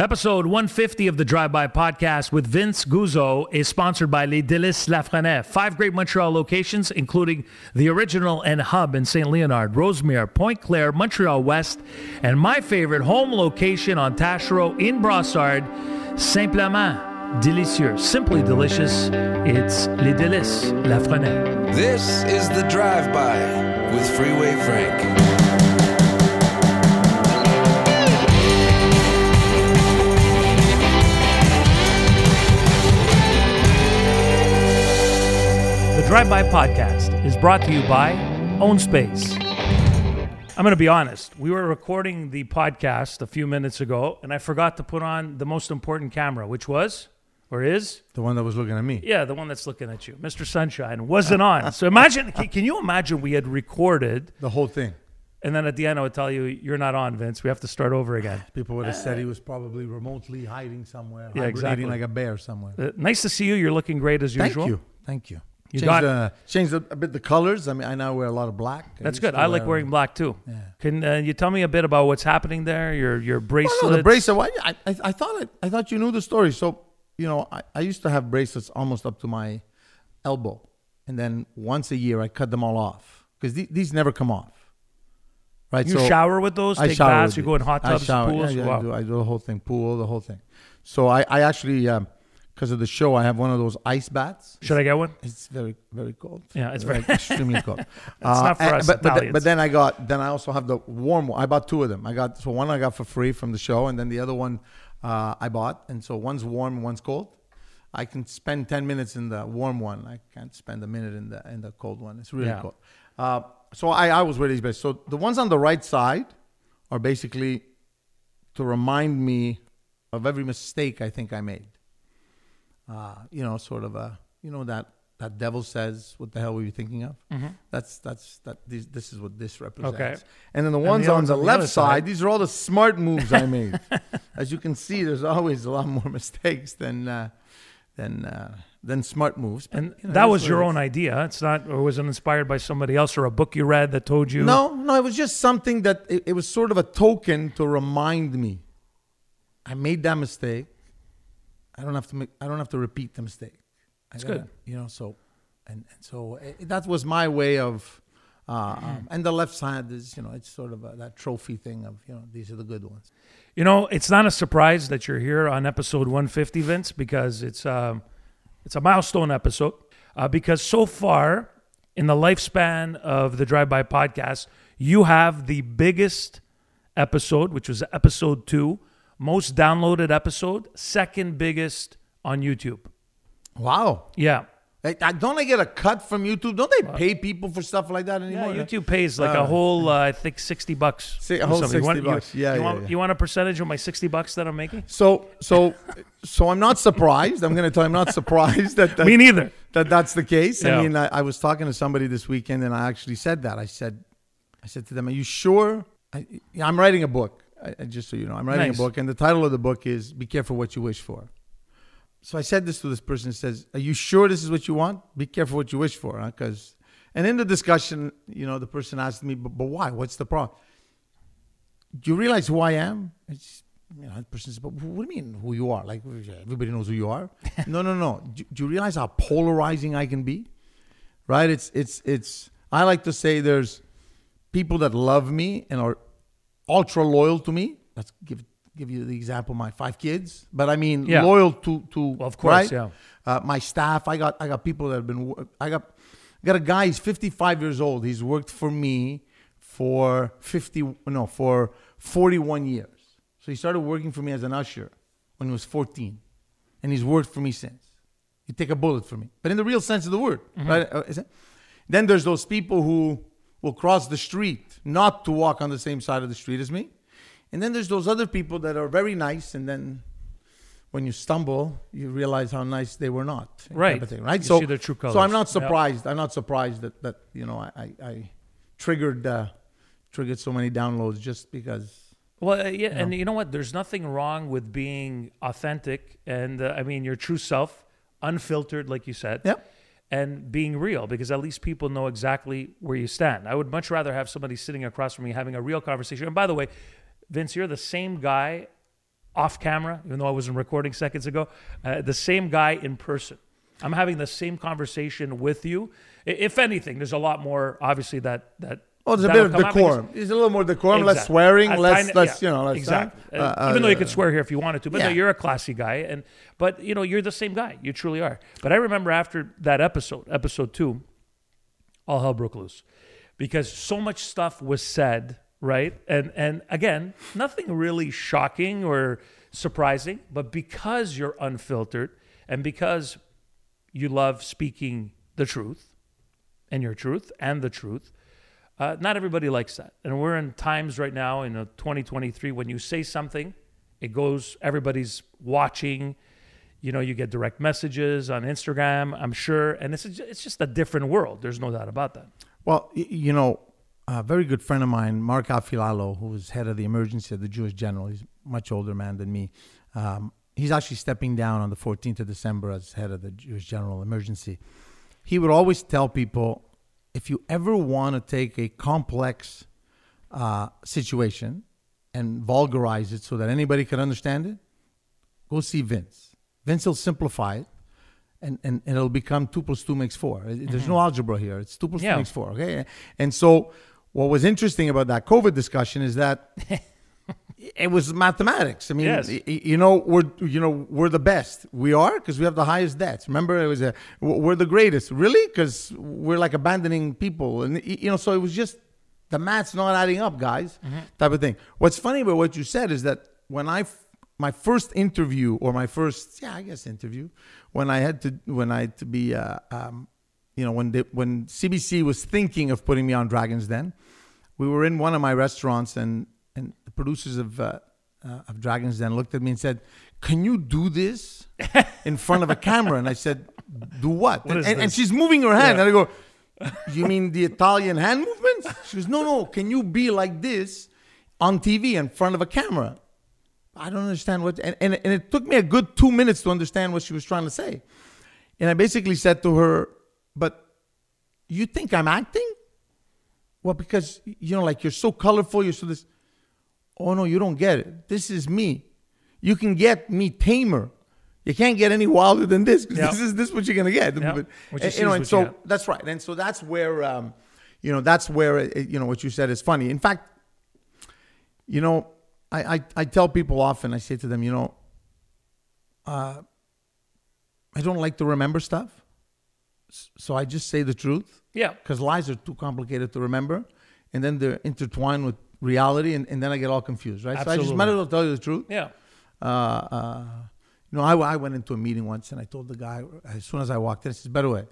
Episode 150 of the Drive By podcast with Vince Guzzo is sponsored by Les Délices Lafrenaie. Five great Montreal locations, including the original and hub in St. Leonard, Rosemere, Pointe Claire, Montreal West, and my favorite home location on Taschereau in Brossard, Simplement Délicieux. Simply delicious. It's Les Délices Lafrenaie. This is the Drive By with Freeway Frank. Drive By podcast is brought to you by Own Space. I'm going to be honest. We were recording the podcast a few minutes ago, and I forgot to put on the most important camera, which was, or is, The one that was looking at me. yeah, the one that's looking at you. Mr. Sunshine wasn't on. So imagine, can, you imagine we had recorded, The whole thing. and then at the end I would tell you, you're not on, Vince. We have to start over again. People would have said he was probably remotely hiding somewhere. Yeah, exactly. like a bear somewhere. Uh, nice to see you. You're looking great as Thank usual. Thank you. Thank you. You changed, got- uh, changed a, a bit the colors. I mean, I now wear a lot of black. That's used good. I like wear- wearing black too. Yeah. Can uh, you tell me a bit about what's happening there? Your your Oh, bracelets. no, the bracelet. Why? I, I, I thought it, I thought you knew the story. So you know, I, I used to have bracelets almost up to my elbow, and then once a year I cut them all off because these, these never come off. Right. You so shower with those? I Take shower baths? You go in hot I tubs, shower. pools? Yeah, yeah, wow. I, do, I do the whole thing, pool, the whole thing. So I, I actually, because of the show, I have one of those ice bats. Should I get one? It's very, very cold. Yeah, it's very- extremely cold. it's not for us but, but, but then I got, then I also have the warm one. I bought two of them. I got so one I got for free from the show, and then the other one uh, I bought. And so one's warm, and one's cold. I can spend ten minutes in the warm one. I can't spend a minute in the in the cold one. It's really Yeah. cold. Uh, so I, I was wear these best. So the ones on the right side are basically to remind me of every mistake I think I made. Uh, you know, sort of a, you know that that devil says, "What the hell were you thinking of?" That's that's that. This, this is what this represents. Okay. And then the the ones other on the on the left side, side. these are all the smart moves I made. As you can see, there's always a lot more mistakes than uh, than uh, than smart moves. But, And you know, that was your own idea. It's not, or was it inspired by somebody else or a book you read that told you? No, no, it was just something that it, it was sort of a token to remind me. I made that mistake. I don't have to make. I don't have to repeat the mistake. That's gotta- good. You know, so and, and so it, that was my way of. Uh, um, and the left side is, you know, it's sort of a, that trophy thing of, you know, these are the good ones. You know, it's not a surprise that you're here on episode 150, Vince, because it's um, it's a milestone episode. Uh, because so far in the lifespan of the Drive By podcast, you have the biggest episode, which was episode two, most downloaded episode, second biggest on YouTube. Wow. Yeah. I, I- don't I get a cut from YouTube? Don't they pay people for stuff like that anymore? Yeah. YouTube pays like a Uh, whole, uh, I think, sixty bucks. A whole something. You 60 want- you- bucks. Yeah, you yeah, want, yeah. You want a percentage of my sixty bucks that I'm making? So, so, so I'm not surprised. I'm going to tell you, I'm not surprised that, that Me neither. that that's the case. Yeah. I mean, I, I was talking to somebody this weekend, and I actually said that. I said, I said to them, "Are you sure?" I, I'm writing a book. I, just so you know, I'm writing Nice. a book, and the title of the book is "Be Careful What You Wish For." So I said this to this person. Says, "Are you sure this is what you want? Be careful what you wish for, because." And in the discussion, you know, the person asked me, "But, but why? What's the problem?" Do you realize who I am? It's, you know, the person says, "But what do you mean who you are? Like everybody knows who you are." no, no, no. Do, do you realize how polarizing I can be? Right? It's it's it's. I like to say there's people that love me and are ultra loyal to me. Let's give give you the example. My five kids, but I mean Yeah. loyal to to. Well, of course, right? yeah. Uh, my staff. I got I got people that have been. I got got a guy. He's 55 years old. He's worked for me for 50 no for 41 years. So he started working for me as an usher when he was 14, and he's worked for me since. He take a bullet for me, but in the real sense of the word, right? Uh? Then there's those people who will cross the street not to walk on the same side of the street as me, and then there's those other people that are very nice, and then when you stumble, you realize how nice they were not. Right. of thing, right? You so, see their true so I'm not surprised. I'm not surprised that that you know I I, I triggered uh, triggered so many downloads just because. Well, uh, yeah, and you know what? There's nothing wrong with being authentic, and uh, I mean your true self, unfiltered, like you said. Yep. And being real, because at least people know exactly where you stand. I would much rather have somebody sitting across from me having a real conversation. And by the way, Vince, you're the same guy off camera, even though I wasn't recording seconds ago. Uh, the same guy in person. I'm having the same conversation with you. If anything, there's a lot more obviously that that. Oh, there's a bit of come out because- decorum. There's a little more decorum, less swearing, less, less, yeah, you know, less, exactly. uh, Uh, Even though you uh, could swear here if you wanted to, but no, you're a classy guy, and but you know you're the same guy. You truly are. But I remember after that episode, episode two, all hell broke loose because so much stuff was said, right? And and again, nothing really shocking or surprising, but because you're unfiltered and because you love speaking the truth and your truth and the truth. Uh, not everybody likes that, and we're in times right now in uh, 2023 when you say something, it goes. Everybody's watching. You know, you get direct messages on Instagram. I'm sure, and it's it's just a different world. There's no doubt about that. Well, you know, a very good friend of mine, Marc Afilalo, who was head of the emergency at the Jewish General, he's a much older man than me. Um, he's actually stepping down on the 14th of December as head of the Jewish General Emergency. He would always tell people if you ever want to take a complex uh, situation and vulgarize it so that anybody can understand it, go see Vince. Vince will simplify it. And, and, and it'll become two plus two makes four. There's no algebra here. It's two plus Yeah. two makes four. Okay. And so, what was interesting about that COVID discussion is that it was mathematics. I mean, Yes. you know, we're you know we're the best. We are because we have the highest debts. Remember, it was a we're the greatest. Really, because we're like abandoning people, and you know, so it was just the math's not adding up, guys. Type of thing. What's funny about what you said is that when I my first interview or my first yeah I guess interview when I had to when I had to be uh, um, you know when when CBC was thinking of putting me on Dragons Den, we were in one of my restaurants and producers of uh, uh, of Dragons Den looked at me and said, "Can you do this in front of a camera?" And I said, "Do what?" What and, and, and she's moving her hand, Yeah. and I go, "You mean the Italian hand movements?" She goes, "No, no. Can you be like this on TV in front of a camera?" I don't understand what, and, and, and it took me a good two minutes to understand what she was trying to say. And I basically said to her, But you think I'm acting? Well, because, you know, like you're so colorful, you're so this. Oh, no, you don't get it. This is me. You can get me tamer. You can't get any wilder than this. Yeah. This is this is what you're gonna get. Yeah. But, you you know, and so you that's right. And so that's where, um, you know, that's where it, you know what you said is funny. In fact, you know, I, I, I tell people often, I say to them, you know, uh, I don't like to remember stuff. So I just say the truth Yeah. because lies are too complicated to remember. And then they're intertwined with reality. And, and then I get all confused, right? So I just might as well tell you the truth. Yeah. Uh, uh, you know, I, I went into a meeting once and I told the guy, as soon as I walked in, I said, by the way,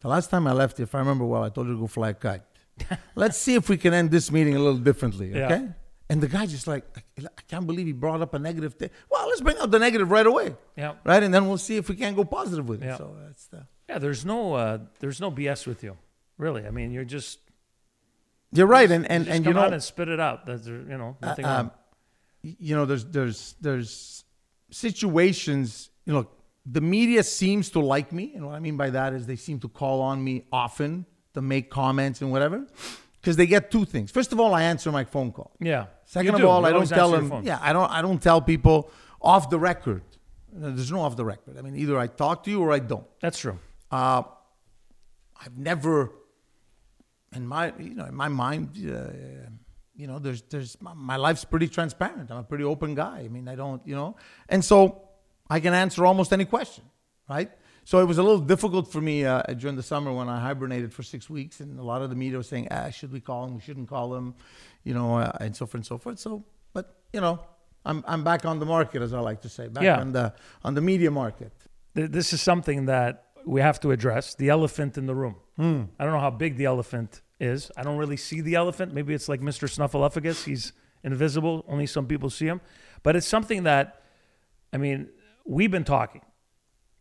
the last time I left, if I remember well, I told you to go fly a kite. Let's see if we can end this meeting a little differently, Yeah. okay? And the guy just like, I I can't believe he brought up a negative thing. Well, let's bring up the negative right away, Yeah. right? And then we'll see if we can go positive with it. Yeah. So that's the. Yeah. There's no uh, there's no BS with you, really. I mean, you're just You're right, and and, and you know, and spit it out. That's you know nothing. um, you know, there's there's there's situations. You know, the media seems to like me, and what I mean by that is they seem to call on me often to make comments and whatever, because they get two things. First of all, I answer my phone call. yeah. Second of all, You I don't tell them. Yeah, I don't. I don't tell people off the record. Uh, There's no off the record. I mean, either I talk to you or I don't. That's true. Uh, I've never, in my you know, in my mind, uh, you know, there's there's my, my life's pretty transparent. I'm a pretty open guy. I mean, I don't, you know, and so I can answer almost any question, right? So it was a little difficult for me uh, during the summer when I hibernated for six weeks, and a lot of the media was saying, "Ah, should we call him? We shouldn't call him," you know, uh, and so forth and so forth. So, but you know, I'm I'm back on the market, as I like to say, back Yeah. on the on the media market. This is something that we have to address. The elephant in the room. Hmm. I don't know how big the elephant is. I don't really see the elephant. Maybe it's like Mr. Snuffleupagus. He's invisible. Only some people see him. But it's something that, I mean, we've been talking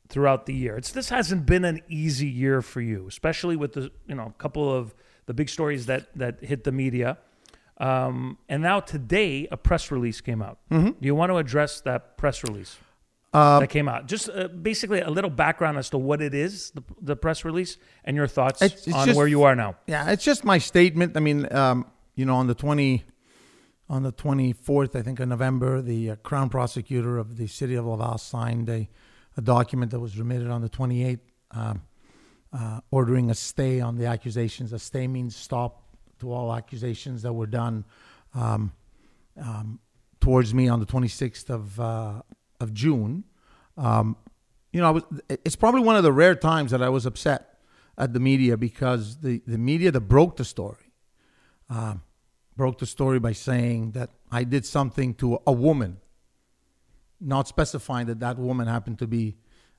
throughout the year. It's this hasn't been an easy year for you, especially with the you know a couple of the big stories that that hit the media. Um, and now today, a press release came out. Mm-hmm. Do you want to address that press release Uh, that came out? Just uh, basically a little background as to what it is, the, the press release, and your thoughts It's- it's on just- where you are now. Yeah, it's just my statement. I mean, um, you know, on the twenty, on the 24th, I think, of November, the uh, Crown Prosecutor of the City of Laval signed a, a document that was remitted on the 28th, um, uh, ordering a stay on the accusations. A stay means stop to all accusations that were done um, um, towards me on the 26th of uh, of June. Um, you know, I was, it's probably one of the rare times that I was upset at the media because the, the media that broke the story uh, broke the story by saying that I did something to a woman, not specifying that that woman happened to be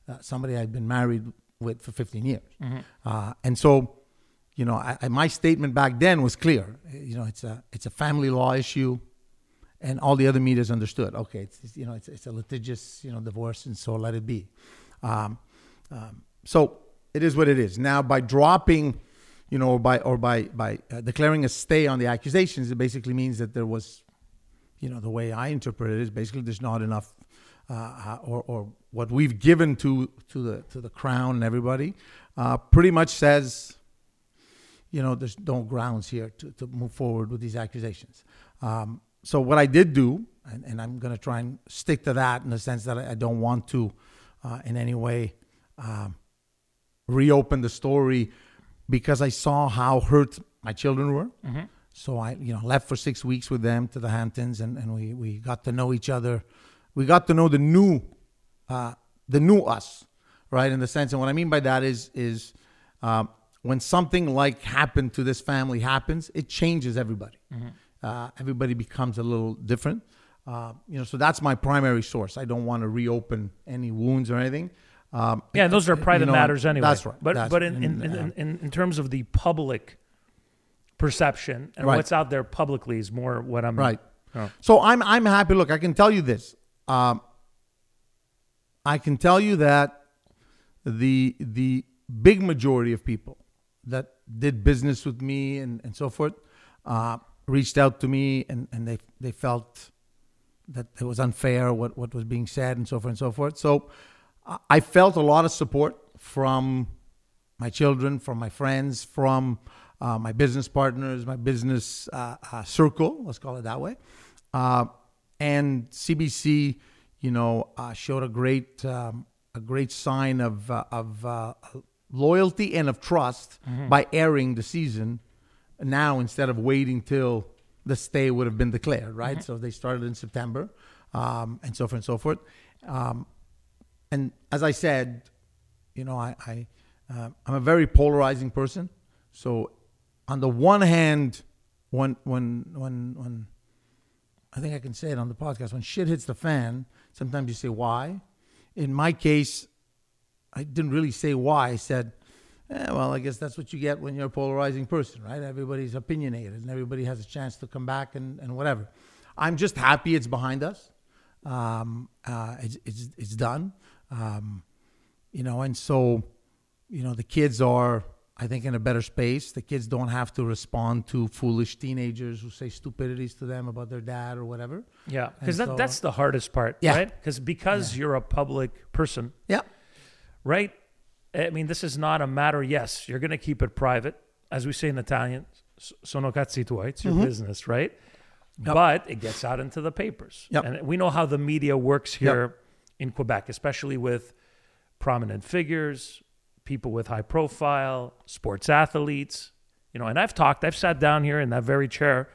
uh, somebody I'd been married with for 15 years. Uh, and so, you know, I, I, my statement back then was clear. You know, it's a it's a family law issue, and all the other media's understood. Okay, it's, it's you know it's, it's a litigious you know divorce, and so let it be. Um, um, so it is what it is. Now, by dropping, you know, by or by by uh, declaring a stay on the accusations, it basically means that there was, you know, the way I interpret it is basically there's not enough, uh, uh or or what we've given to to the to the crown and everybody, uh, pretty much says, you know, there's no grounds here to, to move forward with these accusations. Um, so what I did do, and, and I'm going to try and stick to that in the sense that I, I don't want to, uh, in any way. Um, reopen the story because I saw how hurt my children were. Mm-hmm. So I, you know, left for six weeks with them to the Hamptons, and, and we, we got to know each other. We got to know the new, uh, the new us, right? In the sense, and what I mean by that is is um, when something like happened to this family happens, it changes everybody. Uh, everybody becomes a little different. Uh, you know, so that's my primary source. I don't want to reopen any wounds or anything. Um, Yeah, those are private you know, matters anyway. That's right. But That's but in, in, in, in, in terms of the public perception and Right. what's out there publicly is more what I'm Right. Oh. So I'm I'm happy. Look, I can tell you this. Um, I can tell you that the the big majority of people that did business with me and, and so forth uh, reached out to me and, and they they felt that it was unfair what, what was being said and so forth and so forth. So I- felt a lot of support from my children, from my friends, from uh, my business partners, my business uh, uh, circle, let's call it that way. Uh, and CBC, you know, uh, showed a great um, a great sign of uh, of uh, loyalty and of trust by airing the season now instead of waiting till the stay would have been declared, right? So they started in September, um, and so forth and so forth. Um, and as I said, you know, I, I uh, I'm a very polarizing person. So, on the one hand, when when when when I think I can say it on the podcast, when shit hits the fan, sometimes you say why. In my case, I didn't really say why. I said, eh, well, I guess that's what you get when you're a polarizing person, right? Everybody's opinionated and everybody has a chance to come back and, and whatever. I'm just happy it's behind us. Um, uh, it's, it's, it's done. Um, you know, and so, you know, the kids are, I think, in a better space. The kids don't have to respond to foolish teenagers who say stupidities to them about their dad or whatever. Yeah, because that, so- that's the hardest part, Yeah. right? Because because you're a public person, Yeah. right? I mean, this is not a matter. Yes, you're going to keep it private, as we say in Italian. Sono cazzi tuoi. It's Mm-hmm. your business, right? But it gets out into the papers, Yep. and we know how the media works here in Quebec, especially with prominent figures, people with high profile, sports athletes. You know, and I've talked. I've sat down here in that very chair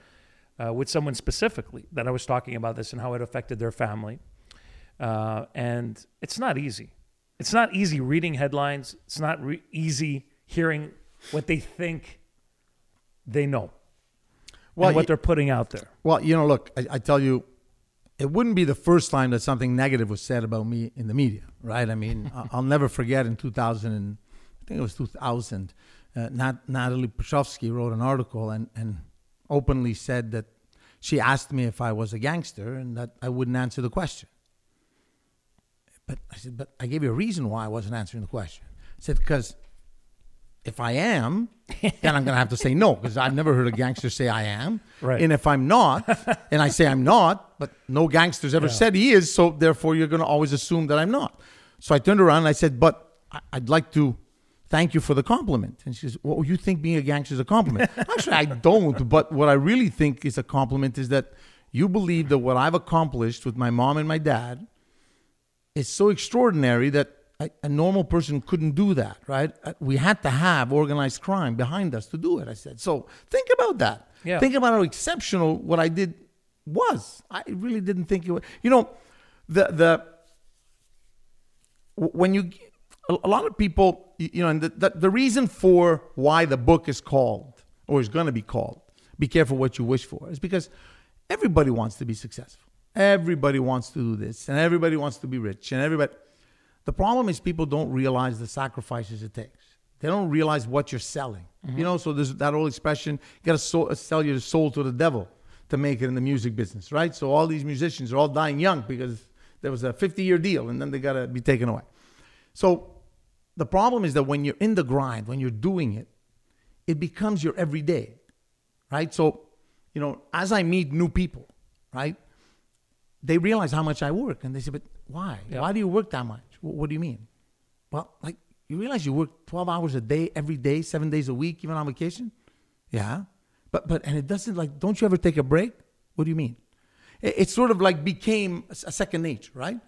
uh, with someone specifically that I was talking about this and how it affected their family. Uh, and it's not easy. It's not easy reading headlines. It's not re- easy hearing what they think they know Well, and what they're putting out there. Well, you know, look, I, I tell you, it wouldn't be the first time that something negative was said about me in the media, right? I mean, I'll never forget in 2000, and I think it was 2000, uh, Nat, Natalie Petrowski wrote an article and, and openly said that she asked me if I was a gangster and that I wouldn't answer the question. But I said, but I gave you a reason why I wasn't answering the question. I said, because if I am, then I'm going to have to say no because I've never heard a gangster say I am. Right. And if I'm not, and I say I'm not, but no gangster's ever said he is, so therefore you're going to always assume that I'm not. So I turned around and I said, but I'd like to thank you for the compliment. And she says, well, you think being a gangster is a compliment? Actually, I don't. But what I really think is a compliment is that you believe that what I've accomplished with my mom and my dad is so extraordinary that a, a normal person couldn't do that, right? Uh, We had to have organized crime behind us to do it. I said. So think about that. Yeah. Think about how exceptional what I did was. I really didn't think it was. You know, the the when you a lot of people you you know and the, the, the reason for why the book is called or is going to be called be careful what you wish for is because everybody wants to be successful everybody wants to do this and everybody wants to be rich and everybody the problem is people don't realize the sacrifices it takes. They don't realize what you're selling. You know so there's that old expression you got to sell your soul to the devil to make it in the music business right? So all these musicians are all dying young because there was a 50 year deal and then they got to be taken away. So the problem is that when you're in the grind, when you're doing it, it becomes your everyday, right? So, you know, as I meet new people, right, they realize how much I work and they say, but why? Yeah. Why do you work that much? Wh- What do you mean? Well, like, you realize you work 12 hours a day, every day, seven days a week, even on vacation? Yeah. But, but, and it doesn't like, don't you ever take a break? What do you mean? It, it sort of like became a second nature, right?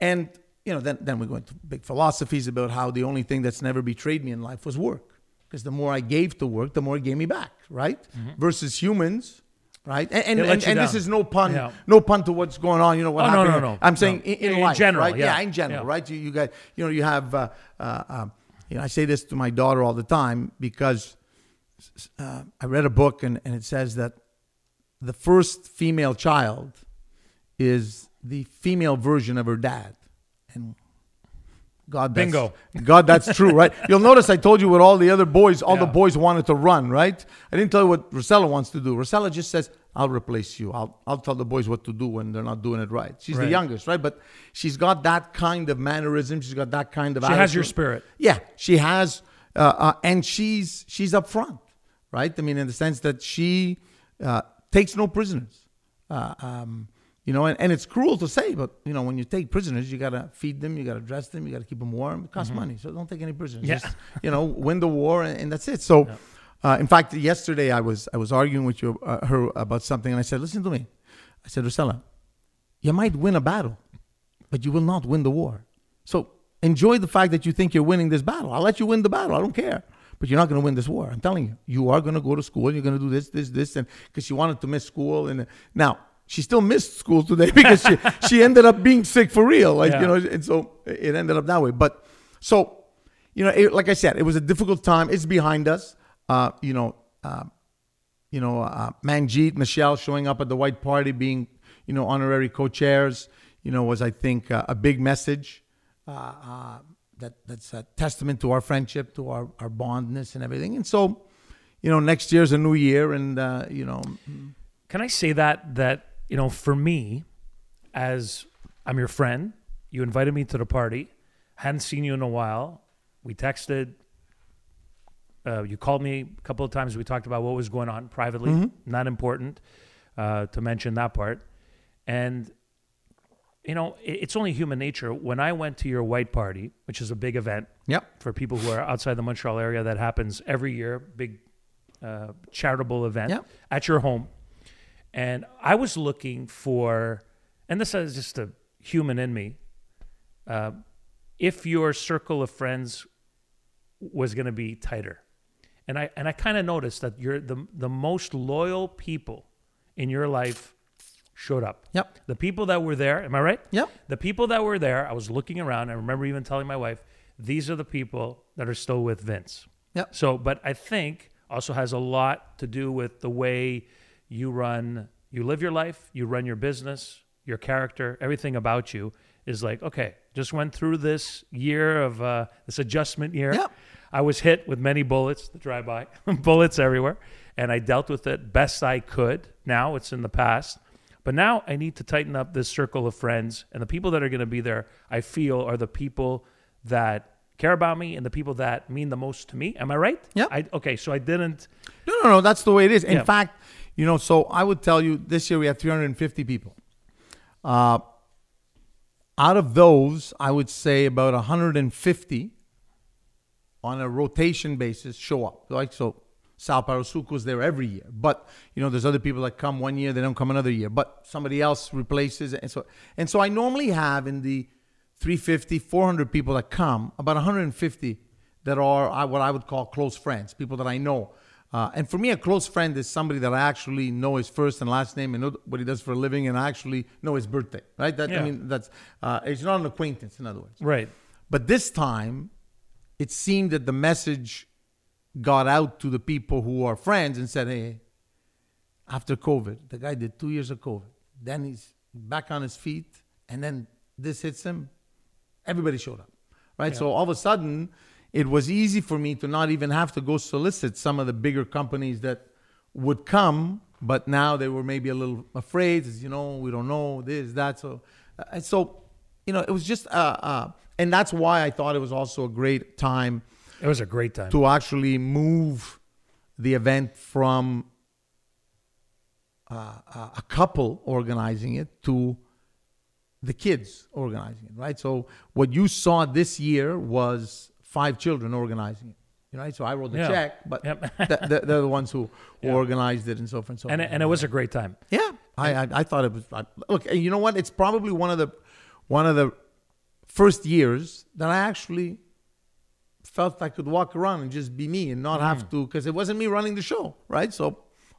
And you know, then then we go into big philosophies about how the only thing that's never betrayed me in life was work, because the more I gave to work, the more it gave me back, right? Mm-hmm. Versus humans, right? And and, and, and this is no pun, Yeah. no pun to what's going on. You know what Oh, no, happened? no, here. no. I'm saying No. in, in In life, general, right? yeah. in general, Yeah. right? You you got you know you have. Uh, uh, um, you know, I say this to my daughter all the time because uh, I read a book and, and it says that the first female child is the female version of her dad. And God, that's, Bingo. God, that's true, right? You'll notice I told you what all the other boys, all the boys wanted to run, right? I didn't tell you what Rosella wants to do. Rosella just says, I'll replace you. I'll, I'll tell the boys what to do when they're not doing it right. She's the youngest, right? But she's got that kind of mannerism. She's got that kind of She has your spirit. Yeah, she has, uh, uh, and she's she's upfront, right? I mean, in the sense that she uh, takes no prisoners. Uh, um, you know, and, and it's cruel to say, but you know, when you take prisoners, you gotta feed them, you gotta dress them, you gotta keep them warm. It costs money, so don't take any prisoners. Mm-hmm. Yeah. Just, you know, win the war, and, and that's it. So, uh, in fact, yesterday I was I was arguing with you uh, her about something, and I said, listen to me. I said, Rosella, you might win a battle, but you will not win the war. So enjoy the fact that you think you're winning this battle. I'll let you win the battle. I don't care. But you're not going to win this war. I'm telling you. You are going to go to school. You're going to do this, this, this, and because she wanted to miss school. And now she still missed school today because she she ended up being sick for real. Like Yeah. you know, and so it ended up that way. But so you know, it, like I said, it was a difficult time. It's behind us. Uh, you know, uh, you know, uh, Manjit, Michele showing up at the white party, being, you know, honorary co-chairs, you know, was I think uh, a big message. Uh, uh, that that's a testament to our friendship, to our our bondness and everything. And so, you know, next year's a new year, and uh, you know, Can I say that that you know for me, as I'm your friend, you invited me to the party, hadn't seen you in a while. We texted. Uh, you called me a couple of times. We talked about what was going on privately. Not important uh, to mention that part. And you know, it, it's only human nature. When I went to your white party, which is a big event, yep, for people who are outside the Montreal area that happens every year, big uh, charitable event Yep. at your home. And I was looking for, and this is just a human in me, uh, if your circle of friends was going to be tighter. And I, and I kind of noticed that you're the, the most loyal people in your life showed up. yep, The people that were there, am I right? yep, The people that were there, I was looking around. I remember even telling my wife, these are the people that are still with Vince. Yep. So, but I think also has a lot to do with the way you run, you live your life, you run your business, your character, everything about you is like, okay, just went through this year of uh, this adjustment year. Yep. I was hit with many bullets, the drive by, bullets everywhere, and I dealt with it best I could. Now it's in the past. But now I need to tighten up this circle of friends, and the people that are going to be there, I feel, are the people that care about me and the people that mean the most to me. Am I right? Yeah. I, okay, so I didn't. No, no, no. That's the way it is. In Yeah. fact, you know, so I would tell you this year we had 350 people. Uh, out of those, I would say about 150 on a rotation basis show up. Like so, Sal Parasuco's there every year. But, you know, there's other people that come one year, they don't come another year. But somebody else replaces it. And so, and so I normally have in the 350, 400 people that come, about 150 that are what I would call close friends, people that I know. Uh, and for me, a close friend is somebody that I actually know his first and last name and know what he does for a living and I actually know his birthday, right? That, Yeah. I mean, that's, uh, it's not an acquaintance, in other words. Right. But this time, it seemed that the message got out to the people who are friends and said, hey, after COVID, the guy did two years of COVID. Then he's back on his feet, and then this hits him. Everybody showed up, right? So all of a sudden, it was easy for me to not even have to go solicit some of the bigger companies that would come, but now they were maybe a little afraid. As you know, we don't know this, that. So, uh, and so, you know, it was just, uh, uh, and that's why I thought it was also a great time It was a great time. to actually move the event from uh, a a couple organizing it to the kids organizing it, right? So what you saw this year was five children organizing it, right? So I wrote the Yeah. check, but Yep. th- th- they're the ones who, who Yeah. organized it and so forth and so and on. it, and it was a great time. Yeah, I, I I thought it was. I, look, you know what? It's probably one of the one of the first years that I actually felt I could walk around and just be me and not have to because it wasn't me running the show, right? So,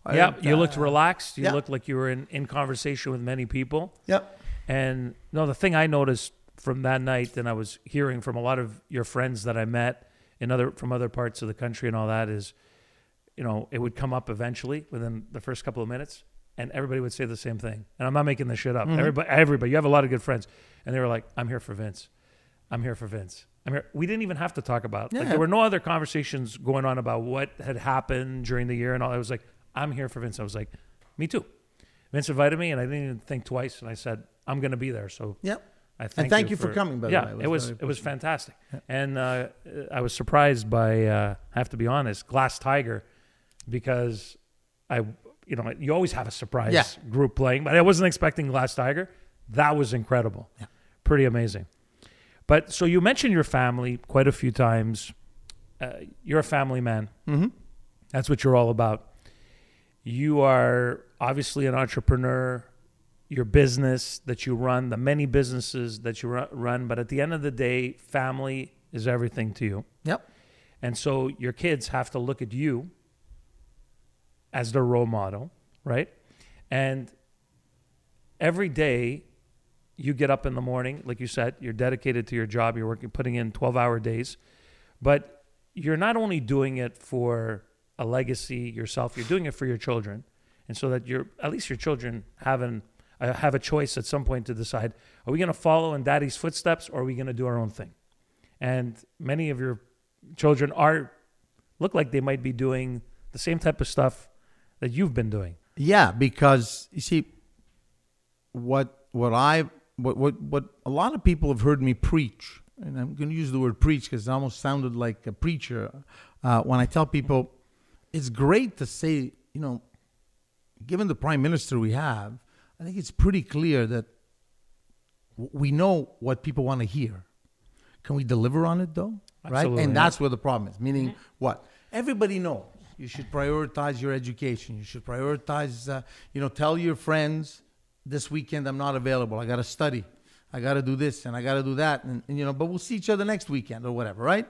I, Yeah, you uh, looked relaxed. You yeah. looked like you were in, in conversation with many people. Yep. And no, the thing I noticed from that night, and I was hearing from a lot of your friends that I met in other from other parts of the country and all that is, you know, it would come up eventually within the first couple of minutes, and everybody would say the same thing. And I'm not making this shit up. Mm-hmm. Everybody, everybody, you have a lot of good friends, and they were like, "I'm here for Vince. I'm here for Vince. I'm here." We didn't even have to talk about. Like Yeah. there were no other conversations going on about what had happened during the year and all. I was like, "I'm here for Vince." I was like, "Me too." Vince invited me, and I didn't even think twice. And I said, "I'm going to be there." So Yep. I thank and thank you for, coming. By yeah, the way, it was it was appreciated. fantastic, and uh, I was surprised by. Uh, I have to be honest, Glass Tiger, because I, you know, you always have a surprise Yeah. group playing, but I wasn't expecting Glass Tiger. That was incredible, pretty amazing. But so you mentioned your family quite a few times. Uh, you're a family man. Mm-hmm. That's what you're all about. You are obviously an entrepreneur. Your business that you run, the many businesses that you run, but at the end of the day, family is everything to you. Yep. And so your kids have to look at you as their role model, right? And every day you get up in the morning, like you said, you're dedicated to your job, you're working, putting in 12 hour days, but you're not only doing it for a legacy yourself, you're doing it for your children. And so that you're, at least your children have an, uh, have a choice at some point to decide, are we going to follow in daddy's footsteps or are we going to do our own thing? And many of your children are, look like they might be doing the same type of stuff that you've been doing. Yeah, because you see, what what I what what what a lot of people have heard me preach, and I'm going to use the word preach because it almost sounded like a preacher. Uh, when I tell people, it's great to say, you know, given the prime minister we have, I think it's pretty clear that we know what people want to hear. Can we deliver on it though? right? And that's where the problem is. Meaning what? Everybody knows you should prioritize your education. You should prioritize, uh, you know, tell your friends this weekend I'm not available. I got to study. I got to do this and I got to do that. And, and, you know, but we'll see each other next weekend or whatever, right?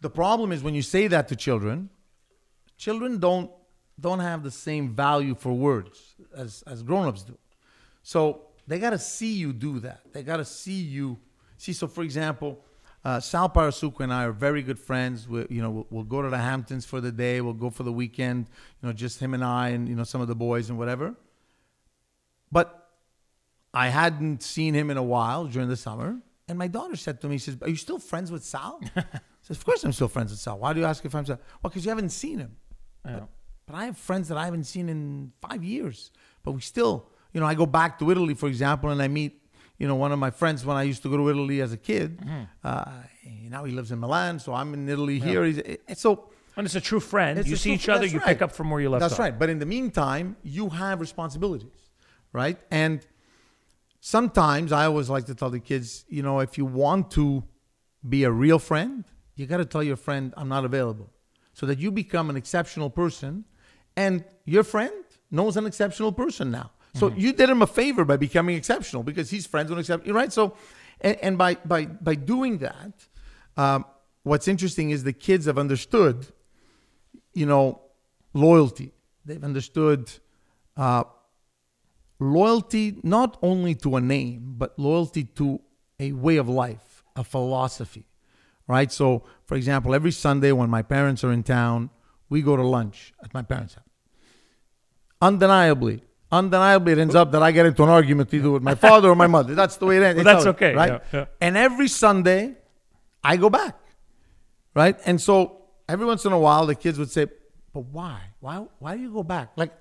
The problem is when you say that to children, children don't don't have the same value for words as as grown-ups do. So they got to see you do that. They got to see you see. So for example, uh, Sal Parasuco and I are very good friends. We, you know, we'll, we'll go to the Hamptons for the day. We'll go for the weekend. You know, just him and I, and you know some of the boys and whatever. But I hadn't seen him in a while during the summer, and my daughter said to me, "She says, are you still friends with Sal?" I said, "Of course I'm still friends with Sal. Why do you ask if I'm still?" Well, because you haven't seen him. Yeah. But I have friends that I haven't seen in five years. But we still, you know, I go back to Italy, for example, and I meet, you know, one of my friends when I used to go to Italy as a kid. Mm-hmm. Uh, now he lives in Milan, so I'm in Italy here. He's, and so When it's a true friend, you see each other, that's you right. pick up from where you left off. that's off. right. But in the meantime, you have responsibilities, right? And sometimes I always like to tell the kids, you know, if you want to be a real friend, you got to tell your friend, I'm not available. so that you become an exceptional person, and your friend knows an exceptional person now. So you did him a favor by becoming exceptional because he's friends with exceptional, right? So, and, and by by by doing that, um, what's interesting is the kids have understood, you know, loyalty. They've understood uh, loyalty not only to a name, but loyalty to a way of life, a philosophy, right? So, for example, every Sunday when my parents are in town, we go to lunch at my parents' house. Undeniably, undeniably, it ends up that I get into an argument either with my father or my mother. That's the way it ends. Well, that's okay, right? yeah, yeah. And every Sunday, I go back, right? And so every once in a while, the kids would say, "But why? Why? Why do you go back? Like,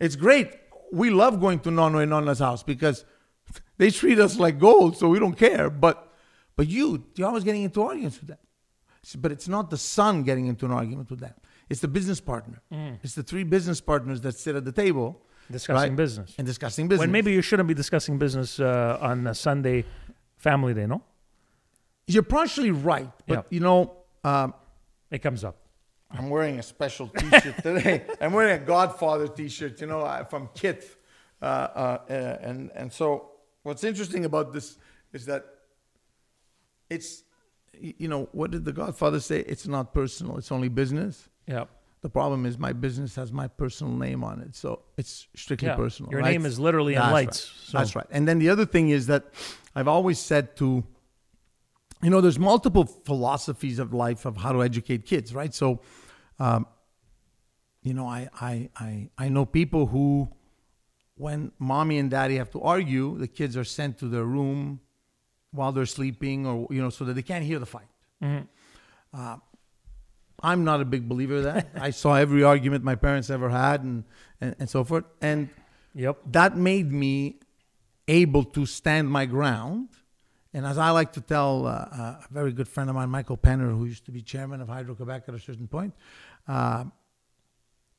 it's great. We love going to Nono and Nona's house because they treat us like gold, so we don't care. But, but you, you're always getting into arguments with them. But it's not the son getting into an argument with them. It's the business partner. It's the three business partners that sit at the table Discussing right? business. and discussing business. When maybe you shouldn't be discussing business uh, on a Sunday family day, no? you're partially right, but Yeah. you know. Um, It comes up. I'm wearing a special T-shirt today. I'm wearing a Godfather T-shirt, you know, uh, from Kit, uh, uh, uh, and and so what's interesting about this is that it's, you know, what did the Godfather say? It's not personal. It's only business. Yeah. The problem is my business has my personal name on it, so it's strictly Yeah. personal. Your right? name is literally in That's lights. Right. So That's right. And then the other thing is that I've always said to, you know, there's multiple philosophies of life of how to educate kids, right? So, um, you know, I, I, I, I know people who, when mommy and daddy have to argue, the kids are sent to their room while they're sleeping or, you know, so that they can't hear the fight. Uh, I'm not a big believer of that. I saw every argument my parents ever had and, and, and so forth. And Yep. that made me able to stand my ground. And as I like to tell uh, uh, a very good friend of mine, Michael Penner, who used to be chairman of Hydro Quebec at a certain point, uh,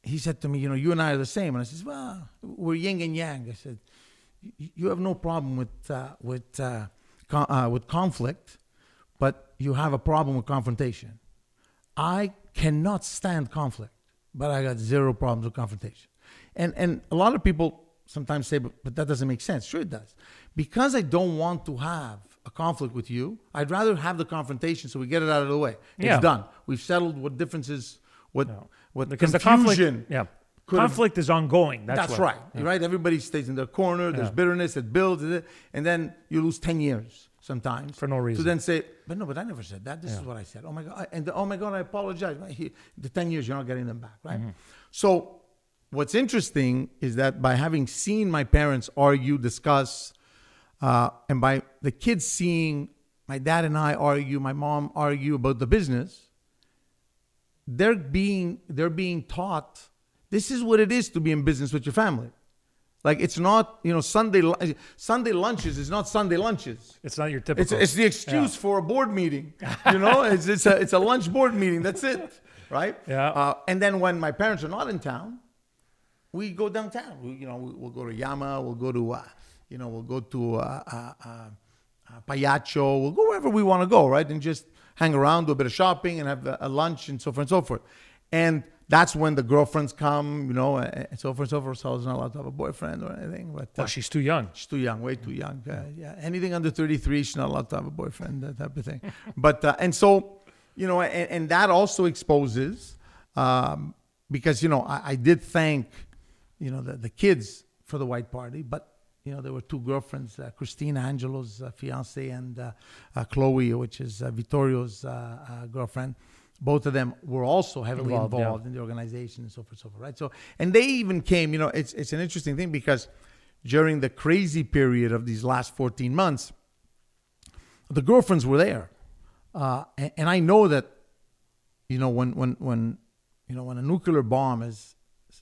he said to me, You know, you and I are the same. And I said, Well, we're yin and yang. I said, "You- You have no problem with, uh, with, uh, con- uh, with conflict, but you have a problem with confrontation. I cannot stand conflict, but I got zero problems with confrontation. And and a lot of people sometimes say, but, but that doesn't make sense. Sure, it does. Because I don't want to have a conflict with you, I'd rather have the confrontation so we get it out of the way. It's Yeah. done. We've settled what differences, what what Because the conflict, yeah, could have- conflict is ongoing. That's, That's, right. Right? Everybody stays in their corner. There's Yeah. bitterness that builds, and then you lose 10 years sometimes. For no reason. To then say, but no, but I never said that. This is what I said. Oh my God. And oh my God, I apologize. He- The 10 years, you're not getting them back. Right? Mm-hmm. So what's interesting is that by having seen my parents argue, discuss, uh, and by the kids seeing my dad and I argue, my mom argue about the business, they're being they're being taught this is what it is to be in business with your family. Like it's not you know Sunday Sunday lunches is not Sunday lunches. It's not your typical. It's, it's the excuse for a board meeting. You know, it's, it's a it's a lunch board meeting. That's it, right? Yeah. Uh, and then when my parents are not in town, we go downtown. We, you know, we- we'll go to Yama. We'll go to, uh, you know, we'll go to uh, uh, uh, uh, Payacho. We'll go wherever we want to go, right? And just hang around, do a bit of shopping, and have a, a lunch, and so forth and so forth. And that's when the girlfriends come, you know, and so forth and so forth. So I was not allowed to have a boyfriend or anything. But well, uh, she's too young. She's too young, way too young. Uh, yeah, anything under 33, she's not allowed to have a boyfriend, that type of thing. but, uh, and so, you know, and, and that also exposes, um, because, you know, I, I did thank, you know, the, the kids for the white party, but, you know, there were two girlfriends, uh, Christina Angelo's uh, fiance and uh, uh, Chloe, which is uh, Vittorio's girlfriend. Both of them were also heavily Involved, involved, yeah. in the organization and so forth, and so forth, right? So, and they even came, you know, it's, it's an interesting thing because during the crazy period of these last 14 months, the girlfriends were there. Uh, and, and I know that, you know, when, when, when, you know, when a nuclear bomb is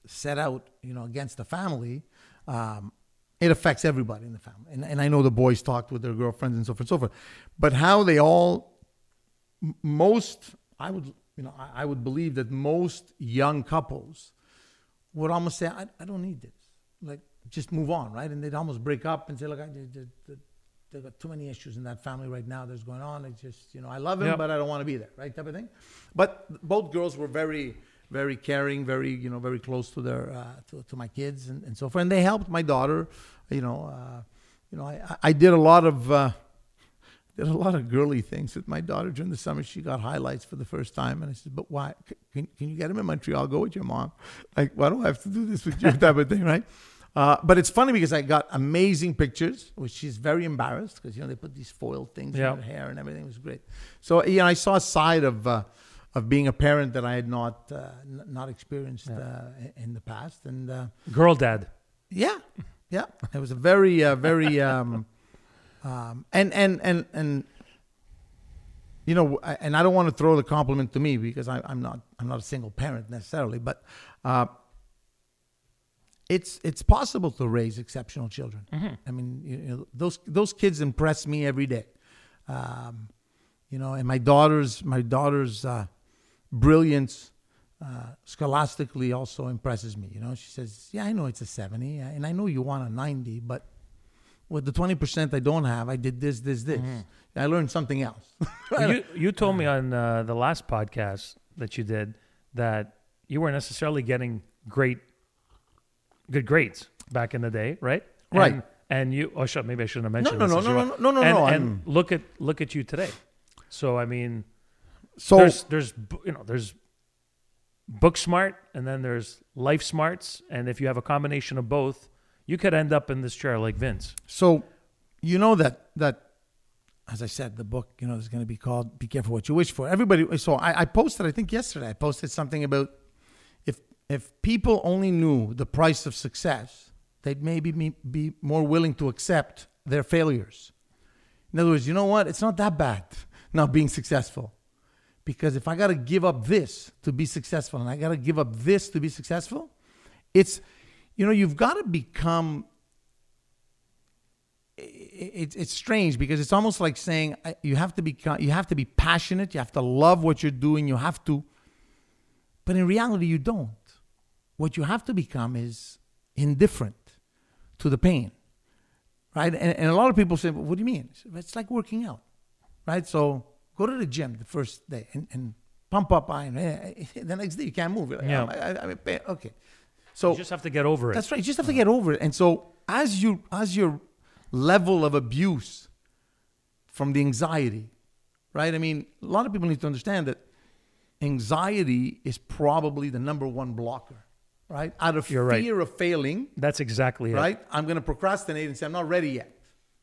set out, you know, against a family, um, it affects everybody in the family. And, and I know the boys talked with their girlfriends and so forth and so forth. But how they all, m- most, I would, you know, I, I would believe that most young couples would almost say, I, I don't need this. Like, just move on, right? And they'd almost break up and say, look, I, the, the, the they've got too many issues in that family right now that's going on. It's just, you know, I love him, Yep. but I don't want to be there, right? Type of thing. But both girls were very, very caring, very, you know, very close to their, uh, to, to my kids and, and so forth. And they helped my daughter, you know, uh, you know, I, I- I did a lot of, uh, did a lot of girly things with my daughter during the summer. She got highlights for the first time, and I said, "But why? Can, can you get him in Montreal? Go with your mom. Like, why do I have to do this with you?" type of thing, right? Uh, but it's funny because I got amazing pictures, which she's very embarrassed because you know they put these foil things Yeah. in her hair and everything It was great. So you know, I saw a side of uh, of being a parent that I had not uh, n- not experienced uh, in the past, and uh, Girl dad. yeah, yeah. It was a very, uh, very, um, um, and and and and you know, I- and I don't want to throw the compliment to me because I, I'm not, I'm not a single parent necessarily, but uh, it's it's possible to raise exceptional children. I mean, you know, those those kids impress me every day. Um, you know, and my daughter's my daughter's uh, brilliance uh, scholastically also impresses me. You know, she says, "Yeah, I know it's a seventy, and I know you want a ninety, but with the twenty percent I don't have, I did this, this, this. I learned something else." You you told me on uh, the last podcast that you did that you weren't necessarily getting great good grades back in the day, right? Right. And, and you oh shut maybe I shouldn't have mentioned no, this no, since no, you no, no, no, and, no, And look at look at you today. So I mean, so there's there's you know there's book smart and then there's life smarts and if you have a combination of both, you could end up in this chair like Vince. So, you know that that, as I said, the book you know is going to be called "Be Careful What You Wish For." Everybody. So I, I posted. I think yesterday I posted something about if if people only knew the price of success, they'd maybe be, be more willing to accept their failures. In other words, you know what? It's not that bad not being successful. Because if I got to give up this to be successful and I got to give up this to be successful, it's, you know, you've got to become it's it's strange because it's almost like saying you have to be you have to be passionate, you have to love what you're doing, you have to but in reality you don't. What you have to become is indifferent to the pain. Right? And, and a lot of people say, well, what do you mean? It's like working out. Right? So go to the gym the first day and, and pump up iron. The next day you can't move. Like, Yeah. "Oh, I, I, I, okay. So You just have to get over it. that's right. You just have to get over it. And so as you as your level of abuse from the anxiety, right? I mean, a lot of people need to understand that anxiety is probably the number one blocker, right? Out of You're right. fear of failing, That's exactly it. right? I'm going to procrastinate and say I'm not ready yet.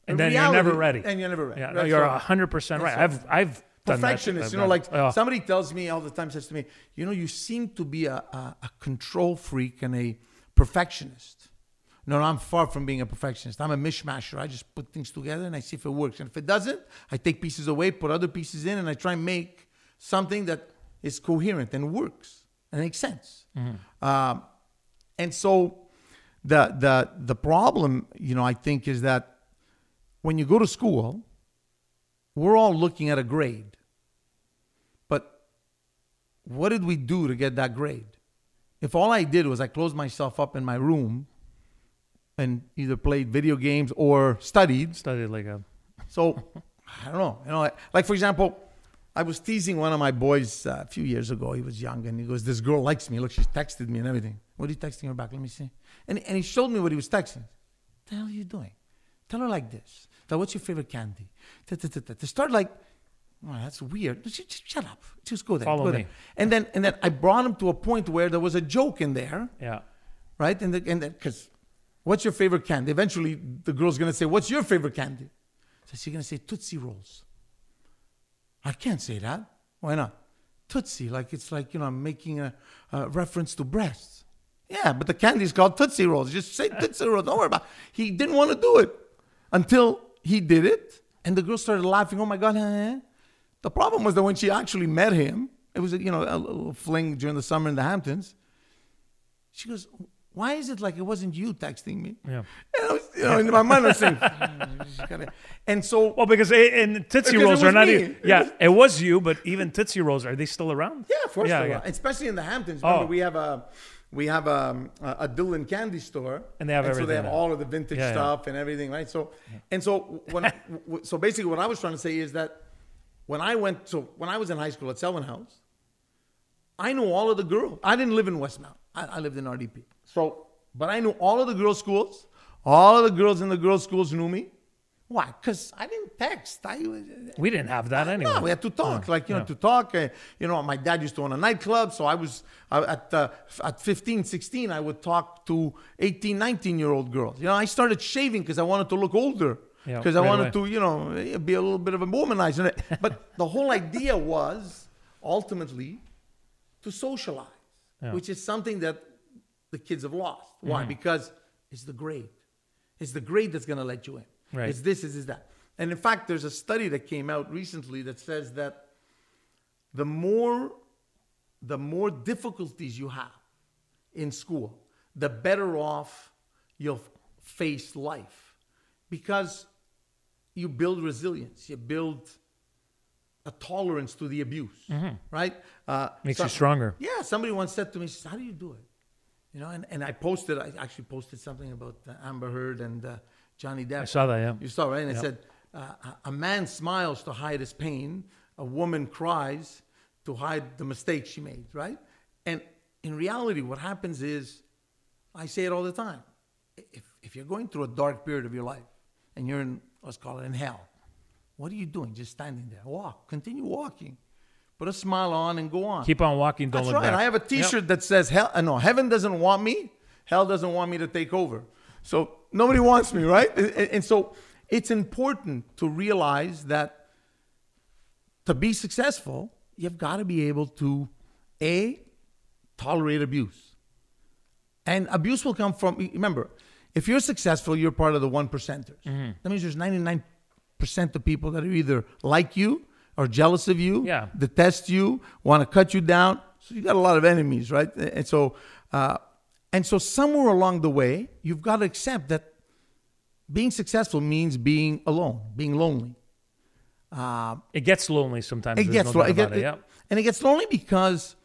And In then reality- you're never ready. And you're never ready. Yeah, no, you're hundred percent right. I've I've. Perfectionist. You know, like Oh. somebody tells me all the time, says to me, you know, you seem to be a, a, a control freak and a perfectionist. No, no, I'm far from being a perfectionist. I'm a mishmasher. I just put things together and I see if it works. And if it doesn't, I take pieces away, put other pieces in, and I try and make something that is coherent and works and makes sense. Um, and so the the the problem, you know, I think is that when you go to school, we're all looking at a grade. But what did we do to get that grade? If all I did was I closed myself up in my room and either played video games or studied, studied like a so I don't know. You know, like for example, I was teasing one of my boys uh, a few years ago. He was young, and he goes, "This girl likes me. Look, she's texted me and everything. What are you texting her back? Let me see." And and he showed me what he was texting. What the hell are you doing? Tell her like this. Her, what's your favorite candy? To start like, oh, that's weird. Just, just shut up. Just go there. Follow go me. there. And then and then I brought him to a point where there was a joke in there yeah. right? And the, and because what's your favorite candy? Eventually, the girl's gonna say, "What's your favorite candy?" So she's gonna say Tootsie Rolls. I can't say that. Why not? Tootsie, like it's like you know, I'm making a, a reference to breasts. Yeah, but the candy's called Tootsie Rolls. Just say Tootsie Rolls. Don't worry about. It. He didn't want to do it until he did it, and the girl started laughing. Oh my god! eh?" The problem was that when she actually met him, it was you know a little fling during the summer in the Hamptons. She goes, "Why is it like it wasn't you texting me?" Yeah. And I was, you know, in my mind, I was saying, gotta-" and so, Well, because it, and Tootsie Rolls are not even. It Yeah, was- it was you, but even Tootsie Rolls are they still around? yeah, of course, Yeah, they yeah. are. especially in the Hamptons. Remember, Oh. we have a we have um, a, a Dylan candy store, And they have so they have now. all of the vintage Yeah, yeah. stuff and everything, right? So, and so when so basically what I was trying to say is that when I went so when I was in high school at Selwyn House, I knew all of the girls. I didn't live in Westmount. I, I lived in RDP. So, but I knew all of the girls' schools. All of the girls in the girls' schools knew me. Why? Because I didn't text. I We didn't have that anyway. no, we had to talk. like, you know, to talk. Uh, you know, my dad used to own a nightclub. So I was uh, at, uh, at 15, 16, I would talk to 18, 19 year old girls. You know, I started shaving because I wanted to look older. Yeah, Because I wanted away. to, you know, eh, be a little bit of a womanizer. But the whole idea was ultimately to socialize, Yeah. which is something that the kids have lost. Why? Mm-hmm. Because it's the grade. It's the grade that's going to let you in. Right. It's this, it's is that. And in fact, there's a study that came out recently that says that the more the more difficulties you have in school, the better off you'll face life. Because you build resilience, you build a tolerance to the abuse, right? Uh, Mm-hmm. Makes so- you stronger. Yeah, somebody once said to me, says, "How do you do it?" You know, and, and I posted, I actually posted something about uh, Amber Heard and uh, Johnny Depp. I saw that, yeah. You saw, right? And it Yep. said, uh, a- a man smiles to hide his pain, a woman cries to hide the mistake she made, right? And in reality, what happens is, I say it all the time. If, if you're going through a dark period of your life and you're in, let's call it in hell, what are you doing? Just standing there. Walk. Continue walking. Put a smile on and go on. Keep on walking. Don't That's look right. back. I have a T-shirt that says "Hell." uh, No, heaven doesn't want me. Hell doesn't want me to take over. So nobody wants me, right? And so it's important to realize that to be successful, you've got to be able to a tolerate abuse, and abuse will come from. Remember, if you're successful, you're part of the one percenters. Mm-hmm. That means there's 99 percent of people that are either like you or jealous of you, Yeah. detest you, want to cut you down. So you got a lot of enemies, right? And so, uh, and so somewhere along the way, you've got to accept that being successful means being alone, being lonely. Uh, It gets lonely sometimes. it gets no lo- doubt it get-. Yeah. and it gets lonely because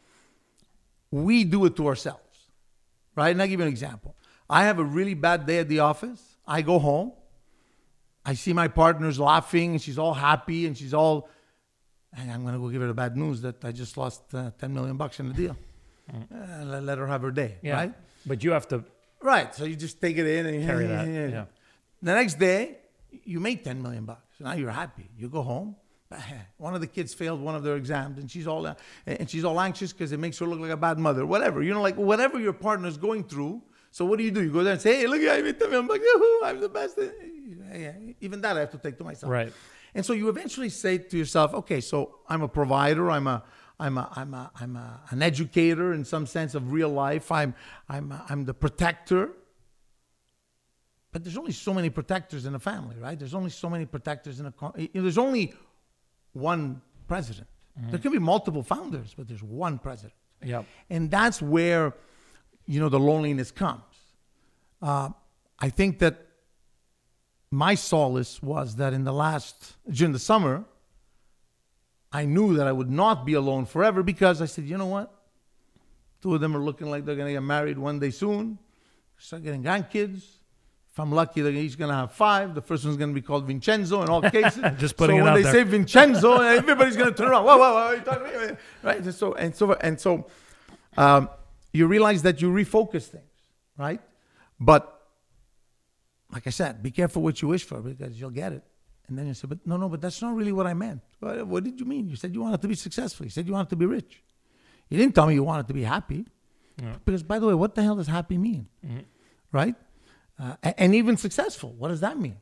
we do it to ourselves, right? And I'll give you an example. I have a really bad day at the office. I go home. I see my partner's laughing and she's all happy and she's all, and I'm going to go give her the bad news that I just lost uh, 10 million bucks in the deal. Uh, let, let her have her day, Mm. Yeah. right? But you have to Right. So you just take it in and you carry that. Yeah. the next day, you make 10 million bucks. Now you're happy. You go home. One of the kids failed one of their exams, and she's all and she's all anxious because it makes her look like a bad mother. Whatever you know, like whatever your partner's going through. So what do you do? You go there and say, "Hey, look, I made 10 million bucks. I'm the best." Yeah, Even that I have to take to myself. Right. And so you eventually say to yourself, "Okay, so I'm a provider. I'm a I'm a, I'm a, I'm a, an educator in some sense of real life. I'm, I'm, a, I'm the protector. But there's only so many protectors in a family, right? There's only so many protectors in a. you know, There's only one president. There can be multiple founders, but there's one president. Yep. And that's where, you know, the loneliness comes. Uh, I think that my solace was that in the last, during the summer, I knew that I would not be alone forever because I said, you know what? Two of them are looking like they're going to get married one day soon, start getting grandkids. If I'm lucky, they're each going to have five. The first one's going to be called Vincenzo in all cases. Just putting so it when out they there. say Vincenzo, everybody's going to turn around. Whoa, whoa, whoa! You talking? Right? And so and so and so, um, you realize that you refocus things, right? But like I said, be careful what you wish for because you'll get it. And then you say, but no, no, but that's not really what I meant. What, what did you mean? You said you wanted to be successful. You said you wanted to be rich. You didn't tell me you wanted to be happy. Because, by the way, what the hell does happy mean? Right? Uh, and even successful, what does that mean?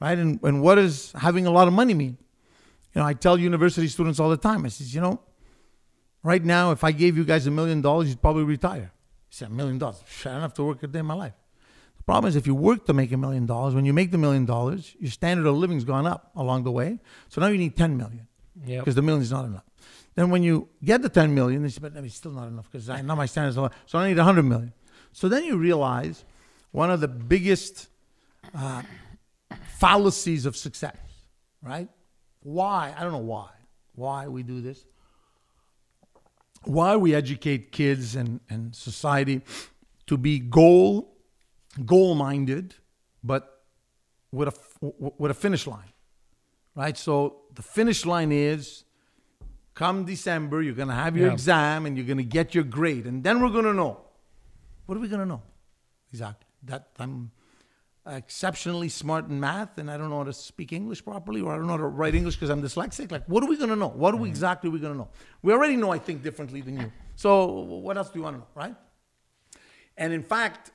Right? And, and what does having a lot of money mean? You know, I tell university students all the time, I says, you know, right now, if I gave you guys a million dollars, you'd probably retire. You say, a million dollars? I don't have to work a day in my life. The problem is if you work to make a million dollars, when you make the million dollars, your standard of living's gone up along the way. So now you need 10 million Yep. because the million is not enough. Then when you get the 10 million, they say, but it's still not enough because now my standards are low. So I need 100 million. So then you realize one of the biggest uh, fallacies of success, right? Why? I don't know why. Why we do this. why we educate kids and, and society to be goal goal minded, but with a with a finish line, right? So the finish line is come December, you're gonna have your Yeah. exam and you're gonna get your grade, and then we're gonna know. What are we gonna know? Exactly. That I'm exceptionally smart in math and I don't know how to speak English properly or I don't know how to write English because I'm dyslexic. Like, what are we going to know? What are we mm-hmm. exactly we going to know? We already know I think differently than you. So what else do you want to know, right? And in fact,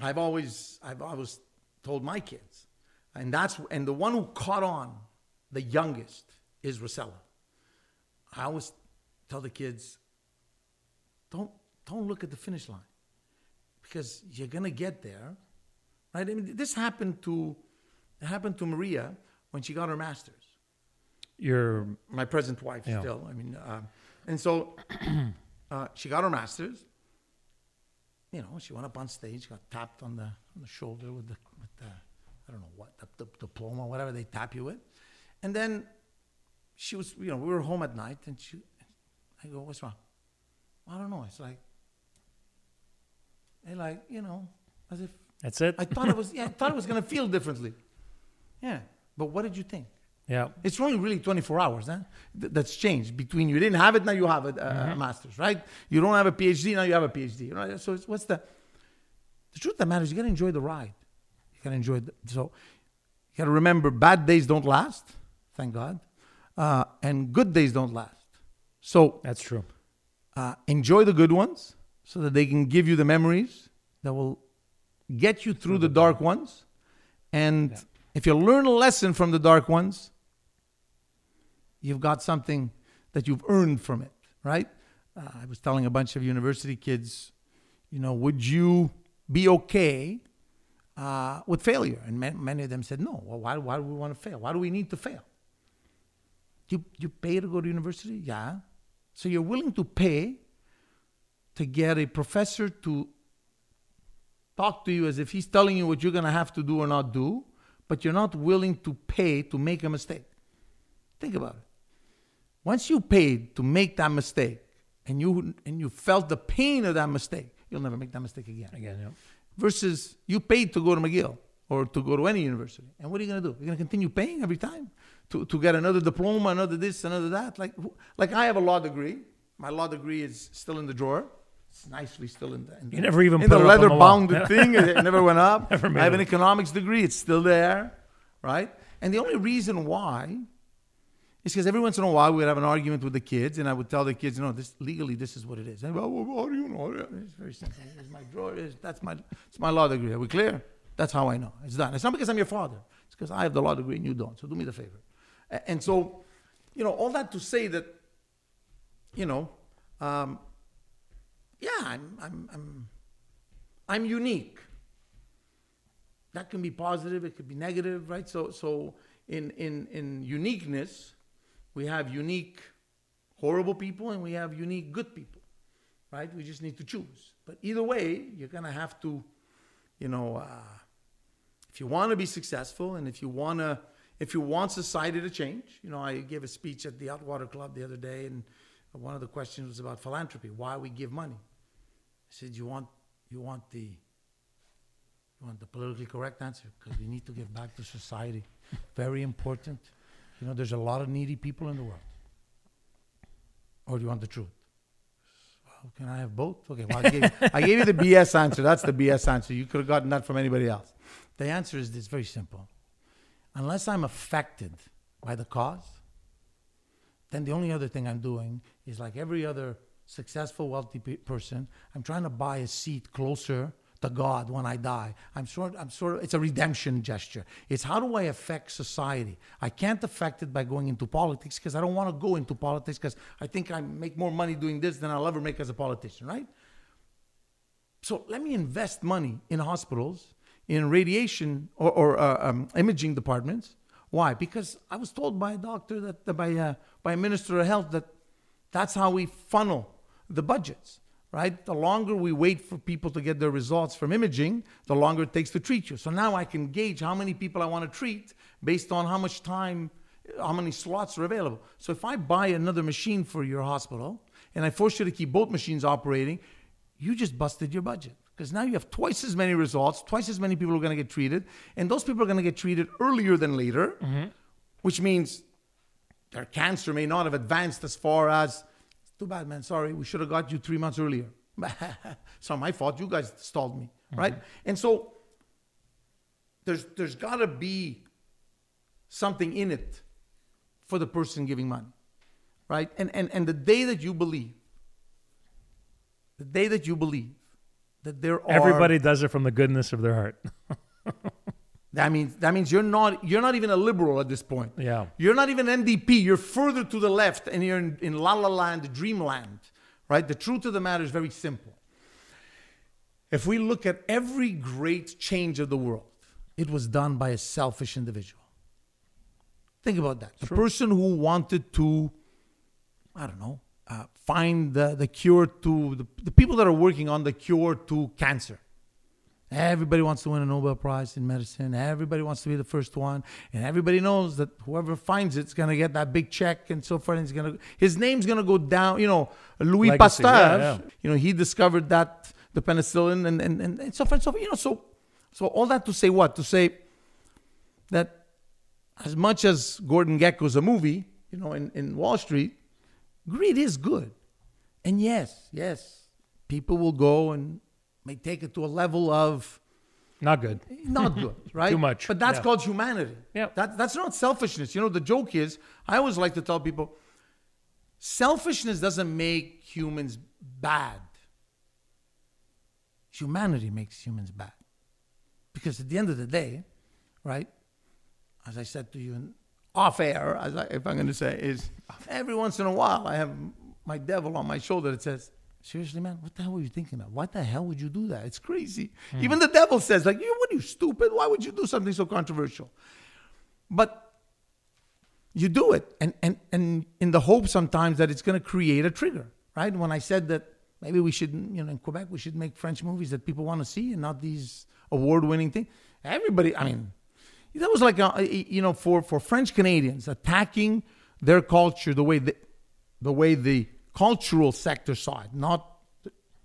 I've always I've always told my kids, and that's and the one who caught on the youngest is Rosella. I always tell the kids, don't don't look at the finish line because you're gonna get there, right? I mean, this happened to it happened to Maria when she got her master's. Your My present wife, Yeah. still. I mean, uh, and so uh, she got her master's. You know, she went up on stage, got tapped on the on the shoulder with the with the I don't know what the, the diploma, whatever they tap you with, and then she was, you know, we were home at night, and she, I go, what's wrong? I don't know. It's like, they like, you know, as if that's it. I thought it was, yeah, I thought it was gonna feel differently. Yeah, but what did you think? Yeah. It's only really 24 hours, huh? Th- that's changed between you didn't have it, now you have it, uh, Mm-hmm. a master's, right? You don't have a PhD, now you have a PhD, right? So it's, what's the, the truth of the matter is you gotta enjoy the ride. You gotta enjoy the, so you gotta remember bad days don't last, thank God, uh, and good days don't last. So That's true. uh, enjoy the good ones so that they can give you the memories that will get you through the dark ones. And if you learn a lesson from the dark ones, you've got something that you've earned from it, right? Uh, I was telling a bunch of university kids, you know, would you be okay uh, with failure? And ma- many of them said, no. Well, why, why do we want to fail? Why do we need to fail? You, you pay to go to university? Yeah. So you're willing to pay to get a professor to talk to you as if he's telling you what you're going to have to do or not do, but you're not willing to pay to make a mistake. Think about it. Once you paid to make that mistake and you and you felt the pain of that mistake, you'll never make that mistake again. Again, yeah. Versus you paid to go to McGill or to go to any university. And what are you going to do? You're going to continue paying every time to, to get another diploma, another this, another that. Like, like I have a law degree. My law degree is still in the drawer. It's nicely still in the, in the You never even in put the it up on leather bound thing. It never went up. Never made I have it. an economics degree. It's still there, right? And the only reason why is because every once in a while we would have an argument with the kids, and I would tell the kids, you know, this legally this is what it is. And well, well, how do you know? It's very simple. It's my drawer. It's, that's my it's my law degree. Are we clear? That's how I know. It's done. It's not because I'm your father. It's because I have the law degree and you don't. So do me the favor. And so, you know, all that to say that, you know, um, yeah, I'm I'm I'm I'm unique. That can be positive. It could be negative, right? So so in in in uniqueness, we have unique horrible people and we have unique good people, right? We just need to choose. But either way, you're gonna have to, you know, uh, if you want to be successful and if you want to, if you want society to change, you know, I gave a speech at the Atwater Club the other day, and one of the questions was about philanthropy, why we give money. I said, you want, you want the, you want the politically correct answer because we need to give back to society. Very important. You know, there's a lot of needy people in the world. Or do you want the truth? Well, can I have both? Okay, well, I gave, I gave you the BS answer. That's the BS answer. You could have gotten that from anybody else. The answer is this very simple. Unless I'm affected by the cause, then the only other thing I'm doing is like every other successful, wealthy pe- person, I'm trying to buy a seat closer to God when I die. I'm sort, I'm sort of, it's a redemption gesture. It's how do I affect society? I can't affect it by going into politics because I don't want to go into politics because I think I make more money doing this than I'll ever make as a politician, right? So let me invest money in hospitals, in radiation or, or uh, um, imaging departments. Why? Because I was told by a doctor that by uh, by a minister of health that that's how we funnel the budgets. Right? The longer we wait for people to get their results from imaging, the longer it takes to treat you. So now I can gauge how many people I want to treat based on how much time, how many slots are available. So if I buy another machine for your hospital, and I force you to keep both machines operating, you just busted your budget. Because now you have twice as many results, twice as many people are going to get treated, and those people are going to get treated earlier than later, mm-hmm. which means their cancer may not have advanced as far as, too bad, man, sorry, we should have got you three months earlier. it's not my fault, you guys stalled me, mm-hmm. right? And so there's, there's got to be something in it for the person giving money, right? And, and, and the day that you believe, the day that you believe that there are Everybody does it from the goodness of their heart. that means that means you're not you're not even a liberal at this point. Yeah. You're not even NDP. You're further to the left, and you're in, in La La Land, dreamland, right? The truth of the matter is very simple. If we look at every great change of the world, it was done by a selfish individual. Think about that. The person who wanted to, I don't know, uh, find the, the cure to the, the people that are working on the cure to cancer. Everybody wants to win a Nobel Prize in medicine. Everybody wants to be the first one, and everybody knows that whoever finds it's going to get that big check and so forth. And he's going to his name's going to go down. You know, Louis Legacy, Pasteur. yeah, yeah. You know, he discovered that the penicillin and and, and, and so forth and so forth. You know, so so all that to say what? To say that as much as Gordon Gekko's a movie, you know, in, in Wall Street, greed is good. And yes, yes, people will go and may take it to a level of Not good. not good, right? Too much, But that's yeah. called humanity. Yeah. That, that's not selfishness. You know, the joke is, I always like to tell people, selfishness doesn't make humans bad. Humanity makes humans bad. Because at the end of the day, right, as I said to you in off air, as I, if I'm going to say, is every once in a while I have my devil on my shoulder that says, Seriously, man, what the hell were you thinking of? What the hell would you do that? It's crazy. Hmm. Even the devil says, like, you, what are you stupid? Why would you do something so controversial? But you do it, and and and in the hope sometimes that it's going to create a trigger, right? When I said that maybe we should, you know, in Quebec we should make French movies that people want to see, and not these award-winning things. Everybody, I mean, that was like a, you know, for for French Canadians attacking their culture the way the, the way the cultural sector saw it, not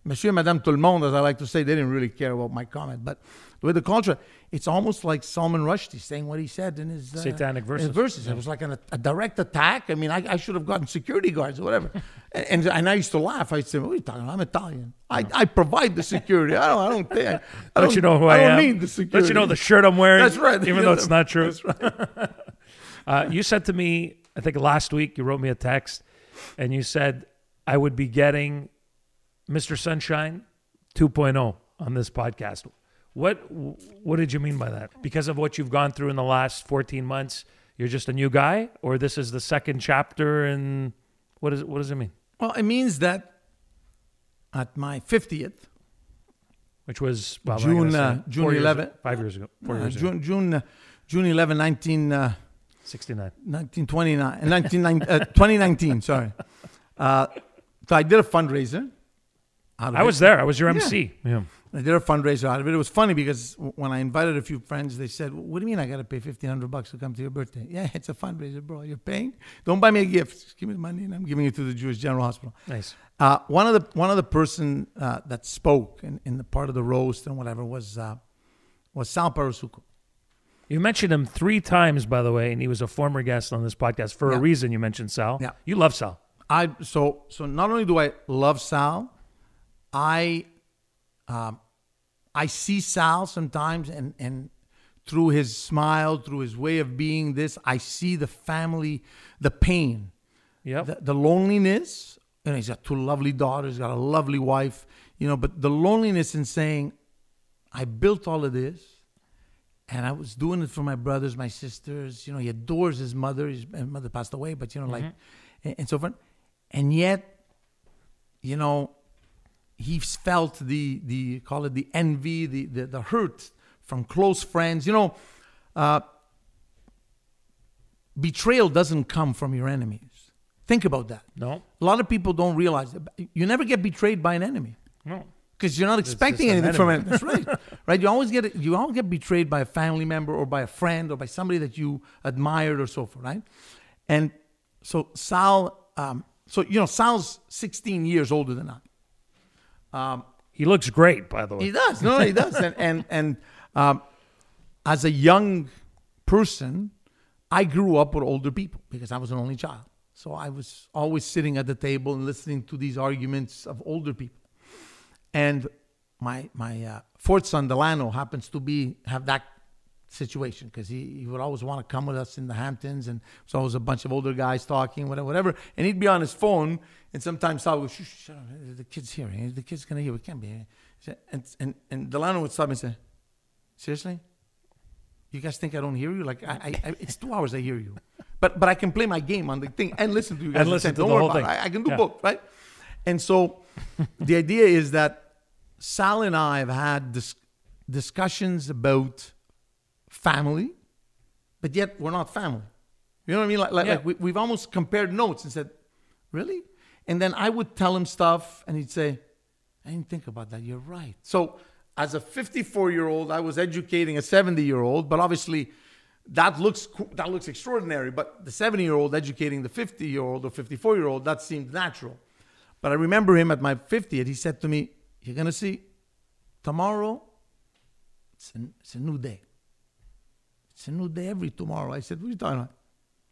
Monsieur and Madame Tout le Monde, as I like to say, they didn't really care about my comment, but with the culture, it's almost like Salman Rushdie saying what he said in his uh, Satanic in his verses. verses. It was like an, a direct attack. I mean, I, I should have gotten security guards or whatever. and, and and I used to laugh. I'd say, "What are you talking about? I'm Italian. I, I provide the security. I don't I don't think. I, I Let don't, you know who I, I don't am. need the security. Let you know the shirt I'm wearing. That's right. Even though it's not true. That's right. Uh, you said to me, I think last week, you wrote me a text, and you said I would be getting Mr. Sunshine 2.0 on this podcast. What what did you mean by that? Because of what you've gone through in the last 14 months, you're just a new guy, or this is the second chapter, and what is what does it mean? Well, it means that at my 50th, Which was well, June, uh, June Four years 11. five years ago, four uh, years ago, June June uh, June 11, 19. Uh, 69. 1929, 19, uh, 2019, sorry. So I did a fundraiser. out of I it. was there. I was your MC. Yeah. I did a fundraiser out of it. It was funny because when I invited a few friends, they said, "What do you mean I got to pay fifteen hundred bucks to come to your birthday?" Yeah, it's a fundraiser, bro. You're paying. Don't buy me a gift. Just give me the money, and I'm giving it to the Jewish General Hospital. Nice. Uh, one of the one of the person uh, that spoke in, in the part of the roast and whatever was uh, was Sal Parasuco. You mentioned him three times, by the way, and he was a former guest on this podcast for a reason. You mentioned Sal. Yeah. You love Sal. I so so not only do I love Sal, I um, I see Sal sometimes and and through his smile, through his way of being this, I see the family, the pain, Yep. the, the loneliness. And he's got two lovely daughters, got a lovely wife, you know, but the loneliness in saying, I built all of this and I was doing it for my brothers, my sisters. You know, he adores his mother. His mother passed away, but you know, like, and, and so forth. And yet, you know, he's felt the the call it the envy, the the, the hurt from close friends. You know, uh, betrayal doesn't come from your enemies. Think about that. no. A lot of people don't realize that you never get betrayed by an enemy No. because you're not expecting just an anything from it. That's right, right. You always get you always get betrayed by a family member or by a friend or by somebody that you admired or so forth, right? And so Sal, um, So you know, Sal's 16 years older than I. He looks great, by the way. He does. No, he does. And and and um, as a young person, I grew up with older people because I was an only child. So I was always sitting at the table and listening to these arguments of older people. And my my uh, fourth son Delano happens to be have that situation because he, he would always want to come with us in the Hamptons and so always a bunch of older guys talking whatever whatever and he'd be on his phone and sometimes Sal would go shh, shh, shut up the kid's hearing eh, the kid's gonna hear we can't be and and and Delano would stop me and say seriously? You guys think I don't hear you? Like I, I, I it's two hours I hear you. But but I can play my game on the thing and listen to you guys And listen to the the whole Don't thing. I, I can do Yeah. both right? And so the idea is that Sal and I have had dis- discussions about family, but yet we're not family. You know what I mean? Like, like, Yeah. like we, we've almost compared notes and said, really? And then I would tell him stuff and he'd say, I didn't think about that. You're right. So as a 54 year old, I was educating a 70 year old, but obviously that looks that looks extraordinary. But the 70 year old educating the 50 year old or 54 year old, that seemed natural. But I remember him at my 50th. He said to me, "You're gonna see, tomorrow, it's a, it's a new day. It's a new day every tomorrow." I said, "What are you talking about?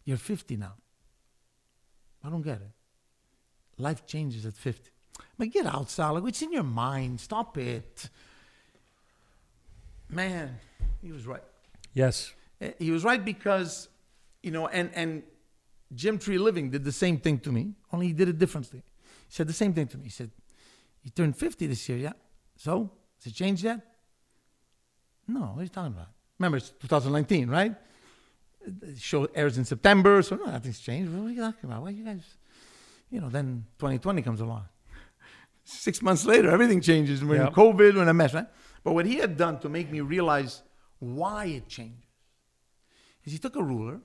You're 50 now. I don't get it. Life changes at 50. But get out, Sal. It's in your mind. Stop it. Man, he was right. Yes. Uh, He was right because, you know, and and Jim Treliving did the same thing to me, only he did it differently. He said the same thing to me. He said, "You turned 50 this year, yeah? So, has it changed yet?" No, what are you talking about? Remember, it's 2019, right? The show airs in September, so no, nothing's changed. What are you talking about? Why you guys, you know, then 2020 comes along. Six months later, everything changes. We're Yeah. in COVID, we're in a mess, right? But what he had done to make me realize why it changes is he took a ruler,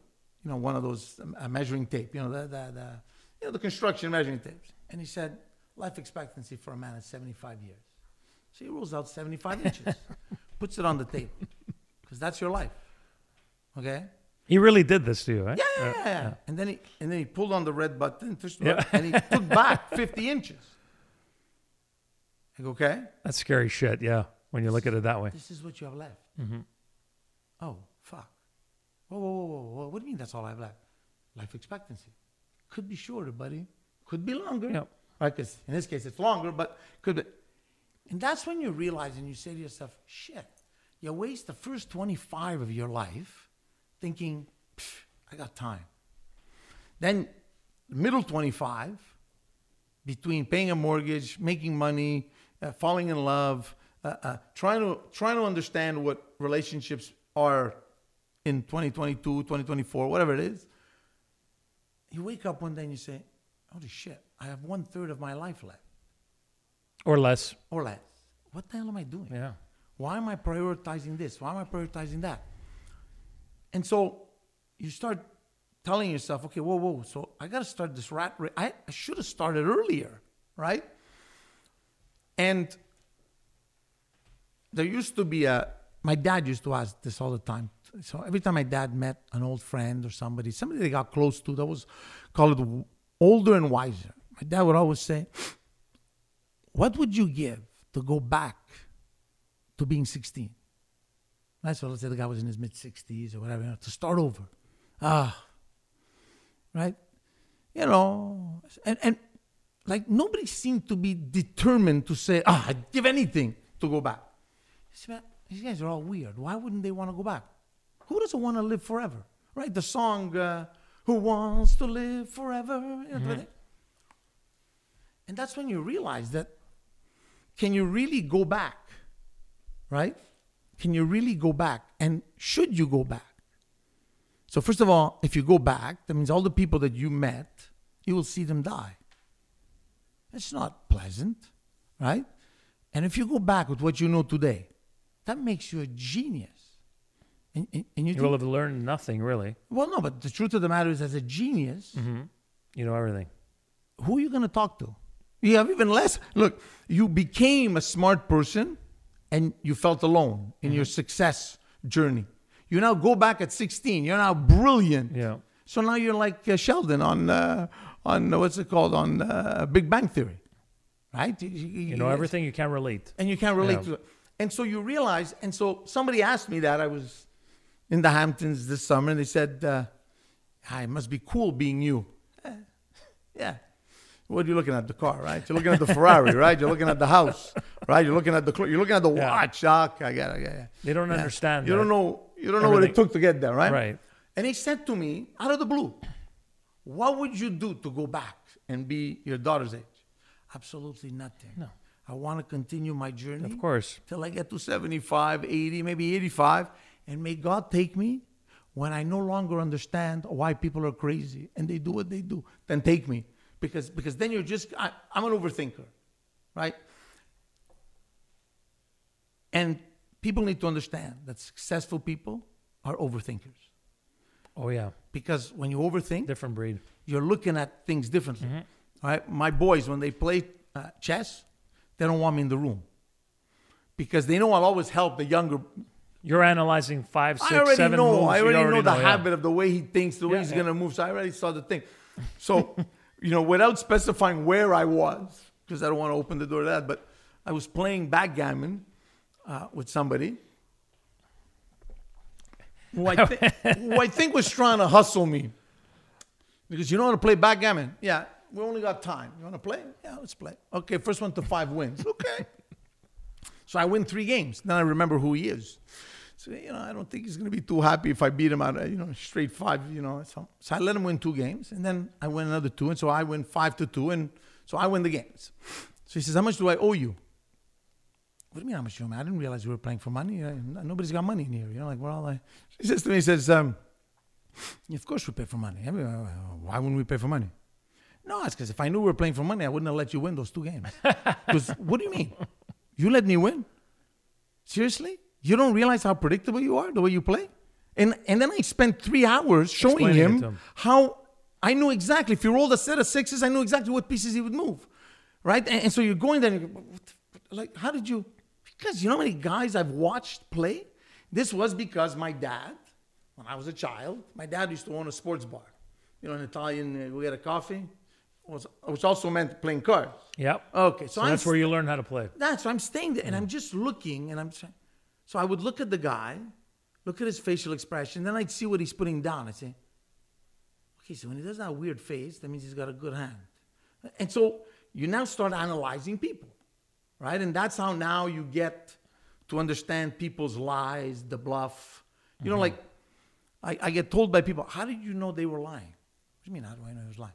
you know, one of those um, uh, measuring tape, you know, the, the, the, you know, the construction measuring tapes, and he said life expectancy for a man is 75 years. So he rules out 75 inches, puts it on the table, because that's your life. Okay. He really did this to you, right? Uh, yeah, yeah, yeah, yeah. And then he and then he pulled on the red button, Yeah. and he took back 50 inches. Go, okay, That's scary shit, yeah, when you look at it that way. this is what you have left. Mm-hmm. Oh, fuck. Whoa, whoa, whoa, whoa, whoa. What do you mean that's all I have left? Life expectancy. Could be shorter, buddy. Could be longer. Yeah. Right? Because in this case, it's longer, but could be. And that's when you realize and you say to yourself, shit, you waste the first 25 of your life thinking, I got time. Then, middle 25, between paying a mortgage, making money, uh, falling in love, uh, uh, trying to trying to understand what relationships are in 2022, 2024, whatever it is. You wake up one day and you say, "Holy shit! I have one third of my life left, Or less. or less. What the hell am I doing? Yeah. Why am I prioritizing this? Why am I prioritizing that? And so you start telling yourself, okay, whoa, whoa, so I got to start this rat race. I, I should have started earlier, right? And there used to be a, my dad used to ask this all the time. So every time my dad met an old friend or somebody, somebody they got close to, that was called older and wiser. My dad would always say, what would you give to go back to being 16? Right? So let's say the guy was in his mid 60s or whatever, you know, to start over. Ah, right? You know, and, and like nobody seemed to be determined to say, ah, I'd give anything to go back. These guys are all weird. Why wouldn't they want to go back? Who doesn't want to live forever? Right? The song, uh, Who Wants to Live Forever? You know, And that's when you realize that can you really go back? Right? Can you really go back? And should you go back? So, first of all, if you go back, that means all the people that you met, you will see them die. It's not pleasant, right? And if you go back with what you know today, that makes you a genius. And, and, and you You will have learned nothing, really. well, no, but the truth of the matter is, as a genius, mm-hmm. You know everything. who are you going to talk to? You have even less. Look, you became a smart person and you felt alone in your success journey. You now go back at 16. You're now brilliant. Yeah. So now you're like uh, Sheldon on uh, on uh, what's it called on uh, Big Bang Theory, right? You, you- You know everything. You can't relate. and you can't relate Yeah. to it. And so you realize, and so somebody asked me that I was in the Hamptons this summer, and they said, uh, ah, "It must be cool being you." Yeah. What are you looking at? The car, right? You're looking at the Ferrari, right? You're looking at the house, right? You're looking at the cl- you're looking at the Yeah. watch. Ah, I get it. It. They don't Yeah. understand. You don't know. You don't know what it took to get there, right? Right. And he said to me, out of the blue, "What would you do to go back and be your daughter's age?" Absolutely nothing. No. I want to continue my journey Of course. till I get to 75, 80, maybe 85, and may God take me when I no longer understand why people are crazy and they do what they do. Then take me because because then you're just I, I'm an overthinker, right? And people need to understand that successful people are overthinkers Oh yeah. because when you overthink, Different breed. you're looking at things differently. Mm-hmm. All right, my boys when they play uh, chess, they don't want me in the room because they know I'll always help the younger. You're analyzing five, six, I already seven know. moves. I You already, know the yeah. habit of the way he thinks, the way Yeah, he's yeah. gonna move. So I already saw the thing. So, you know, without specifying where I was, because I don't want to open the door to that, but I was playing backgammon uh, with somebody who I, thi- who I think was trying to hustle me. Because you know how to play backgammon? Yeah, we only got time. You want to play? Yeah, let's play. Okay, first one to five wins. Okay. so I win three games. Then I remember who he is. So, you know, I don't think he's going to be too happy if I beat him out, you know, straight five, you know. So, so I let him win two games, and then I win another two, and so I win five to two, and so I win the games. So he says, How much do I owe you? What do you mean, how much do you owe me? I didn't realize we were playing for money. Uh, Nobody's got money in here. You know, like, we're all like, he says to me, he says, um, Of course we pay for money. I uh, why wouldn't we pay for money? No, it's because if I knew we were playing for money, I wouldn't have let you win those two games. Because what do you mean? You let me win? Seriously? You don't realize how predictable you are the way you play? And and then I spent three hours showing him, him. how I knew exactly if he rolled a set of sixes, I knew exactly what pieces he would move. Right? And, and so you're going there and you go, what the, like, how did you? Because you know how many guys I've watched play? This was because my dad, when I was a child, my dad used to own a sports bar. You know, an Italian, uh, go get a coffee, was, which also meant playing cards. Yep. Okay, so, So I'm that's where you learn how to play. that's so I'm staying there and I'm just looking and I'm saying, so I would look at the guy, look at his facial expression, then I'd see what he's putting down. I'd say, okay, so when he does that weird face, that means he's got a good hand. And so you now start analyzing people, right? And that's how now you get to understand people's lies, the bluff. You know, mm-hmm. like I, I get told by people, how did you know they were lying? What do you mean, how do I know he was lying?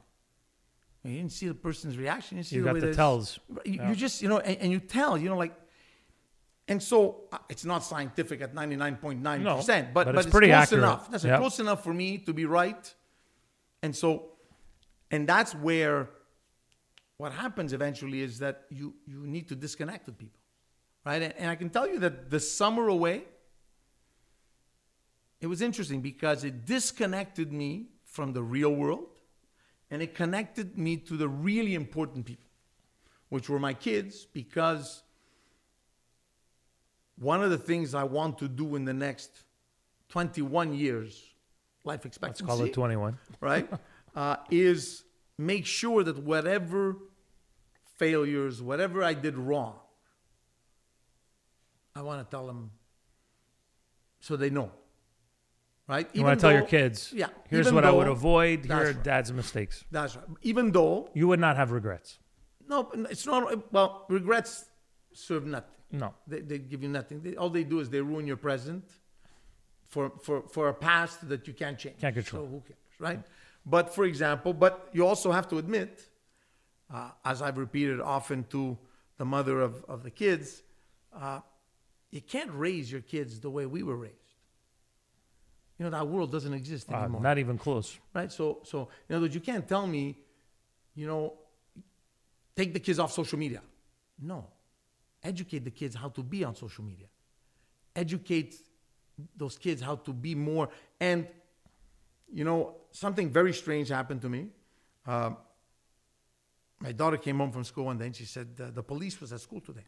You didn't see the person's reaction. You, see You the got the tells. You, Yeah. you just, you know, and, and you tell, you know, like, and so uh, it's not scientific at 99.9%, No, but, but but, it's it's, pretty close accurate. enough. That's Yep. close enough for me to be right. And so, and that's where what happens eventually is that you, you need to disconnect with people, right? And, and I can tell you that the summer away, it was interesting because it disconnected me from the real world and it connected me to the really important people, which were my kids, because one of the things I want to do in the next 21 years, life Let's expectancy, call it 21. right, uh, is make sure that whatever failures, whatever I did wrong, I want to tell them so they know. Right? You want to tell your kids, Yeah. here's what I would avoid. Here are right. dad's mistakes. That's right. Even though, You would not have regrets. no, it's not, well, regrets serve nothing. No. They, they give you nothing. They, all they do is they ruin your present for, for, for a past that you can't change. Can't control. So who cares, right? But for example, but you also have to admit, uh, as I've repeated often to the mother of, of the kids, uh, you can't raise your kids the way we were raised. You know, that world doesn't exist Uh, anymore not even close. right? So, so in other words, you can't tell me, you know, take the kids off social media. No, educate the kids how to be on social media. Educate those kids how to be more. And you know, something very strange happened to me. Um, my daughter came home from school and then she said the, the police was at school today.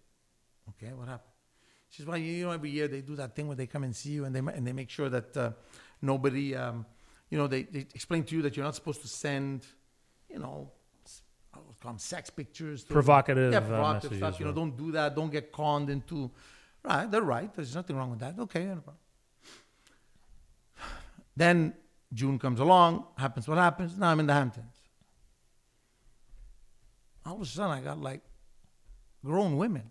Okay, what happened? She says, well, you you know, every year they do that thing where they come and see you and they and they make sure that uh, nobody, um, you know, they, they explain to you that you're not supposed to send, you know, s- I would call them sex pictures. to- Provocative, Yeah, uh, provocative stuff. You know, don't do that. Don't get conned into. Right, they're right. There's nothing wrong with that. Okay, no problem. Then June comes along, happens what happens. Now I'm in the Hamptons. All of a sudden, I got like grown women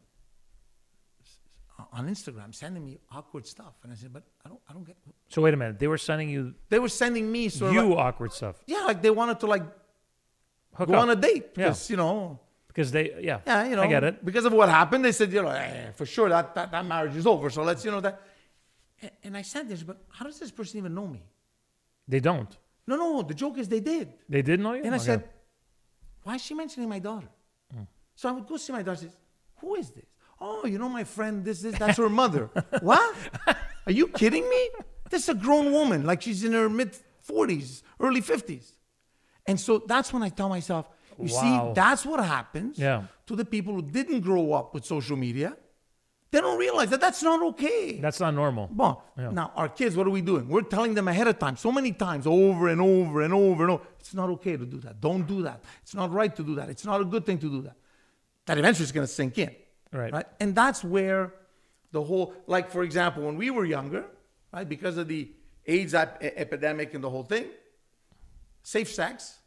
on Instagram sending me awkward stuff, and I said, "But I don't, I don't get." So wait a minute. They were sending you They were sending me sort of you like, awkward stuff. yeah, like they wanted to like Hook go up. on a date Yeah. because you know, because they yeah yeah, you know, I get it. because of what happened. They said, you know, eh, for sure that, that that marriage is over. So let's, you know, that. And, I said this, but how does this person even know me? They don't. No, no, the joke is they did. They did know you. And I Okay. said, why is she mentioning my daughter? Hmm. So I would go see my daughter. Says, who is this? Oh, you know my friend. This, is that's her mother. what? Are you kidding me? This is a grown woman, like she's in her mid forties, early fifties. And so that's when I tell myself, you Wow. see, that's what happens Yeah. to the people who didn't grow up with social media. They don't realize that that's not okay. that's not normal. Well, now our kids, what are we doing? We're telling them ahead of time, so many times, over and over and over and over. It's not okay to do that. Don't do that. It's not right to do that. It's not a good thing to do that. That eventually is going to sink in, Right. Right, and that's where the whole, like for example, when we were younger, right, because of the AIDS ep- epidemic and the whole thing, safe sex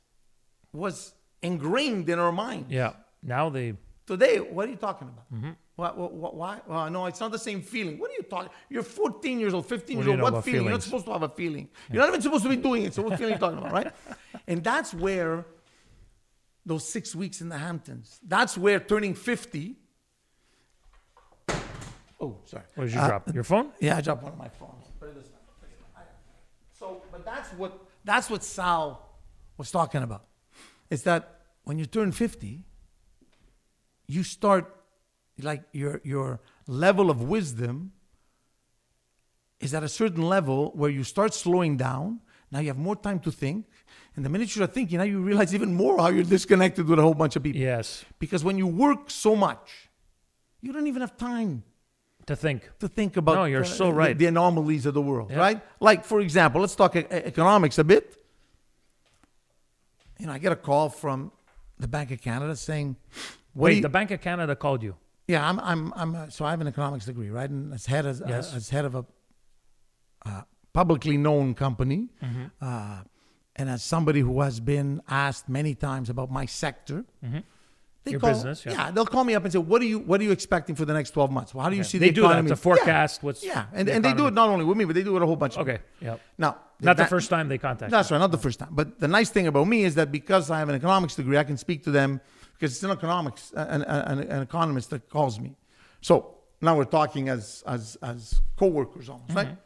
was ingrained in our minds. Yeah. Now they Today, what are you talking about? Mm-hmm. What, what, what, why? Well, no, it's not the same feeling. What are you talking? You're 14 years old, 15 years old. What about feeling? You're not supposed to have a feeling. You're not even supposed to be doing it. So what feeling are you talking about, right? And that's where those six weeks in the Hamptons. That's where turning 50. Oh, sorry. what did you Uh, drop? Your phone? Yeah, I dropped one of my phones. Put it this way. So, but that's what that's what Sal was talking about. Is that when you turn 50, you start like your your level of wisdom is at a certain level where you start slowing down. Now you have more time to think. And the minute you start thinking, now you realize even more how you're disconnected with a whole bunch of people. Yes. Because when you work so much, you don't even have time To think. to think about No, you're uh, so the- right. the, anomalies of the world, Yeah. right? Like, for example, let's talk e- economics a bit. You know, I get a call from the Bank of Canada saying, Wait, the Bank of Canada called you. yeah, I'm, I'm, I'm, uh, so I have an economics degree, right? And as head, as, Yes. uh, as head of a uh, publicly known company, Mm-hmm. uh, and as somebody who has been asked many times about my sector, they Mm-hmm. Your call, business, yeah. they'll call me up and say, "What are you, what are you expecting for the next 12 months? Well, how do you see They the do that economy?" to forecast what's Yeah, and, the and they do it not only with me, but they do it a whole bunch. Okay. Yep. Now, Not the first time they contact. That's right, not the first time. But the nice thing about me is that because I have an economics degree, I can speak to them because it's an economics, an, an, an economist that calls me. So now we're talking as as as coworkers almost, right?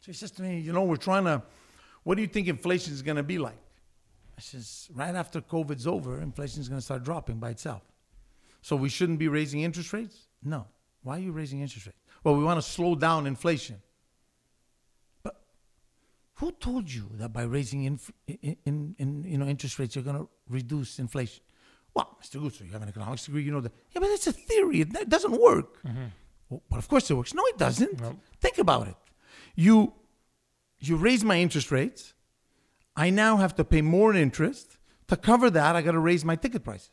So he says to me, you know, we're trying to. What do you think inflation is going to be like? I says, right after COVID's over, inflation is going to start dropping by itself. So we shouldn't be raising interest rates? No. Why are you raising interest rates? Well, we want to slow down inflation. But who told you that by raising inf- in, in, in, you know, interest rates, you're going to reduce inflation? Well, Mr. Guzzo, you have an economics degree, you know that. Yeah, but it's a theory. It, it doesn't work. Mm-hmm. Well, but of course it works. No, it doesn't. Think about it. You, you raise my interest rates. I now have to pay more in interest. To cover that, I got to raise my ticket prices.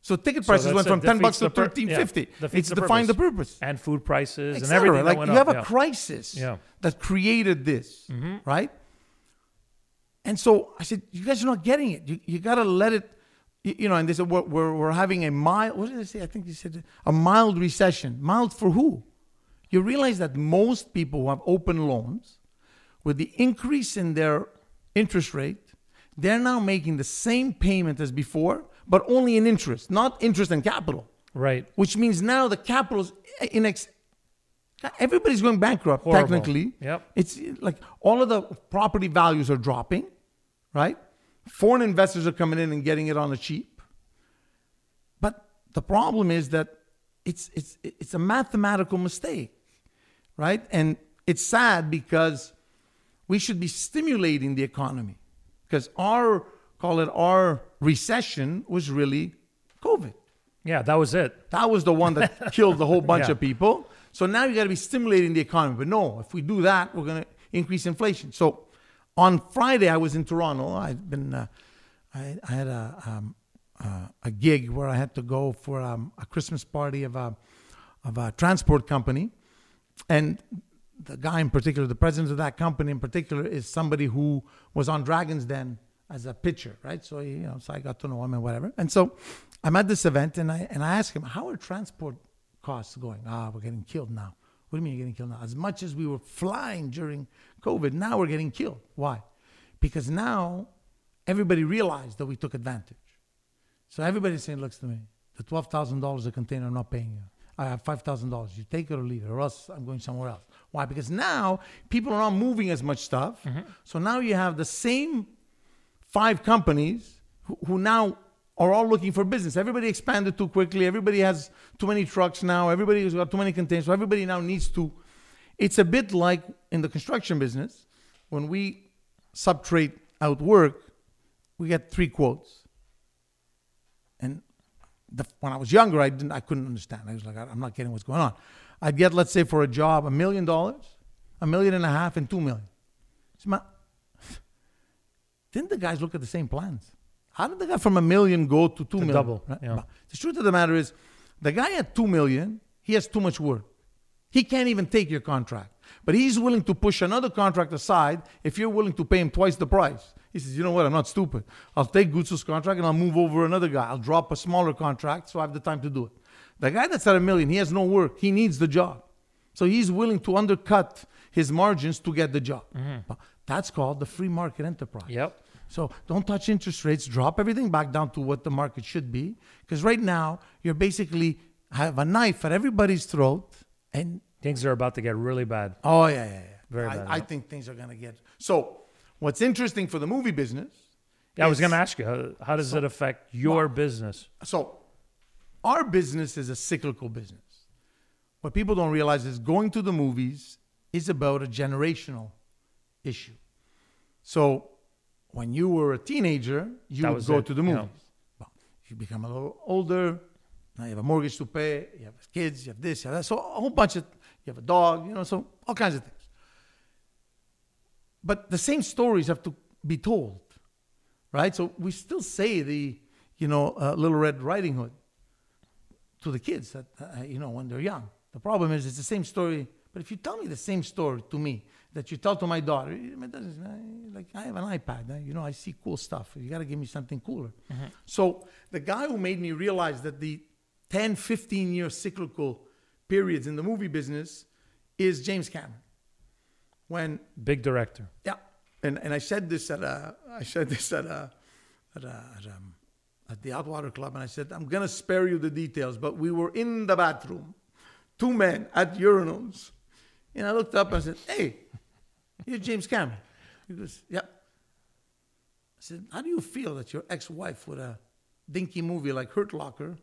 So ticket prices that's went from ten bucks to thirteen yeah, fifty. It's the defined the purpose. and food prices and everything. Like you have up, a yeah. crisis Yeah. Mm-hmm. that created this, right? And so I said, you guys are not getting it. You, you got to let it, you, you know. And they said we're, we're, we're having a mild. What did they say? I think they said a mild recession. Mild for who? You realize that most people who have open loans, with the increase in their interest rate, they're now making the same payment as before, but only in interest, not interest and capital Right. which means now the capital is in ex- everybody's going bankrupt Horrible. technically Yep. it's like all of the property values are dropping right foreign investors are coming in and getting it on the cheap but the problem is that it's it's it's a mathematical mistake right and it's sad because we should be stimulating the economy because our call it our recession was really covid Yeah, that was it. that was the one that killed the whole bunch Yeah. of people. So now you got to be stimulating the economy. But no, if we do that, we're going to increase inflation. So on Friday, I was in Toronto. I've been uh, I, I had a um, uh, a gig where I had to go for um, a Christmas party of a of a transport company, and the guy in particular, the president of that company in particular, is somebody who was on Dragons Den as a pitcher, right? So you know, so I got to know him and whatever. And so I'm at this event, and I and I asked him, "How are transport costs going?" Ah, we're getting killed now. What do you mean you're getting killed now? As much as we were flying during COVID, now we're getting killed. Why? Because now everybody realized that we took advantage. So everybody's saying, looks to me, the $12,000 a container, I'm not paying you. I have $5,000. You take it or leave it, or else I'm going somewhere else. Why? Because now people are not moving as much stuff. Mm-hmm. So now you have the same five companies who, who now are all looking for business. Everybody expanded too quickly. Everybody has too many trucks now. Everybody's got too many containers. So everybody now needs to. It's a bit like in the construction business when we subtrade out work, we get three quotes. And the, when I was younger, I didn't, I couldn't understand. I was like, I'm not getting what's going on. I'd get, let's say, for a job, a million dollars, a million and a half, and two million. So my, didn't the guys look at the same plans? How did the guy from a million go to two? two million? double, right? yeah. The truth of the matter is, the guy at two million, he has too much work. He can't even take your contract. But he's willing to push another contract aside if you're willing to pay him twice the price. He says, you know what, I'm not stupid. I'll take Guzzo's contract and I'll move over another guy. I'll drop a smaller contract so I have the time to do it. The guy that's at a million, he has no work. He needs the job. So he's willing to undercut his margins to get the job. Mm-hmm. But That's called the free market enterprise. Yep. So don't touch interest rates. Drop everything back down to what the market should be. Because right now you're basically have a knife at everybody's throat. And Things are about to get really bad. oh yeah, yeah, yeah. Very I, bad, I think things are gonna get. So what's interesting for the movie business? Yeah, I was going to ask you, how, how does it affect your business? So our business is a cyclical business. What people don't realize is going to the movies is about a generational issue. So when you were a teenager, you That would go it, to the yeah. movies. Well, you become a little older, now you have a mortgage to pay, you have kids, you have this, you have that. So a whole bunch of, you have a dog, you know, so all kinds of things. But the same stories have to be told, right? So we still say the, you know, uh, Little Red Riding Hood to the kids that uh, you know when they're young. The problem is it's the same story. But if you tell me the same story to me that you tell to my daughter, uh, like I have an iPad, uh, you know, I see cool stuff. You got to give me something cooler. So the guy who made me realize that the 10, 15 year cyclical periods in the movie business is James Cameron. When Big director. yeah, and and I said this at a I said this at a at a, at, um, at the Atwater Club, and I said I'm gonna spare you the details, but we were in the bathroom, two men at urinals, and I looked up and I said, "Hey, you're James Cameron." He goes, "Yep." I said, "How do you feel that your ex-wife with a dinky movie like Hurt Locker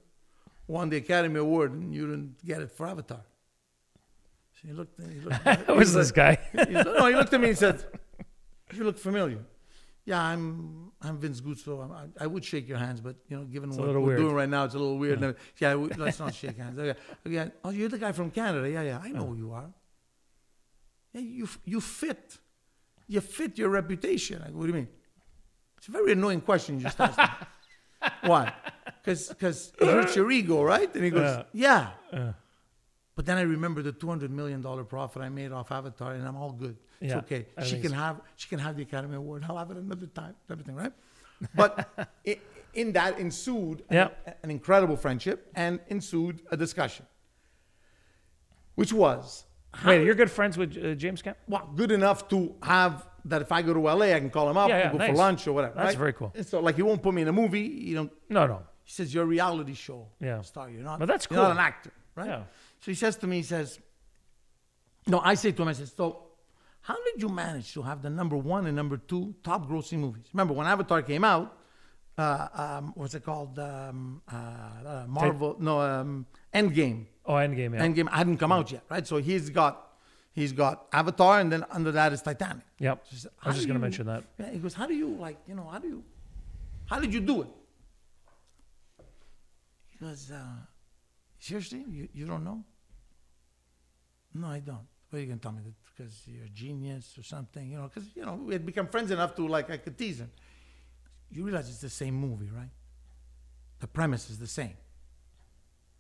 won the Academy Award and you didn't get it for Avatar?" So he looked. He looked Who is this guy? he, no, he looked at me and said, "You look familiar." Yeah, I'm I'm Vince Guzzo. I, I would shake your hands, but you know, given a what we're weird. doing right now, it's a little weird. Yeah, we, let's not shake hands. Okay. okay. Oh, you're the guy from Canada. Yeah, yeah. I know who you are. Yeah, you you fit. You fit your reputation. I go, what do you mean? It's a very annoying question you just asked. Why? Because because it hurts your ego, right? And he goes, yeah. But then I remember the two hundred million dollar profit I made off Avatar, and I'm all good. It's Yeah, okay. She can so. have she can have the Academy Award. I'll have it another time. Everything, right? But i in that ensued an- Yeah. an, incredible friendship and ensued a discussion, which was Wait, you're good friends with uh, James Cameron? well, good enough to have that if I go to LA, I can call him up, Yeah, yeah, go for lunch or whatever. That's right? very cool. And so, like, he won't put me in a movie. You know, No, no. he says you're a reality show Yeah. star. You're not. But that's cool. You're not an actor, right? Yeah. So he says to me, he says, "No." I say to him, I says, "So, how did you manage to have the number one and number two top grossing movies? Remember when Avatar came out? Uh, um, what's it called? Um, uh, uh, Marvel? No, um, Endgame. Oh, Endgame, yeah. Endgame hadn't come out yet, right? So he's got he's got Avatar, and then under that is Titanic. Yep. So said, I was just going to mention that. Yeah, he goes, "How do you like? You know, how do you? How did you do it?" He goes, uh, "Seriously, you, you don't know?" No, I don't. Are you gonna tell me that because you're a genius or something? You know, because you know we had become friends enough to like I could tease him. you realize it's the same movie, right? The premise is the same.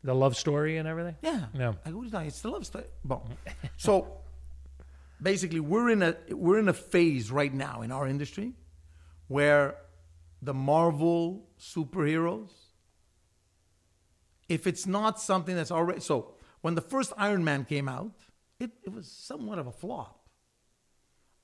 The love story and everything. Yeah. Yeah. I what are you talking? It's the love story. Bon. so basically, we're in a we're in a phase right now in our industry where the Marvel superheroes, if it's not something that's already so, when the first Iron Man came out, it, it was somewhat of a flop.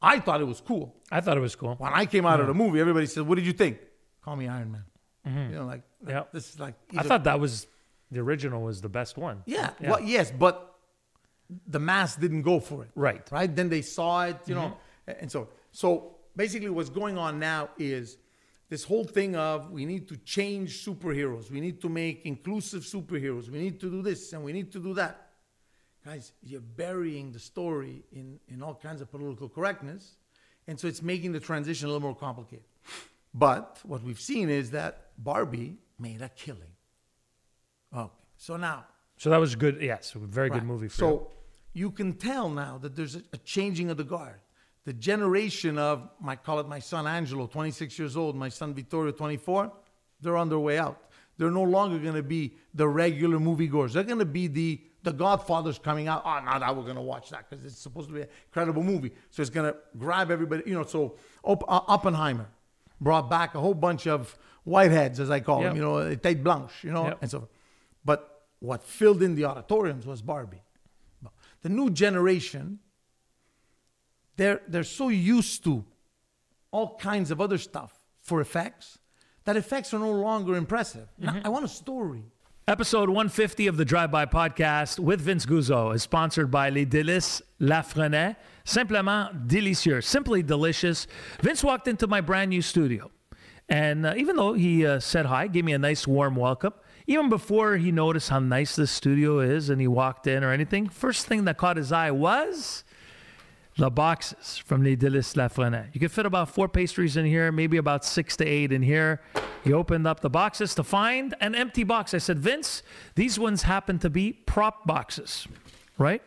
I thought it was cool. I thought it was cool. When I came out of the movie, everybody said, "What did you think?" Call me Iron Man. Mm-hmm. You know, like Yeah. this is like I thought that was the original was the best one. yeah, Yeah. Well, yes, but the mass didn't go for it. Right. Right. Then they saw it, you know, mm-hmm. and so so basically, what's going on now is this whole thing of we need to change superheroes. We need to make inclusive superheroes. We need to do this and we need to do that. Guys, you're burying the story in in all kinds of political correctness, and so it's making the transition a little more complicated. But what we've seen is that Barbie made a killing. Okay, so now So that was good. Yes, a very good movie. For so you can tell now that there's a, a changing of the guard. The generation of, I call it my son Angelo, 26 years old, my son Vittorio, 24, they're on their way out. They're no longer going to be the regular moviegoers. They're going to be the the Godfather's coming out. Oh, now that we're going to watch that because it's supposed to be an incredible movie. So it's going to grab everybody. You know, so Op- uh, Oppenheimer brought back a whole bunch of whiteheads, as I call them. You know, tête blanche. You know, Yep. and so. But what filled in the auditoriums was Barbie. The new generation, they're, they're so used to all kinds of other stuff for effects that effects are no longer impressive. Now, I want a story. Episode 150 of the Drive By Podcast with Vince Guzzo is sponsored by Les Délices Lafrenaie. Simplement délicieux, simply delicious. Vince walked into my brand new studio. And uh, even though he uh, said hi, gave me a nice warm welcome, even before he noticed how nice this studio is and he walked in or anything, first thing that caught his eye was the boxes from Les Délices Lafrenaie. You could fit about four pastries in here, maybe about six to eight in here. He opened up the boxes to find an empty box. I said, Vince, these ones happen to be prop boxes, right?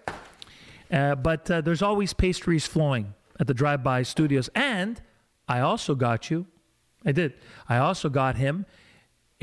Uh, but uh, there's always pastries flowing at the Drive By Studios. And I also got you, I did, I also got him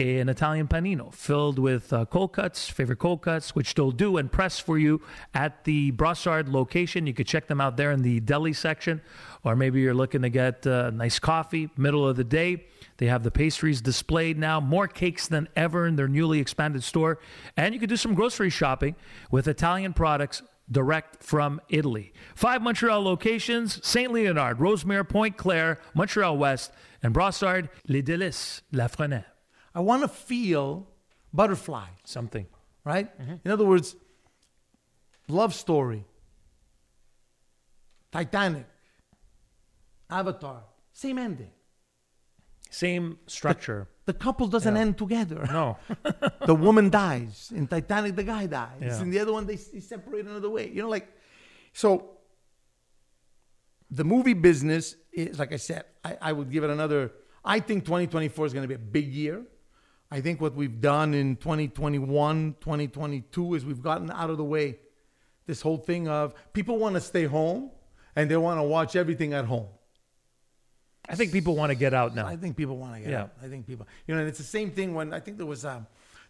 an Italian panino filled with uh, cold cuts, favorite cold cuts, which they'll do and press for you at the Brossard location. You could check them out there in the deli section, or maybe you're looking to get uh, nice coffee, middle of the day. They have the pastries displayed now, more cakes than ever in their newly expanded store. And you could do some grocery shopping with Italian products direct from Italy. Five Montreal locations St. Leonard, Rosemere, Pointe Claire, Montreal West, and Brossard, Les Délices, La Lafrenaie. I want to feel butterfly, Something. right? Mm-hmm. In other words, love story, Titanic, Avatar, same ending. Same structure. The couple doesn't end together. No. the woman dies. In Titanic, the guy dies. Yeah. In the other one, they, they separate another way. You know, like, so the movie business is, like I said, I, I would give it another, I think 2024 is going to be a big year. I think what we've done in 2021, 2022 is we've gotten out of the way this whole thing of people want to stay home and they want to watch everything at home. I think people want to get out now. I think people want to get Yeah. out. I think people, you know, and it's the same thing when I think there was a,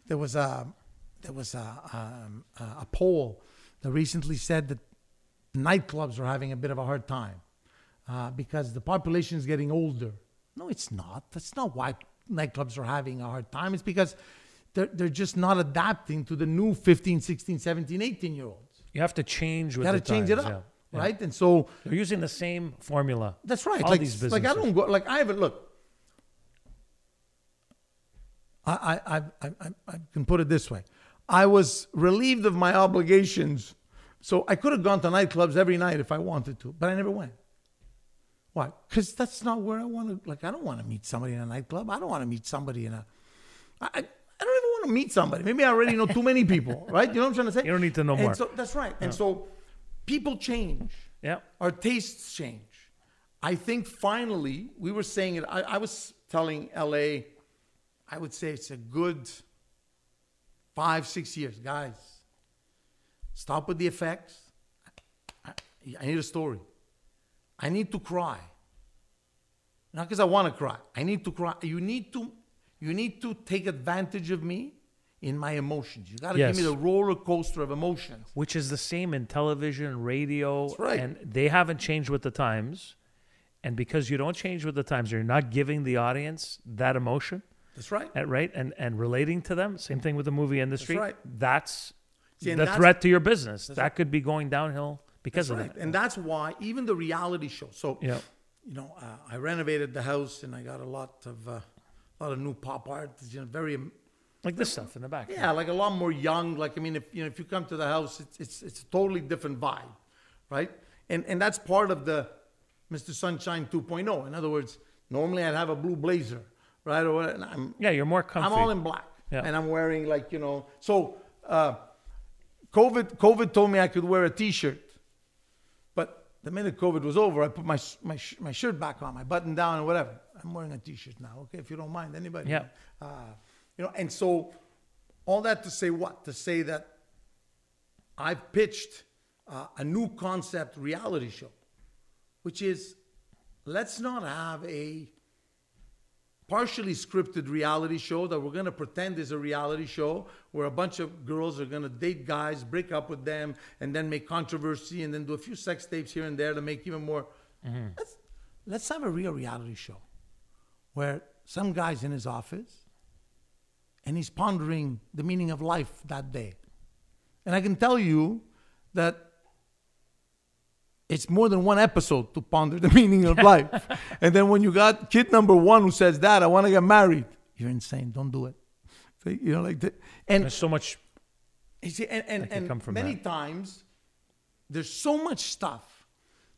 there was a, there was a, um, a, a poll that recently said that nightclubs are having a bit of a hard time uh, because the population is getting older. No, it's not. That's not why nightclubs are having a hard time. It's because they're, they're just not adapting to the new 15, 16, 17, 18 year olds. You have to change with Got to the change it up, yeah. Yeah. right? And so They're using the same formula. That's right. All like, these like I don't go. Like I haven't look. I I, I I I can put it this way. I was relieved of my obligations, so I could have gone to nightclubs every night if I wanted to, but I never went. Why? Because that's not where I want to. Like I don't want to meet somebody in a nightclub. I don't want to meet somebody in a. I, I don't even want to meet somebody. Maybe I already know too many people, right? You know what I'm trying to say? You don't need to know And more. So, that's right. And so, people change Yeah. our tastes change. I think finally, we were saying it. I, I was telling LA, I would say it's a good five, six years. Guys, stop with the effects. I, I need a story. I need to cry. not because I want to cry. I need to cry. You need to, you need to take advantage of me in my emotions. You got to Yes. give me the roller coaster of emotions. which is the same in television, radio, That's right. and they haven't changed with the times. And because you don't change with the times, you're not giving the audience that emotion, That's right. uh, right? And and relating to them. Same thing with the movie industry. That's right. That's See, the that's- threat to your business. That could be going downhill because That's of right. that. And that's why even the reality show. So, Yeah. you know, uh, I renovated the house and I got a lot of, uh, a lot of new pop art. You know, very, Like this stuff in the back. yeah, like a lot more young. Like, I mean, if you know, if you come to the house, it's it's it's a totally different vibe, right? And and that's part of the Mr. Sunshine 2.0. In other words, normally I'd have a blue blazer, right? Or and I'm Yeah, you're more comfy. I'm all in black, Yeah. and I'm wearing like you know. So, uh, COVID COVID told me I could wear a T-shirt, the minute COVID was over, I put my my my shirt back on, my button down, and whatever. I'm wearing a T-shirt now. Okay, if you don't mind, anybody. Yeah. Uh, you know, and so all that to say what? To say that I've pitched uh, a new concept reality show, which is let's not have a partially scripted reality show that we're going to pretend is a reality show where a bunch of girls are going to date guys, break up with them, and then make controversy and then do a few sex tapes here and there to make even more. Mm-hmm. Let's, let's have a real reality show where some guy's in his office and he's pondering the meaning of life that day. And I can tell you that it's more than one episode to ponder the meaning of life. and then when you got kid number one who says that, I want to get married, you're insane. Don't do it. So, you know, like that. And There's so much. you see, and, and, and many that. times there's so much stuff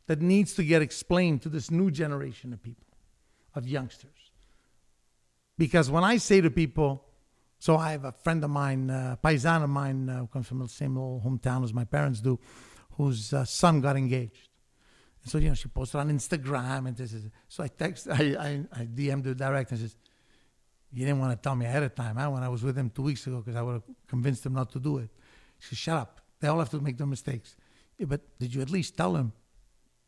that needs to get explained to this new generation of people, of youngsters. Because when I say to people, so I have a friend of mine, uh, paisan of mine, uh, who comes from the same little hometown as my parents do, whose uh, son got engaged. And so, you know, she posted on Instagram and this is, so I text, I, I, I DM'd her direct and says, you didn't want to tell me ahead of time, huh? When I was with him two weeks ago, because I would have convinced him not to do it. She said, shut up. They all have to make their mistakes. Yeah, but did you at least tell him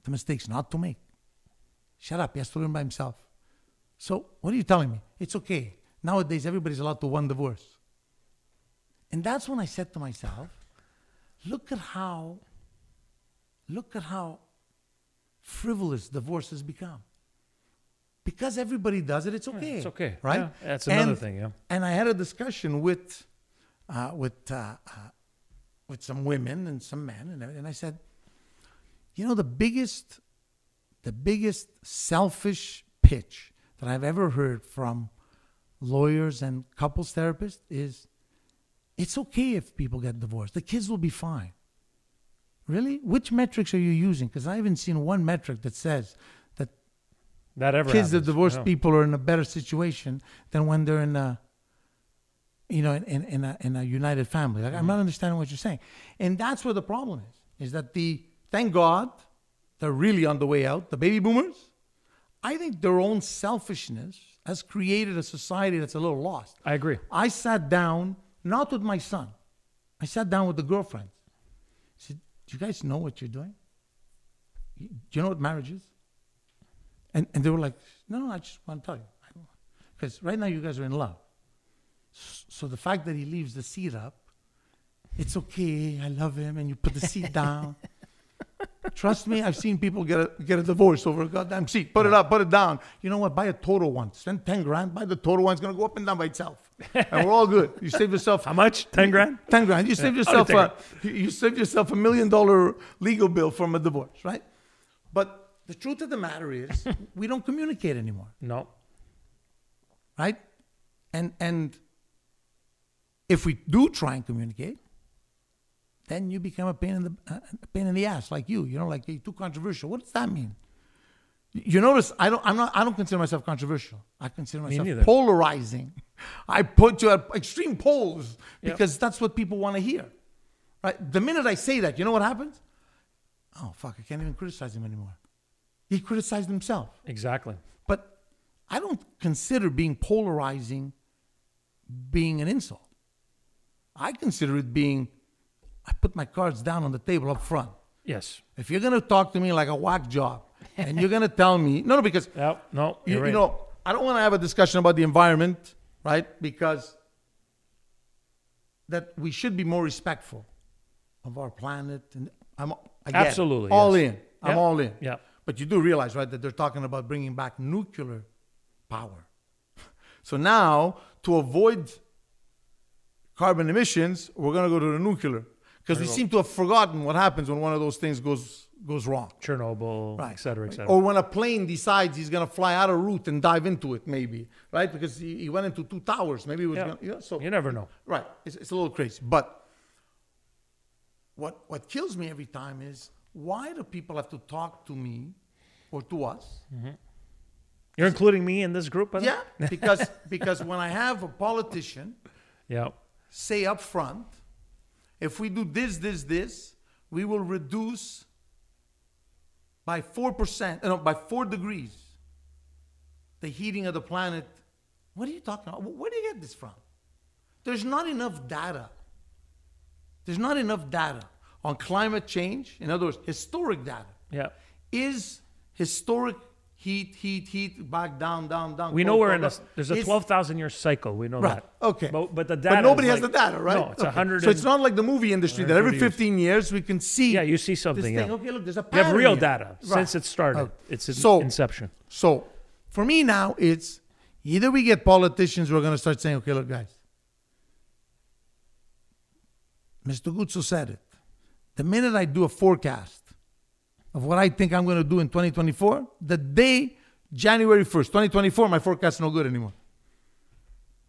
the mistakes not to make? Shut up. He has to learn by himself. So what are you telling me? It's okay. Nowadays, everybody's allowed to one divorce. And that's when I said to myself, look at how, look at how frivolous divorce has become. Because everybody does it, it's okay. it's okay. Right? Yeah, that's another And- thing, yeah. And I had a discussion with, uh, with, uh, uh, with some women and some men, and, and I said, you know, the biggest, the biggest selfish pitch that I've ever heard from lawyers and couples therapists is, it's okay if people get divorced. The kids will be fine. Really? Which metrics are you using? Because I haven't seen one metric that says that That ever kids happens. divorced Yeah. people are in a better situation than when they're in a you know in, in, in a in a united family like i'm mm-hmm. not understanding what you're saying and that's where the problem is is that the thank god they're really on the way out the baby boomers i think their own selfishness has created a society that's a little lost I agree. I sat down, not with my son. I sat down with the girlfriend. Do you guys know what you're doing? Do you know what marriage is? And, and they were like, No, no, I just want to tell you. Because right now you guys are in love. So the fact that he leaves the seat up, it's okay, I love him, and you put the seat down. Trust me, I've seen people get a, get a divorce over a goddamn seat. Put it up, put it down. You know what? Buy a Toto one. Spend 10 grand. Buy the Toto one. It's going to go up and down by itself. And we're all good. You save yourself How much? 10 grand? 10 grand. You save I'll yourself a, you save yourself a million dollar legal bill from a divorce, right? But the truth of the matter is, we don't communicate anymore, No. right? And and if we do try and communicate, then you become a pain in the uh, pain in the ass, like you. You know, like you're too controversial. What does that mean? You notice I don't. I'm not. I don't consider myself controversial. I consider myself polarizing. I put you at extreme poles Yep. because that's what people want to hear. Right? The minute I say that, you know what happens? Oh fuck! I can't even criticize him anymore. He criticized himself. Exactly. But I don't consider being polarizing being an insult. I consider it being, I put my cards down on the table up front. Yes. If you're going to talk to me like a whack job and you're gonna tell me no, no, because Yep. No, you, right. you know I don't want to have a discussion about the environment, right? Because that we should be more respectful of our planet, and I'm again, Absolutely, all yes. in. I'm Yeah. all in. Yeah. But you do realize, right, that they're talking about bringing back nuclear power. So now, to avoid carbon emissions, we're going to go to the nuclear because we seem to have forgotten what happens when one of those things goes goes wrong. Chernobyl, Right. et cetera, et cetera. Or when a plane decides he's going to fly out of route and dive into it, maybe, right? Because he, he went into two towers. Maybe it was Yeah. gonna, yeah, so you never know. Right. It's, it's a little crazy. But what what kills me every time is why do people have to talk to me or to us? Mm-hmm. You're including me in this group, Yeah, because because when I have a politician Yeah. say up front, if we do this, this, this, we will reduce by four percent, uh, no, by four degrees, the heating of the planet. What are you talking about? Where do you get this from? There's not enough data. There's not enough data on climate change. In other words, historic data. Yeah. Is historic heat, heat, heat, back down, down, down. We know we're cold, in a, there's a 12,000 year cycle. We know Right. that. Okay. But, but the data. But nobody has like- the data, right? No, it's a Okay. 100. So it's not like the movie industry that every 130 years. 15 years we can see. Yeah, you see this something. thing. Yeah. Okay, look, there's a You have real here. data Right. since it started. Okay. It's So- inception. So for me now, it's either we get politicians who are going to start saying, okay, look, guys, Mr. Guzzo said it. The minute I do a forecast of what I think I'm going to do in 2024, the day January 1st, 2024, my forecast is no good anymore.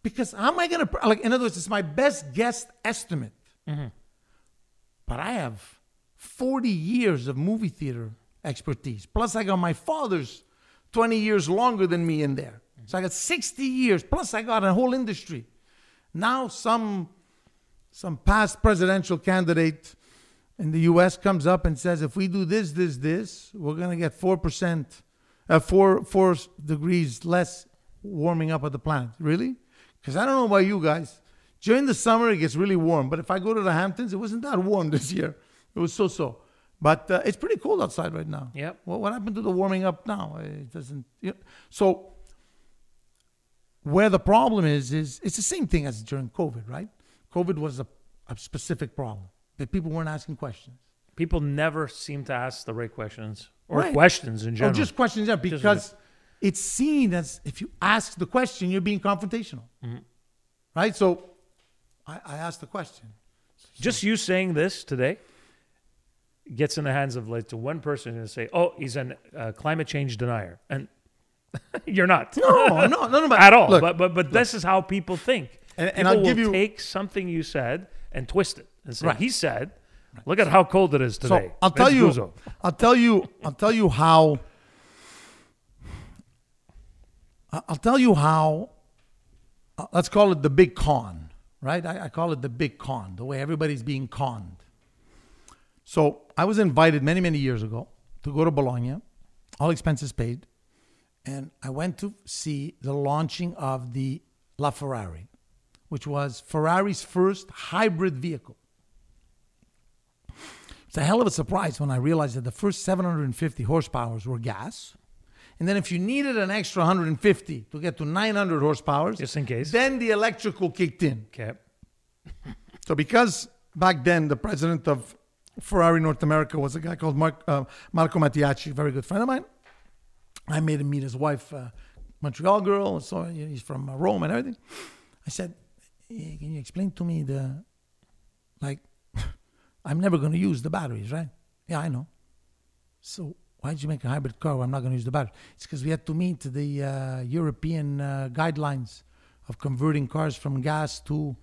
Because how am I going to, like, in other words, it's my best guess estimate. Mm-hmm. But I have 40 years of movie theater expertise. Plus, I got my father's 20 years longer than me in there. So I got 60 years. Plus, I got a whole industry. Now, some some past presidential candidate in the U.S. comes up and says, if we do this, this, this, we're going to get four percent, uh, four four degrees less warming up of the planet. Really? Because I don't know about you guys. During the summer, it gets really warm. But if I go to the Hamptons, it wasn't that warm this year. It was so-so. But uh, it's pretty cold outside right now. Yep. Well, what happened to the warming up now? It doesn't. You know, so where the problem is is it's the same thing as during COVID, right? COVID was a, a specific problem that people weren't asking questions. People never seem to ask the right questions or Right. questions in Or general. just questions, yeah, because it's seen as if you ask the question, you're being confrontational, Mm-hmm. right? So I, I asked the question. Just you saying this today gets in the hands of like to one person and say, "Oh, he's a uh, climate change denier," and you're not No, no, no, no, but at all. Look, but but but this is how people think. And- and I'll will give you- take something you said and twist it and say, Right. "He said." Look at how cold it is today. So I'll tell Vince you, Guzzo. I'll tell you, I'll tell you how. I'll tell you how. uh, Let's call it the big con, right? I, I call it the big con, the way everybody's being conned. So I was invited many, many years ago to go to Bologna, all expenses paid, and I went to see the launching of the LaFerrari, which was Ferrari's first hybrid vehicle. It's a hell of a surprise when I realized that the first 750 horsepowers were gas. And then if you needed an extra 150 to get to 900 horsepower, Just in case. then the electrical kicked in. Okay. So because back then the president of Ferrari North America was a guy called Mark, uh, Marco Mattiacci, a very good friend of mine. I made him meet his wife, uh, Montreal girl. So he's from uh, Rome and everything. I said, "Eh, "Can you explain to me the, like, I'm never going to use the batteries, right? Yeah, I know. So why did you make a hybrid car where I'm not going to use the battery? It's because we had to meet the uh, European uh, guidelines of converting cars from gas to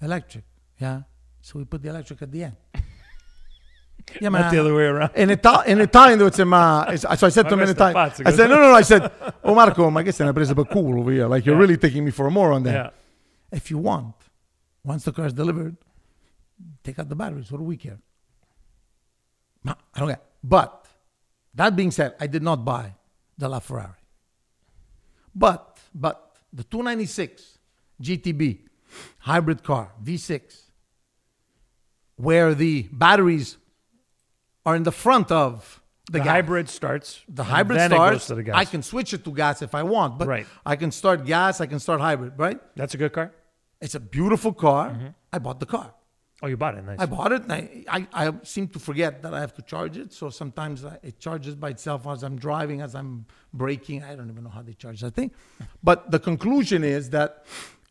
electric. Yeah. So we put the electric at the end. Yeah, Not the other way around. In, Ita- in Italian, though, it's a ma. it's- So I said to him in Italian. pazzo, I said, no, no, no. I said, oh, Marco, ma che una presa per culo over here? Like, you're Yeah. really taking me for a moron there. Yeah. If you want, once the car is delivered, take out the batteries. What do we care? Ma- I don't care. But that being said, I did not buy the LaFerrari. But, but the 296 GTB hybrid car, V6, where the batteries are in the front of the, gas. hybrid starts. The hybrid starts. to the gas. I can switch it to gas if I want, but Right. I can start gas. I can start hybrid. Right? That's a good car. It's a beautiful car. Mm-hmm. I bought the car. Oh, you bought it. Nice. I bought it, and I, I, I seem to forget that I have to charge it. So sometimes I, it charges by itself as I'm driving, as I'm braking. I don't even know how they charge that thing. But the conclusion is that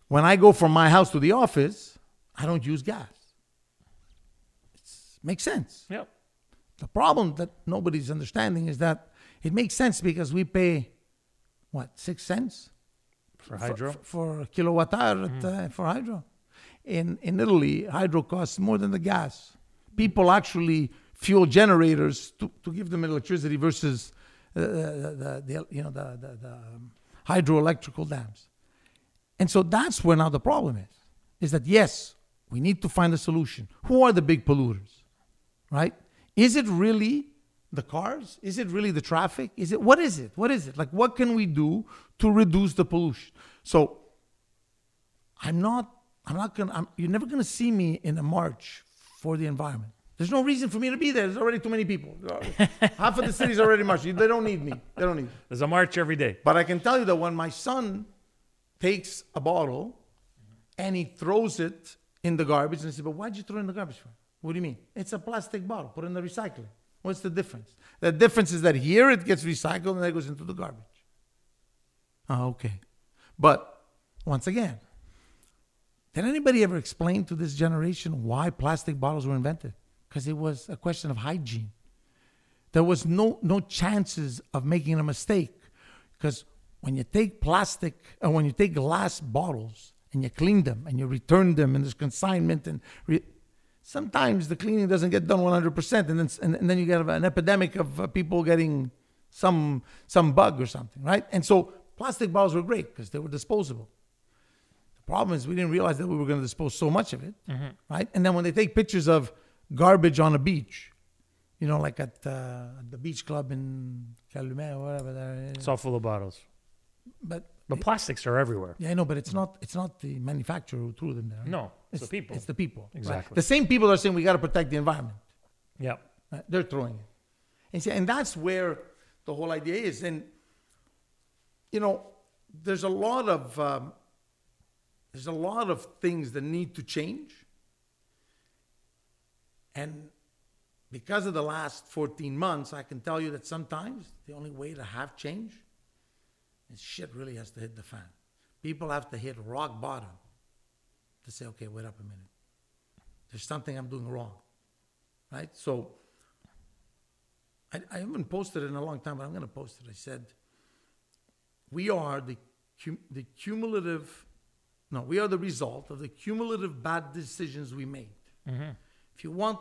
when I go from my house to the office, I don't use gas. It makes sense. Yep. The problem that nobody's understanding is that it makes sense because we pay, what, six cents? For hydro. for, for a kilowatt hour at, uh, for hydro. In in Italy, hydro costs more than the gas. People actually fuel generators to, to give them electricity versus uh, the, the, the you know the the, the um, hydroelectrical dams. And so that's where now the problem is. Is that yes, we need to find a solution. Who are the big polluters? Right? Is it really the cars? Is it really the traffic? Is it what is it? What is it? Like what can we do to reduce the pollution? So I'm not I'm not gonna I'm, you're never gonna see me in a march for the environment. There's no reason for me to be there. There's already too many people. Half of the city's already marching. They don't need me. They don't need me. There's a march every day. But I can tell you that when my son takes a bottle and he throws it in the garbage, and I say, But why'd you throw it in the garbage for? What do you mean? It's a plastic bottle. Put it in the recycling. What's the difference? The difference is that here it gets recycled and it goes into the garbage. Oh, okay. But once again, did anybody ever explain to this generation why plastic bottles were invented? Because it was a question of hygiene. There was no no chances of making a mistake because when you take plastic or when you take glass bottles and you clean them and you return them and there's consignment and re- sometimes the cleaning doesn't get done 100% and then and, and then you get an epidemic of uh, people getting some some bug or something right and so plastic bottles were great because they were disposable problem is we didn't realize that we were going to dispose so much of it right and then when they take pictures of garbage on a beach you know like at, uh, at the beach club in Calumet or whatever there It's all full of bottles. but But plastics are everywhere. yeah, I know, but it's not it's not the manufacturer who threw them there. No, it's the people. It's the people. right? Exactly. The same people that are saying we got to protect the environment. Yep. right? They're throwing it, and see, and that's where the whole idea is. And you know, there's a lot of um, there's a lot of things that need to change, and because of the last 14 months, I can tell you that sometimes the only way to have change is shit really has to hit the fan. People have to hit rock bottom to say, okay, wait up a minute. There's something I'm doing wrong. Right? So I, I haven't posted it in a long time, but I'm going to post it. I said, we are the, the cumulative, no, we are the result of the cumulative bad decisions we made. Mm-hmm. If you want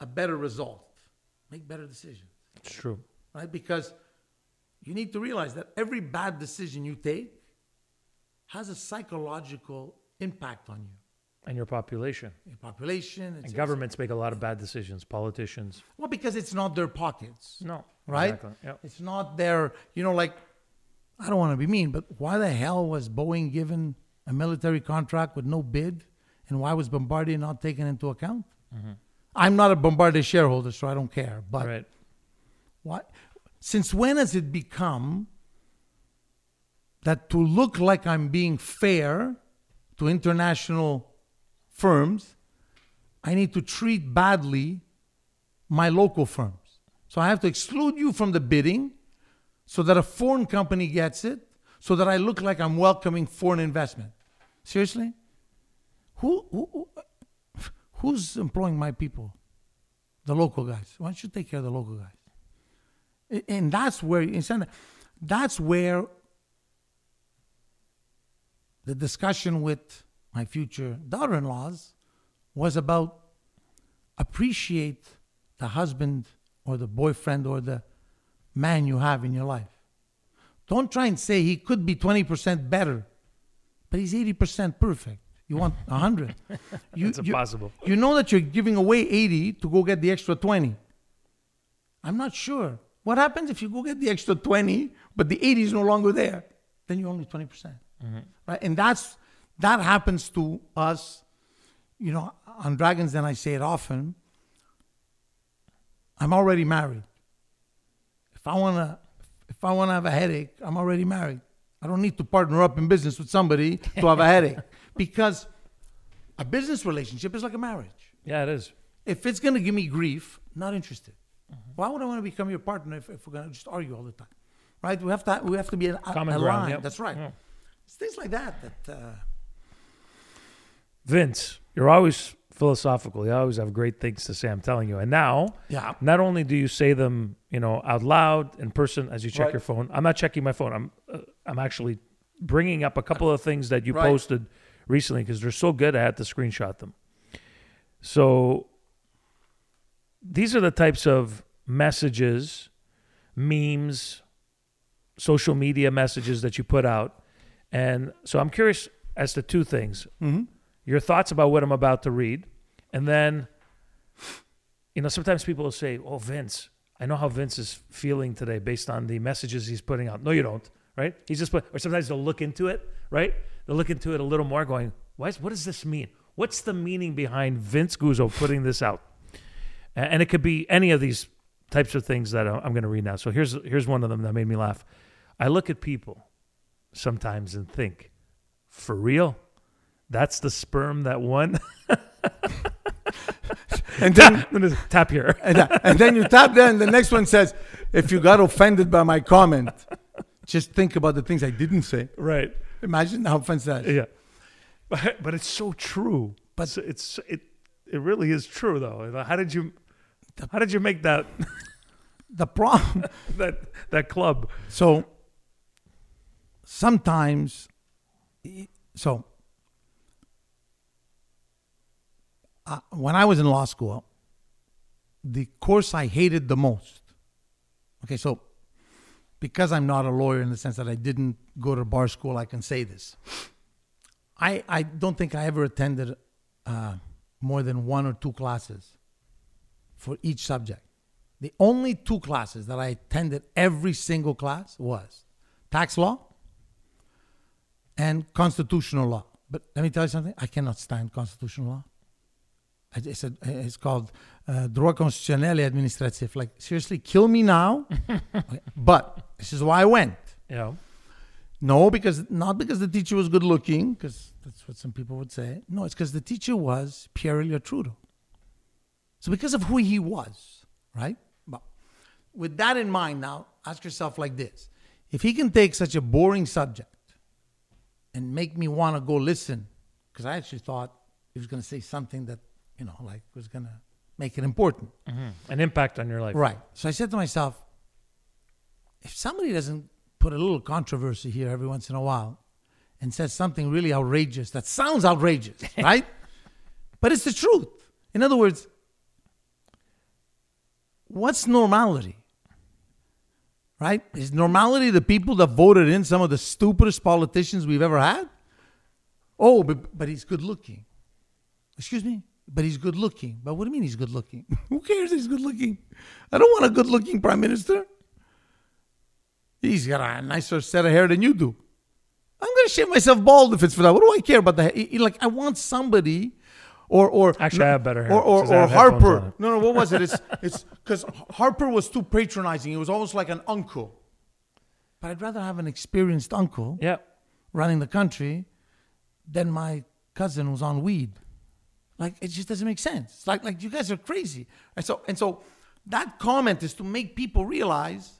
a better result, make better decisions It's true. right? Because you need to realize that every bad decision you take has a psychological impact on you. And your population. Your population, it's, And governments make a lot of bad decisions. Politicians. well, because it's not their pockets, No. right? Exactly. Yep. It's not their, you know, like, I don't want to be mean, but why the hell was Boeing given a military contract with no bid? And why was Bombardier not taken into account? Mm-hmm. I'm not a Bombardier shareholder, so I don't care. But Right. What? Since when has it become that to look like I'm being fair to international firms, I need to treat badly my local firms? So I have to exclude you from the bidding so that a foreign company gets it, so that I look like I'm welcoming foreign investment. Seriously? Who, who, who- who's employing my people? The local guys. Why don't you take care of the local guys? And that's where instead, that's where the discussion with my future daughter-in-laws was about appreciate the husband or the boyfriend or the man you have in your life. Don't try and say he could be 20% better, but he's 80% perfect. You want 100. You, It's you- impossible. you know that you're giving away 80 to go get the extra 20. I'm not sure. What happens if you go get the extra 20, but the 80 is no longer there? Then you're only 20%. percent mm-hmm. Right? And that's that happens to us. You know, on Dragons Den I say it often. I'm already married. if I wanna if I wanna have a headache, I'm already married. I don't need to partner up in business with somebody to have a headache because a business relationship is like a marriage. Yeah, it is. If it's gonna give me grief, not interested. Why would I want to become your partner if, if we're gonna just argue all the time? Right? We have to we have to be an, Common aligned. yep. That's right. Yeah. It's things like that that. Uh, Vince, you're always philosophical. You always have great things to say. I'm telling you. And now, Yeah. not only do you say them, you know, out loud in person as you check Right. your phone. I'm not checking my phone. I'm uh, I'm actually bringing up a couple of things that you Right. posted recently because they're so good. I had to screenshot them. So these are the types of messages, memes, social media messages that you put out. And so I'm curious as to two things mm-hmm. your thoughts about what I'm about to read. And then, you know, sometimes people will say, Oh, Vince, I know how Vince is feeling today based on the messages he's putting out. No, you don't, right? He's just put, or sometimes they'll look into it, right? They'll look into it a little more, going, Why is, What does this mean? What's the meaning behind Vince Guzzo putting this out? And it could be any of these types of things that I'm going to read now. So here's here's one of them that made me laugh. I look at people sometimes and think, for real, that's the sperm that won. and then Tap here. and, and then you tap there, and the next one says, "If you got offended by my comment, just think about the things I didn't say." Right. Imagine how offensive that is. Yeah. But but it's so true. But it's it it really is true though. How did you how did you make that The problem. that that club? So sometimes, so uh, when I was in law school, the course I hated the most. Okay, so because I'm not a lawyer in the sense that I didn't go to bar school, I can say this. I I don't think I ever attended uh, more than one or two classes for each subject. The only two classes that I attended every single class was tax law and constitutional law. But let me tell you something. I cannot stand constitutional law. I- It's, a, it's called uh, droit constitutionnel et administratif. Like seriously, kill me now. Okay, But this is why I went. Know. No, because not because the teacher was good looking, because that's what some people would say. No, it's because the teacher was Pierre Elliott Trudeau. So because of who he was, right? But with that in mind, now ask yourself like this: If he can take such a boring subject and make me want to go listen, because I actually thought he was going to say something that you know, like was going to make it important. Mm-hmm. An impact on your life. Right. So I said to myself, if somebody doesn't put a little controversy here every once in a while and says something really outrageous that sounds outrageous, right? but it's the truth. In other words, what's normality? Right? Is normality the people that voted in some of the stupidest politicians we've ever had? Oh, but, but he's good looking. Excuse me? But he's good looking. But what do you mean he's good looking? Who cares if he's good looking? I don't want a good looking prime minister. He's got a nicer set of hair than you do. I'm going to shave myself bald if it's for that. What do I care about the hair? He- he- Like, I want somebody. Or, or Actually, I have better hair. Or, or, or have headphones on Harper. No, no, what was it? It's it's because Harper was too patronizing. He was almost like an uncle. But I'd rather have an experienced uncle Yeah. running the country than my cousin was on weed. Like it just doesn't make sense. It's like like you guys are crazy. And so and so that comment is to make people realize,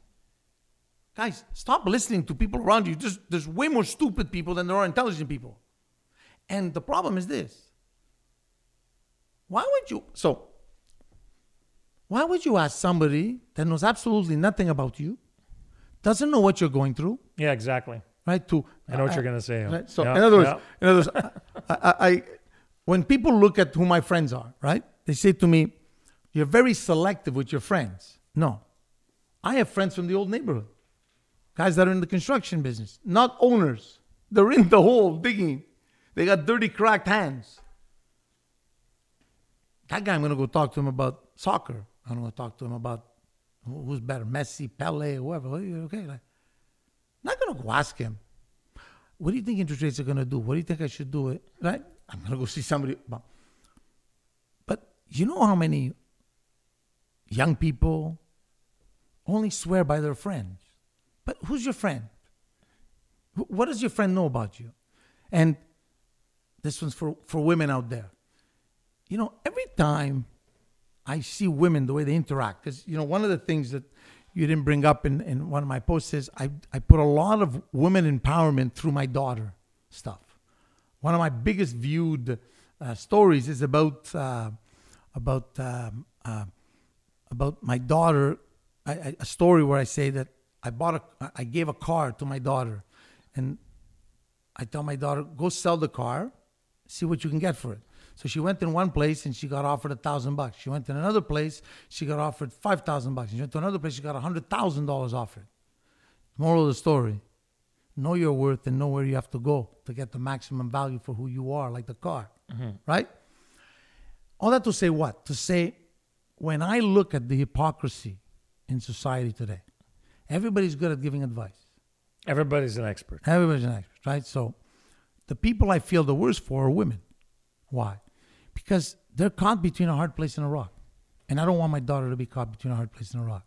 guys, stop listening to people around you. Just there's way more stupid people than there are intelligent people. And the problem is this. Why would you so why would you ask somebody that knows absolutely nothing about you, doesn't know what you're going through, Yeah, exactly. right? To I know what you're gonna say. Right? So Yeah, in other words, yeah. in other words, I, I, I, when people look at who my friends are, right? They say to me, "You're very selective with your friends." No, I have friends from the old neighborhood, guys that are in the construction business, not owners. They're in the hole digging. They got dirty, cracked hands. That guy, I'm gonna go talk to him about soccer. I'm gonna talk to him about who's better, Messi, Pele, whoever. Okay, like, not gonna go ask him what do you think interest rates are going to do? What do you think I should do it? Right? I'm going to go see somebody. But, you know how many young people, only swear by their friends. But who's your friend? What does your friend know about you? And this one's for, for women out there. You know, every time I see women, the way they interact, because, you know, one of the things that you didn't bring up in, in one of my posts is I, I put a lot of women empowerment through my daughter stuff. One of my biggest viewed uh, stories is about, uh, about, um, uh, about my daughter, I, I, a story where I say that I bought a, I gave a car to my daughter and I tell my daughter, go sell the car, see what you can get for it. So she went in one place and she got offered a thousand bucks. She went in another place, she got offered five thousand bucks. She went to another place, she got a hundred thousand dollars offered. Moral of the story: Know your worth and know where you have to go to get the maximum value for who you are, like the car, mm-hmm. right? All that to say what? To say, when I look at the hypocrisy in society today, everybody's good at giving advice. Everybody's an expert. Everybody's an expert, right? So the people I feel the worst for are women. Why? Because they're caught between a hard place and a rock. And I don't want my daughter to be caught between a hard place and a rock.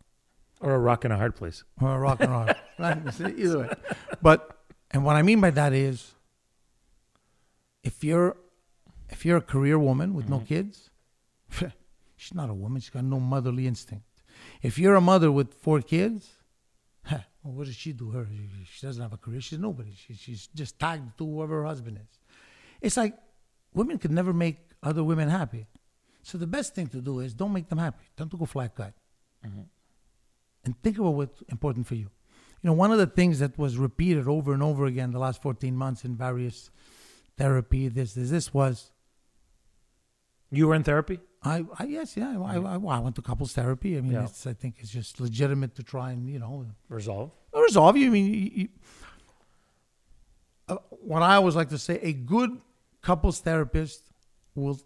Or a rock and a hard place. Or a rock and a hard. right? Either way. But and what I mean by that is if you're if you're a career woman with no mm-hmm. kids, she's not a woman, she's got no motherly instinct. If you're a mother with four kids, well, what does she do? Her, she doesn't have a career. She's nobody. She, she's just tagged to whoever her husband is. It's like women could never make other women happy. So the best thing to do is don't make them happy. Don't go flat cut. Mm-hmm. And think about what's important for you. You know, one of the things that was repeated over and over again the last 14 months in various therapy, this, this, this was, You were in therapy? I, I yes, yeah, I, I, I went to couples therapy. I mean, Yeah. it's, I think it's just legitimate to try and, you know, Resolve. resolve you. I mean, you, you, uh, what I always like to say, a good couples therapist will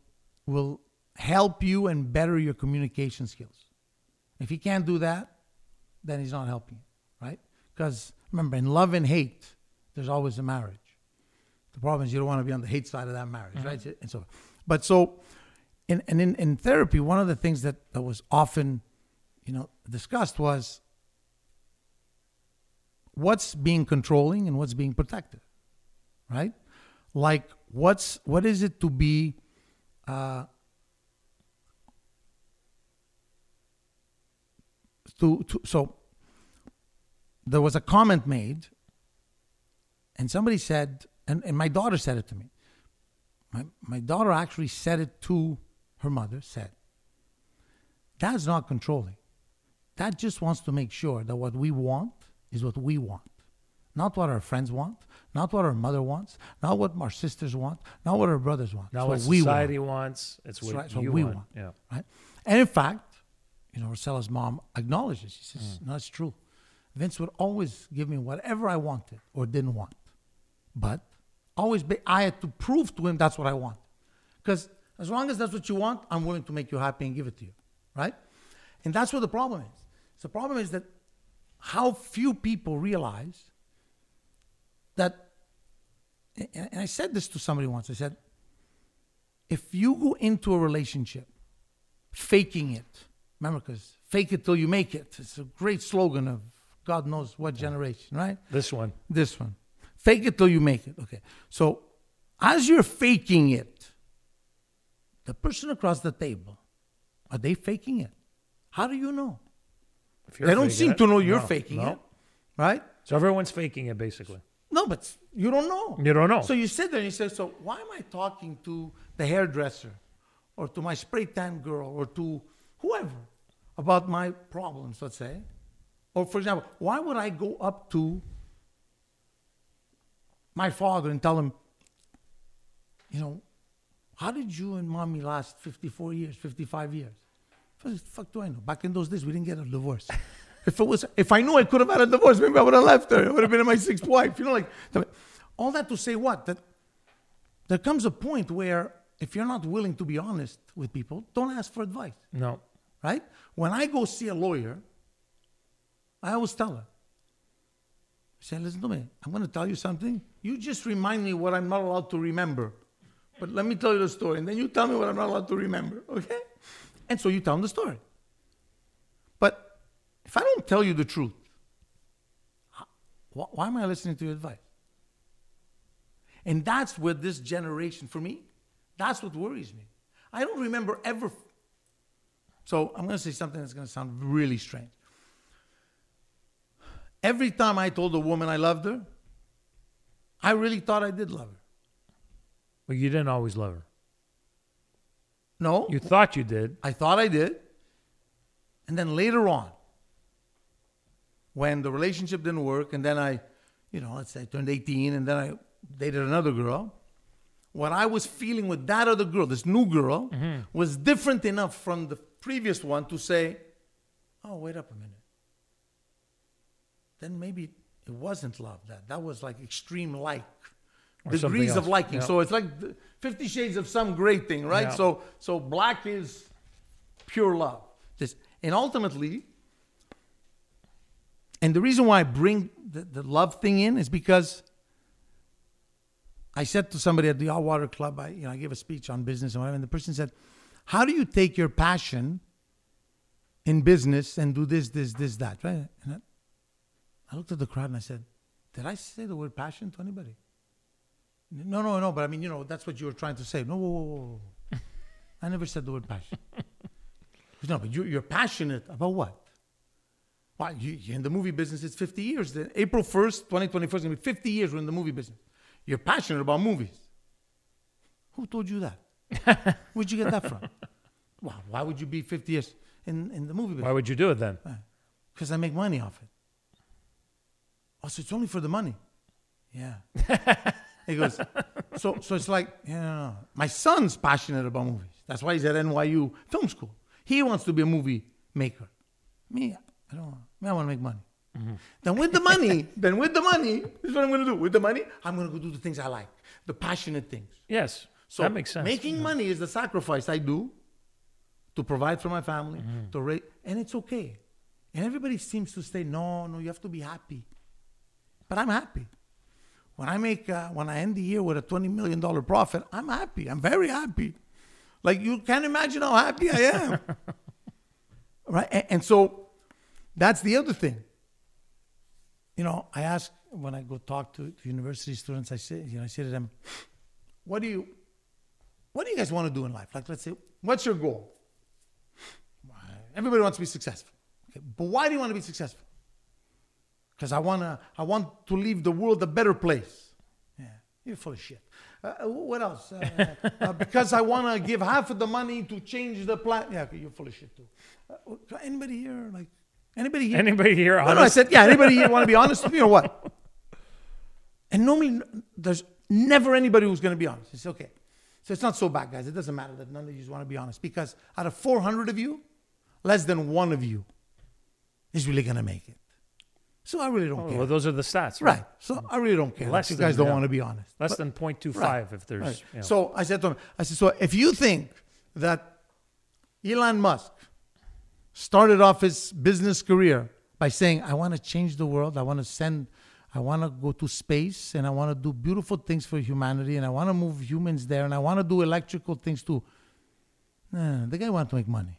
will help you and better your communication skills. If he can't do that, then he's not helping you, right? Because remember, in love and hate, there's always a marriage. The problem is you don't want to be on the hate side of that marriage, right? And so, but so, in, and in, in therapy, one of the things that, that was often, you know, discussed was what's being controlling and what's being protective, right? Like what's what is it to be uh, to, to so there was a comment made and somebody said and, and my daughter said it to me my, my daughter actually said it to her mother said that's not controlling that just wants to make sure that what we want is what we want not what our friends want not what our mother wants not what our sisters want not what our brothers want Not It's what we society want wants. It's what right, what we want. want. Yeah. right? And in fact, you know, Rosela's mom acknowledges. She says, mm. "No, it's true. Vince would always give me whatever I wanted or didn't want, but always be, I had to prove to him that's what I want. Because as long as that's what you want, I'm willing to make you happy and give it to you, right? And that's what the problem is. The problem is that how few people realize that. And I said this to somebody once. I said, if you go into a relationship faking it, remember, because fake it till you make it. It's a great slogan of God knows what generation, right? This one. This one. Fake it till you make it. Okay. So as you're faking it, the person across the table, are they faking it? How do you know? If you're They don't seem it, to know you're no, faking no. it, right? So everyone's faking it, basically. No, but you don't know. You don't know. So you sit there and you say, so why am I talking to the hairdresser or to my spray tan girl or to whoever about my problems, let's say? Or for example, why would I go up to my father and tell him, you know, how did you and mommy last 54 years, 55 years? What the fuck do I know? Back in those days, we didn't get a divorce. if it was, if I knew I could have had a divorce, maybe I would have left her. I would have been my sixth wife. You know, like all that to say what? That there comes a point where if you're not willing to be honest with people, don't ask for advice, No. Right? When I go see a lawyer, I always tell her, I say, listen to me, I'm going to tell you something. You just remind me what I'm not allowed to remember. But let me tell you the story, and then you tell me what I'm not allowed to remember, okay? And so you tell them the story. But if I don't tell you the truth, why am I listening to your advice? And that's where this generation, for me, that's what worries me. I don't remember ever. So I'm going to say something that's going to sound really strange. Every time I told a woman I loved her, I really thought I did love her. But you didn't always love her. No, You thought you did. I thought I did. And then later on, when the relationship didn't work, and then I, you know, let's say I turned 18, and then I dated another girl, what I was feeling with that other girl, this new girl, mm-hmm. was different enough from the previous one to say, oh, wait up a minute. Then maybe it wasn't love. That that was like extreme like, Or degrees of liking. So it's like Fifty Shades of some great thing, right? So so black is pure love. This and ultimately, and the reason why I bring the, the love thing in is because I said to somebody at the Atwater Club, I you know I gave a speech on business and whatever, and the person said, "How do you take your passion in business and do this, this, this, that?" Right? And I, I looked at the crowd and I said, "Did I say the word passion to anybody?" No, no, no. But I mean, you know, that's what you were trying to say. No, whoa, whoa, whoa. I never said the word passion. no, but you, you're passionate about what? Why? You, you're in the movie business. It's 50 years. Then April 1st, 2021 is going to be 50 years we're in the movie business. You're passionate about movies. Who told you that? Where'd you get that from? Why, why would you be 50 years in, in the movie business? Why would you do it then? Because I make money off it. Oh, so it's only for the money. Yeah. he goes, so so it's like, know, my son's passionate about movies. That's why he's at NYU Film School. He wants to be a movie maker. Me, I don't want. Me, I want to make money. Mm-hmm. Then with the money, then with the money, this is what I'm going to do. With the money, I'm going to go do the things I like, the passionate things. Yes. So that makes sense. Making mm-hmm. money is the sacrifice I do to provide for my family, Mm-hmm. to raise, and it's okay. And everybody seems to say, no, no, you have to be happy. But I'm happy. When I make, uh, when I end the year with a twenty million dollar profit, I'm happy. I'm very happy. Like you can't imagine how happy I am. right? And, and so that's the other thing. You know, I ask when I go talk to, to university students, I say, you know, I say to them, what do you what do you guys want to do in life? Like, let's say, what's your goal? Everybody wants to be successful. Okay, but why do you want to be successful? Because I want to, I want to leave the world a better place. Yeah, you're full of shit. Uh, what else? Uh, uh, because I want to give half of the money to change the planet. Yeah, okay, you're full of shit too. Uh, anybody here, like, anybody here? Anybody here? No, no, I said, yeah, anybody here want to be honest with me or what? And normally, there's never anybody who's going to be honest. It's okay. So it's not so bad, guys. It doesn't matter that none of you want to be honest because out of 400 of you, less than one of you is really going to make it. So I really don't Oh, care. well, those are the stats. right. So I really don't care. Less you than, guys don't yeah. want to be honest. Less But- than 0.25 Right. if there's. Right. you know. So I said to him, I said, so if you think that Elon Musk started off his business career by saying, I want to change the world, I want to send, I want to go to space, and I want to do beautiful things for humanity, and I want to move humans there, and I want to do electrical things too. No, the guy wants to make money.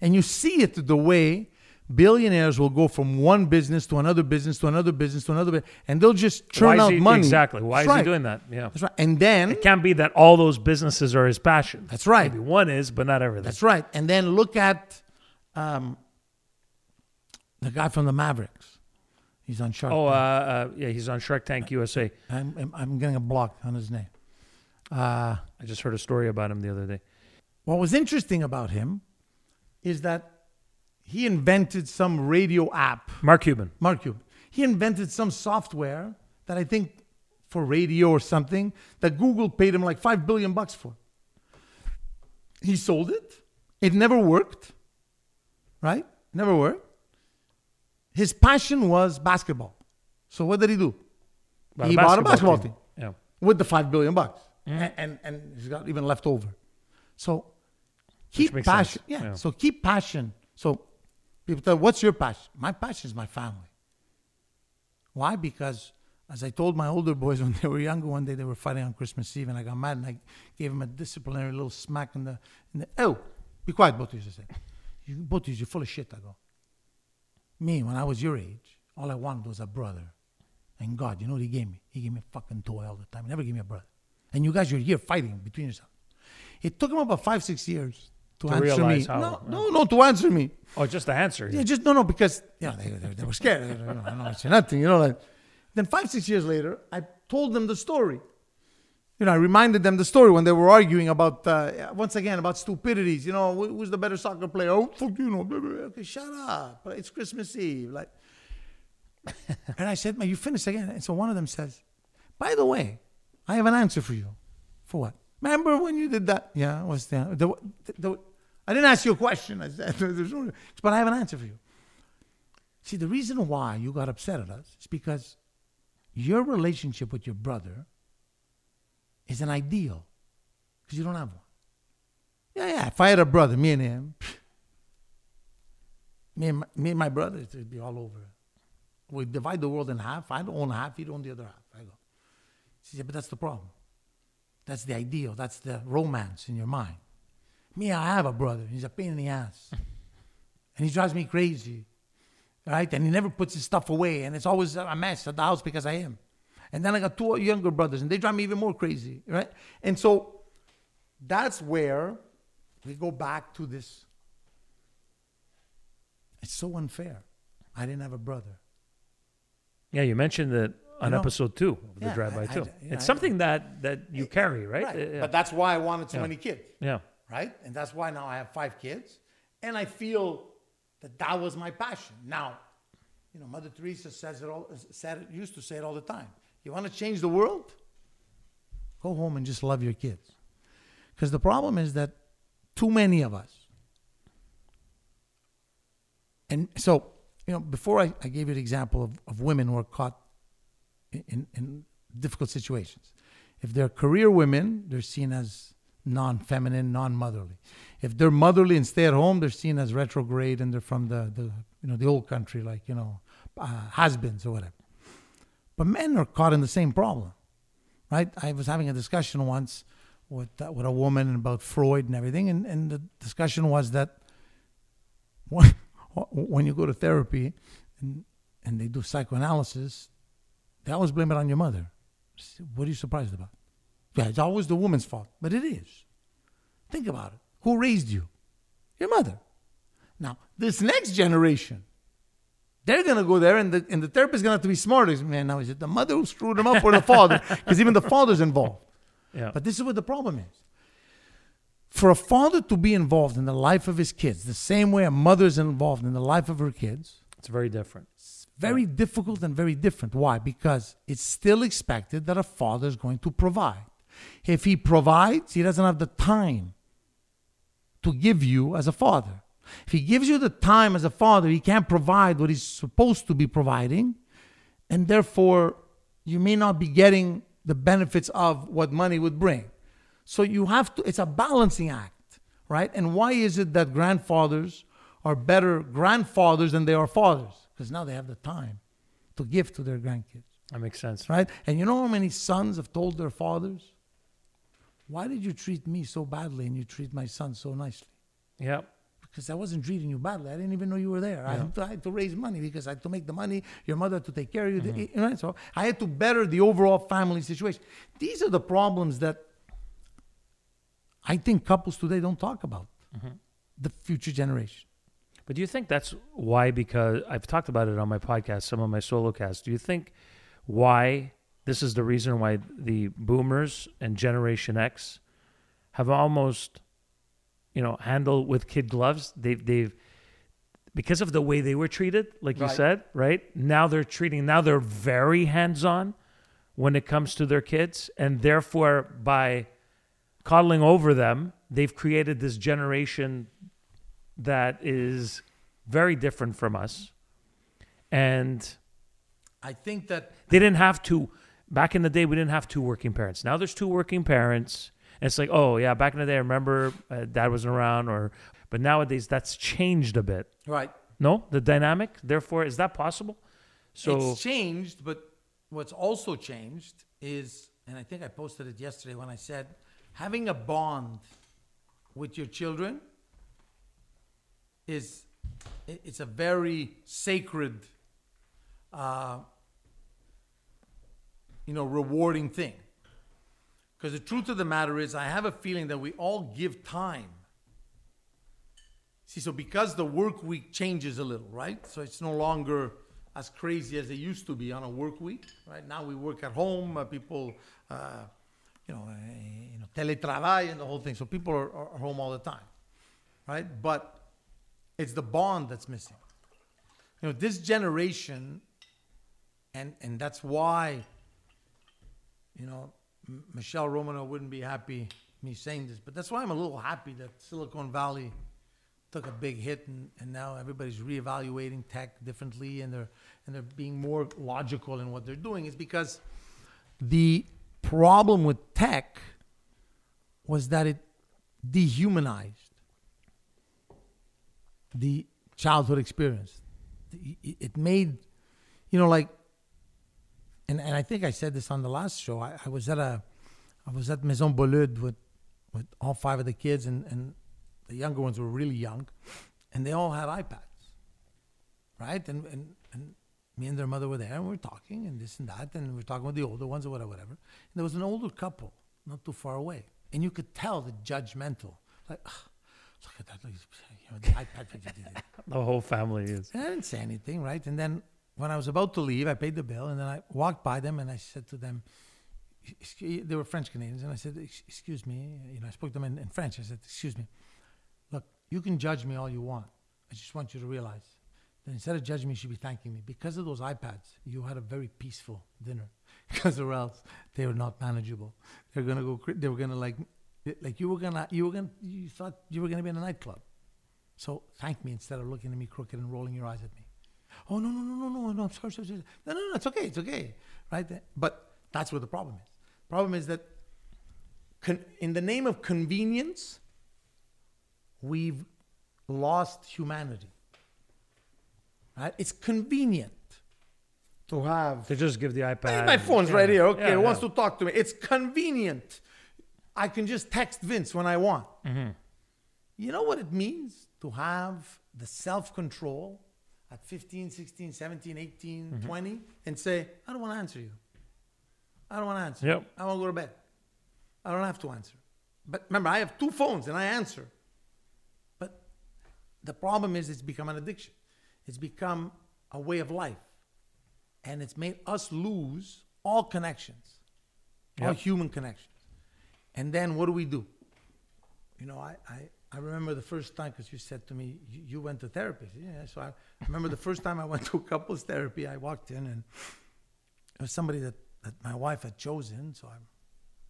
And you see it the way billionaires will go from one business to another business to another business to another, business, and they'll just churn out he, money. Exactly. Why That's is he doing that? Yeah. That's right. And then It can't be that all those businesses are his passion. That's right. Maybe one is, but not everything. That's right. And then look at um, the guy from the Mavericks. He's on Shark. Oh, uh, Tank. uh, yeah, he's on Shark Tank USA. I'm, I'm, I'm getting a block on his name. Uh, I just heard a story about him the other day. what was interesting about him is that he invented some radio app. Mark Cuban. Mark Cuban. He invented some software that I think for radio or something that Google paid him like five billion bucks for. He sold it. It never worked. Right? Never worked. His passion was basketball. So what did he do? Bought a he bought a basketball team. team, Yeah. with the five billion bucks, mm-hmm. and, and and he's got even left over. So keep passion. Yeah. Yeah. So keep passion. So people tell, "What's your passion?" My passion is my family. Why? Because as I told my older boys when they were younger, one day they were fighting on Christmas Eve, and I got mad and I gave them a disciplinary little smack in the, in the oh, be quiet, both of you. I said, you both of you, you're full of shit. I go, Me, when I was your age, all I wanted was a brother. And God, you know what He gave me? He gave me a fucking toy all the time. He never gave me a brother. And you guys, you're here fighting between yourselves. It took him about five, six years to, To answer me. how- no, yeah. no, no, to answer me. Oh, just the answer. Yeah, just no, no, because you know they, they, they were scared. I don't want to say nothing, you know. Like, then five, six years later, I told them the story. You know, I reminded them the story when they were arguing about uh, once again about stupidities. You know, who's the better soccer player? Oh, fuck you know. blah, blah, blah. Okay, shut up. It's Christmas Eve. Like, and I said, "Man, you finished again." And so one of them says, "By the way, I have an answer for you. For what? Remember when you did that? Yeah, what's the, the, the, I didn't ask you a question. I said, but I have an answer for you. See, the reason why you got upset at us is because your relationship with your brother is an ideal because you don't have one. Yeah, yeah. If I had a brother, me and him, me and my, me and my brother, it would be all over. We divide the world in half. I own half, he'd own the other half. I go. She said, but that's the problem. That's the ideal. That's the romance in your mind. Me, I have a brother. He's a pain in the ass. and he drives me crazy. Right? And he never puts his stuff away. And it's always a mess at the house because of him. And then I got two younger brothers, and they drive me even more crazy. Right? And so that's where we go back to this. It's so unfair. I didn't have a brother. Yeah, you mentioned that on know, episode two of the yeah, drive by two. I- it's something that that you carry, right? Uh, yeah. But that's why I wanted so Yeah. many kids. yeah. right? And that's why now I have five kids, and I feel that that was my passion. Now, you know, Mother Teresa says it all. Said it, used to say it all the time. You want to change the world? Go home and just love your kids, because the problem is that too many of us. And so, you know, before I, I gave you the example of, of women who are caught in, in, difficult situations. If they're career women, they're seen as non-feminine, non-motherly. If they're motherly and stay at home, they're seen as retrograde and they're from the, the you know the old country, like you know uh, has-beens or whatever. But men are caught in the same problem, right? I was having a discussion once with uh, with a woman about Freud and everything, and, and the discussion was that when, when you go to therapy and, and they do psychoanalysis, they always blame it on your mother. What are you surprised about? Yeah, it's always the woman's fault, but it is. Think about it. Who raised you? Your mother. Now, this next generation, they're going to go there, and the, and the therapist is going to have to be smarter. Man, now is it the mother who screwed them up or the father? Because even the father's involved. Yeah. But this is what the problem is. For a father to be involved in the life of his kids, the same way a mother's involved in the life of her kids, it's very different. Very difficult and very different. Why? Because it's still expected that a father is going to provide. If he provides, he doesn't have the time to give you as a father. If he gives you the time as a father, he can't provide what he's supposed to be providing, and therefore you may not be getting the benefits of what money would bring. So you have to, it's a balancing act, right? And why is it that grandfathers are better grandfathers than they are fathers? Because now they have the time to give to their grandkids, That makes sense. right? And you know how many sons have told their fathers, Why did you treat me so badly and you treat my son so nicely? Yeah. Because I wasn't treating you badly. I didn't even know you were there. I, had to, I had to raise money because I had to make the money, your mother had to take care of you. Mm-hmm. you know, So I had to better the overall family situation. These are the problems that I think couples today don't talk about. Mm-hmm. The future generation. But do you think that's why? Because I've talked about it on my podcast, some of my solo casts. Do you think why this is the reason why the boomers and Generation X have almost, you know, handled with kid gloves? They've they've because of the way they were treated, like you Right. said, right? Now they're treating. Now they're very hands on when it comes to their kids, and therefore by coddling over them, they've created this generation that is very different from us. And I think that they didn't have to, back in the day, we didn't have two working parents. Now there's two working parents. And it's like, oh, yeah, back in the day, I remember uh, dad wasn't around, or, but nowadays that's changed a bit. right. No, the dynamic. Therefore, is that possible? So, it's changed, but what's also changed is, and I think I posted it yesterday when I said, having a bond with your children is it's a very sacred, uh, you know, rewarding thing. Because the truth of the matter is, I have a feeling that we all give time. See, so because the work week changes a little, right? So it's no longer as crazy as it used to be on a work week, right? Now we work at home. Uh, people, uh, you know, uh, you know, teletrabajo and the whole thing. So people are, are home all the time, right? But it's the bond that's missing. You know, this generation, and and that's why, you know, M- Michele Romanow wouldn't be happy me saying this, but that's why I'm a little happy that Silicon Valley took a big hit and, and now everybody's reevaluating tech differently and they're and they're being more logical in what they're doing is because the problem with tech was that it dehumanized the childhood experience. It made, you know, like, and, and I think I said this on the last show. I, I was at a, I was at Maison Boulud with, with all five of the kids, and, and the younger ones were really young, and they all had iPads, right? And and and me and their mother were there, and we are talking and this and that, and we are talking with the older ones or whatever, whatever. And there was an older couple not too far away, and you could tell the judgmental, like, "Ugh, look at that, look, you know, the whole family is. And I didn't say anything, right? And then when I was about to leave, I paid the bill, and then I walked by them, and I said to them, they were French Canadians, and I said, "Excuse me," you know, I spoke to them in, in French. I said, "Excuse me, look, you can judge me all you want. I just want you to realize that instead of judging me, you should be thanking me because of those iPads. You had a very peaceful dinner, because or else they were not manageable. They're gonna go. They were gonna like, like you were gonna, you were gonna, you thought you were gonna be in a nightclub." So thank me instead of looking at me crooked and rolling your eyes at me. Oh no no no no no no! I'm sorry, sorry, sorry. No no no! It's okay, it's okay, right? But that's where the problem is. Problem is that, con- in the name of convenience, we've lost humanity. Right? It's convenient to have. To just give the iPad. my phone's right here. Okay, Yeah, it wants yeah. to talk to me. It's convenient. I can just text Vince when I want. Mm-hmm. You know what it means to have the self control at 15, 16, 17, 18, Mm-hmm. 20 and say, I don't want to answer you. I don't want to answer. Yep. I want to go to bed. I don't have to answer. But remember, I have two phones and I answer. But the problem is it's become an addiction. It's become a way of life. And it's made us lose all connections, all human connections. And then what do we do? You know, I, I, I remember the first time because you said to me, you, you went to therapy. Yeah, so I remember the first time I went to couples therapy, I walked in and it was somebody that, that my wife had chosen. So I'm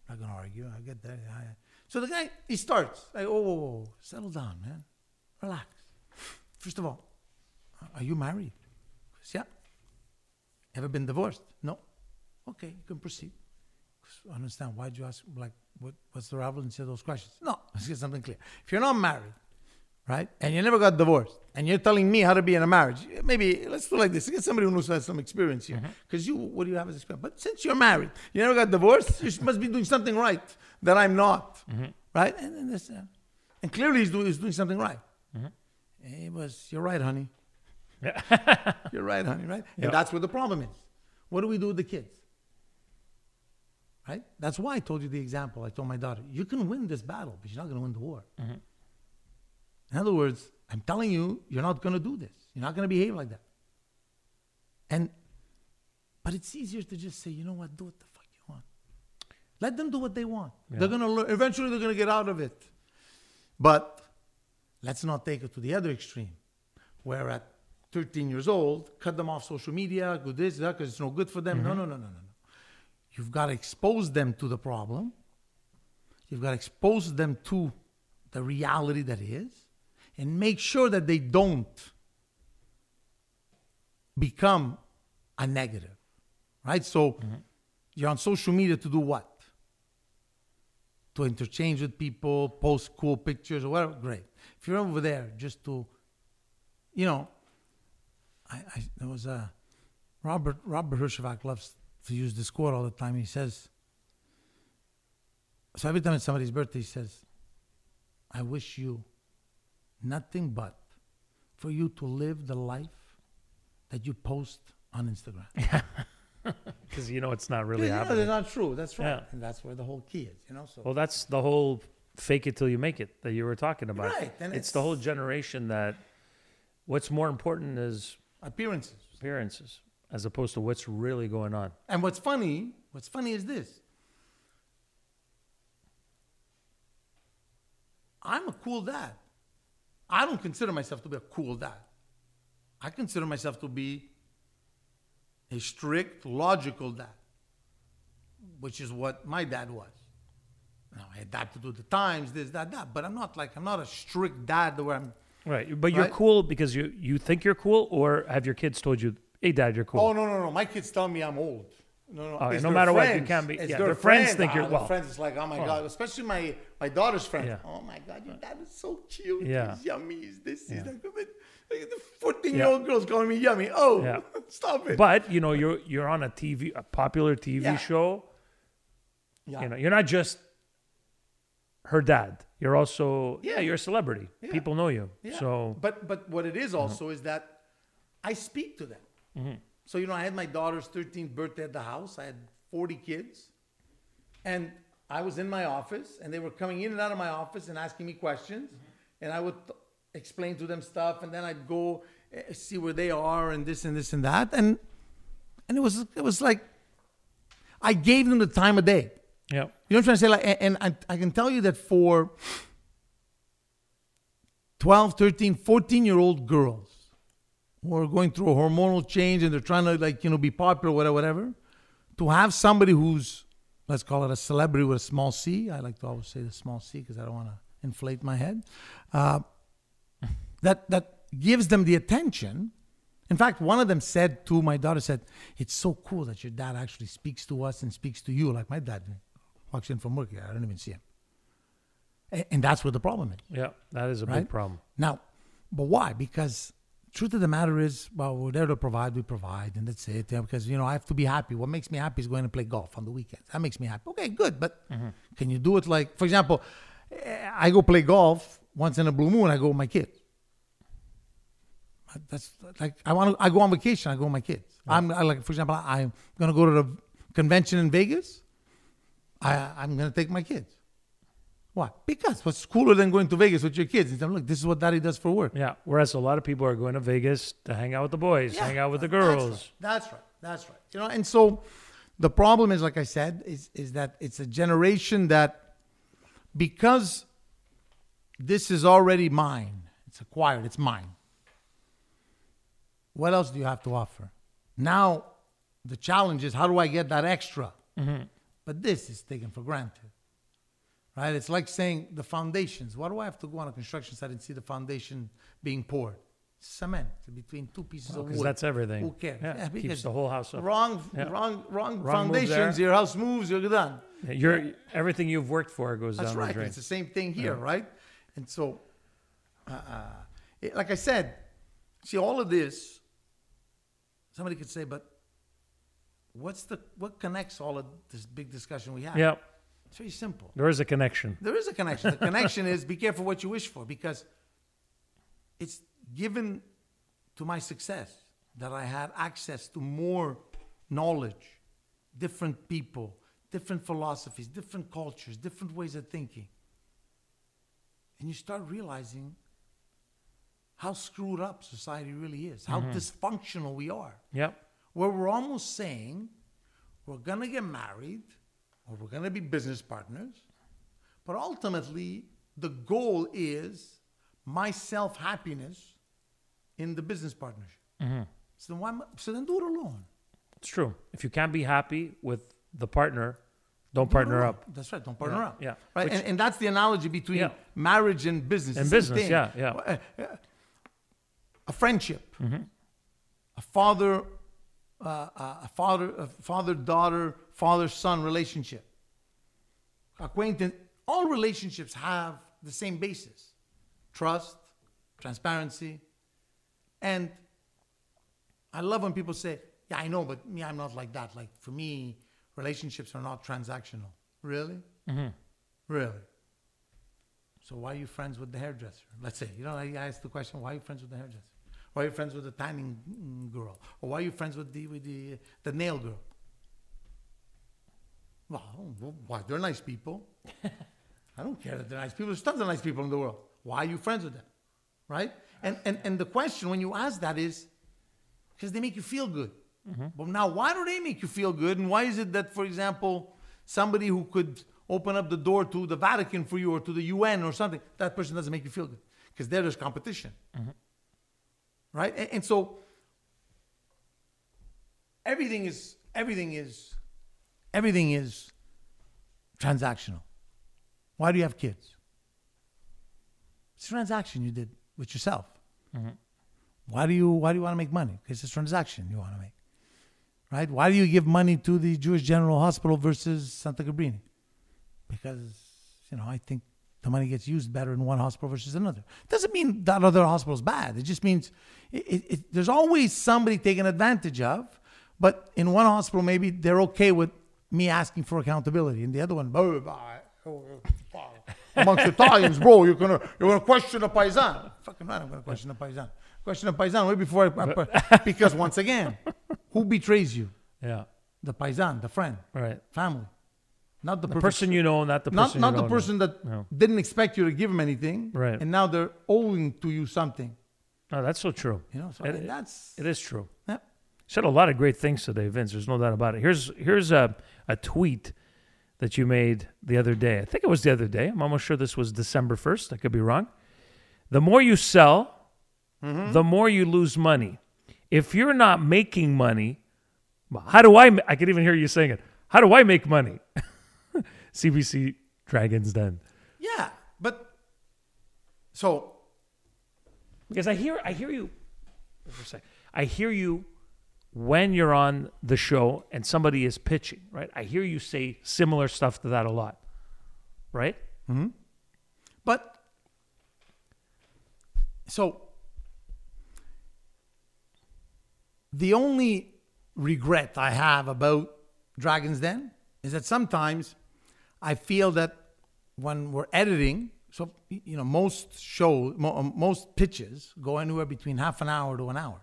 not going to argue. I get that. I, so the guy, he starts. I, oh, whoa, whoa, settle down, man. Relax. First of all, are you married? Yeah. Ever been divorced? No. Okay, you can proceed. I understand. Why'd you ask? Like, what, what's the relevancy of those questions? No, let's get something clear. If you're not married, right, and you never got divorced, and you're telling me how to be in a marriage, maybe let's do like this. Get somebody who knows has some experience here, mm-hmm. because you, what do you have as experience? But since you're married, you never got divorced, you must be doing something right that I'm not, mm-hmm. right? And then this, uh, and clearly he's doing, he's doing something right. And He was, you're right, honey. Yeah. you're right, honey, right? And that's where the problem is. What do we do with the kids? Right? That's why I told you the example. I told my daughter, you can win this battle, but you're not going to win the war. Mm-hmm. In other words, I'm telling you, you're not going to do this. You're not going to behave like that. And, but it's easier to just say, you know what, do what the fuck you want. Let them do what they want. They're going to learn. Eventually, they're going to get out of it. But let's not take it to the other extreme, where at 13 years old, cut them off social media, do this, that, because it's no good for them. No, mm-hmm. no, no, no, no, no. You've got to expose them to the problem. You've got to expose them to the reality that is, and make sure that they don't become a negative, right? So mm-hmm. you're on social media to do what? To interchange with people, post cool pictures or whatever. Great. If you're over there just to, you know, I, I there was a Robert Robert Herjavec loves to use this quote all the time. He says, so every time it's somebody's birthday, he says, I wish you nothing but for you to live the life that you post on Instagram. Because you know it's not really you know, happening. they're not true. That's right. Yeah. And that's where the whole key is, you know? So Well, that's the whole fake it till you make it that you were talking about. Right, and it's, the whole generation that what's more important is appearances. appearances as opposed to what's really going on. And what's funny, what's funny is this. I'm a cool dad. I don't consider myself to be a cool dad. I consider myself to be a strict, logical dad, which is what my dad was. Now, I adapted to do the times, this, that, that, but I'm not like, I'm not a strict dad where I'm, Right. But you're cool because you, you think you're cool, or have your kids told you, hey, dad, you're cool? oh, no, no, no, my kids tell me I'm old. No, no, Oh, it's no matter what, you can't be- It's yeah, their their friends friends think you're- their well, friends. It's like, oh my god, especially my my daughter's friends. Yeah. Oh my god, your dad is so cute. Yeah. He's yummy. He's this. He's Yeah. that. The fourteen year old girl's calling me yummy. Oh, Yeah. stop it. But you know, you're you're on a TV, a popular TV show. yeah. You know, you're not just her dad. You're also yeah, you're a celebrity. People know you. Yeah. So but but what it is also is that I speak to them. Mm-hmm. So you know, I had my daughter's 13th birthday at the house. I had 40 kids, and I was in my office, and they were coming in and out of my office and asking me questions, and I would t- explain to them stuff, and then I'd go eh, see where they are and this and this and that, and and it was it was like I gave them the time of day. yeah, You know what I'm trying to say? Like, and, and I, I can tell you that for 12, 13, 14 year old girls who are going through a hormonal change and they're trying to, like, you know, be popular, whatever, whatever, to have somebody who's, let's call it a celebrity with a small c, I like to always say the small c because I don't want to inflate my head, uh, that, that gives them the attention. In fact, one of them said to my daughter, said, it's so cool that your dad actually speaks to us and speaks to you. Like my dad walks in from work, I don't even see him. And, and that's where the problem is. yeah, that is a big problem. Now, but why? Because truth of the matter is, well, we're there to provide, we provide, and that's it. Yeah, because you know, I have to be happy. What makes me happy is going to play golf on the weekends. That makes me happy. Okay, good, but can you do it like, for example, eh, I go play golf once in a blue moon. I go with my kids. That's like I want to. I go on vacation. I go with my kids. I'm I like, for example, I'm gonna go to the convention in Vegas. I I'm gonna take my kids. Why? Because what's cooler than going to Vegas with your kids? And tell them, look, this is what daddy does for work. Yeah. Whereas a lot of people are going to Vegas to hang out with the boys, Yeah, hang out with the that's girls. right. That's right. That's right. You know, and so the problem is, like I said, is is that it's a generation that because this is already mine, it's acquired, it's mine. What else do you have to offer? Now, the challenge is how do I get that extra? Mm-hmm. But this is taken for granted. Right? It's like saying the foundations. Why do I have to go on a construction site and see the foundation being poured? Cement between two pieces of wood. Because that's everything. Who cares? Yeah, keeps the whole house up. Wrong, Yeah. wrong, wrong, Wrong foundations. Your house moves. You're done. You're everything you've worked for goes That's down right. the drain. It's the same thing here, right? And so, uh, uh, it- like I said, see all of this. Somebody could say, but what's the what connects all of this big discussion we have? Yeah, It's very simple. there is a connection. There is a connection. The connection is be careful what you wish for because it's given to my success that I had access to more knowledge, different people, different philosophies, different cultures, different ways of thinking. And you start realizing how screwed up society really is, how mm-hmm. dysfunctional we are Yep. where we're almost saying we're going to get married or we're going to be business partners, but ultimately the goal is my self happiness in the business partnership. So then why? So then do it alone. It's true. If you can't be happy with the partner, don't partner alone. up. That's right. Don't partner Yeah, up. yeah. Right. Which- and, and that's the analogy between Yeah. marriage and business. And business, same yeah, yeah. Uh, uh, A friendship, Mm-hmm. a father, uh, a father, a father daughter, father son relationship, acquaintance. All relationships have the same basis: trust, transparency, and I love when people say, "Yeah, I know, but me, I'm not like that. Like for me, relationships are not transactional." Really? Mm-hmm. Really? So why are you friends with the hairdresser? Let's say, you know, I asked the question, why are you friends with the hairdresser? Why are you friends with the tanning girl? Or why are you friends with the with the the nail girl? Well, why? They're nice people. I don't care that they're nice people. There's tons of nice people in the world. Why are you friends with them? Right? And and and the question when you ask that is because they make you feel good. Mm-hmm. But now, why do they make you feel good? And why is it that, for example, somebody who could open up the door to the Vatican for you or to the UN or something, that person doesn't make you feel good? Because there's competition. Mm-hmm. Right? And, and so everything is everything is everything is transactional. Why do you have kids? It's a transaction you did with yourself. Mm-hmm. Why do you Why do you want to make money? Because it's a transaction you want to make, right? Why do you give money to the Jewish General Hospital versus Santa Cabrini? Because you know I think the money gets used better in one hospital versus another. It Doesn't mean that other hospital is bad. It just means it, it, it, there's always somebody taken advantage of. But in one hospital, maybe they're okay with me asking for accountability. In the other one, "Oh, bye. Oh, oh, amongst Italians, bro, you're gonna you're gonna question a paisan. Fucking right, I'm gonna question a paisan. Question a paisan way before I, I- because once again, who betrays you? Yeah. The paisan, the friend, Right. family, not the, The person you know, not the person not you the know. person that No. didn't expect you to give him anything, Right. And now they're owing to you something. No, that's so true. You know, so It- and that's It is true. yeah. said a lot of great things today, Vince. There's no doubt about it. Here's here's a, a tweet that you made the other day. I think it was the other day. I'm almost sure this was December 1st. I could be wrong. The more you sell, mm-hmm. the more you lose money. If you're not making money, how do I? I could even hear you saying it. How do I make money? CBC Dragons Den. Yeah, but so Because I hear I hear you. I hear you when you're on the show and somebody is pitching, right? I hear you say similar stuff to that a lot. Right? Hmm. But so the only regret I have about Dragon's Den is that sometimes I feel that when we're editing, so you know, most show, mo- um, most pitches go anywhere between half an hour to an hour,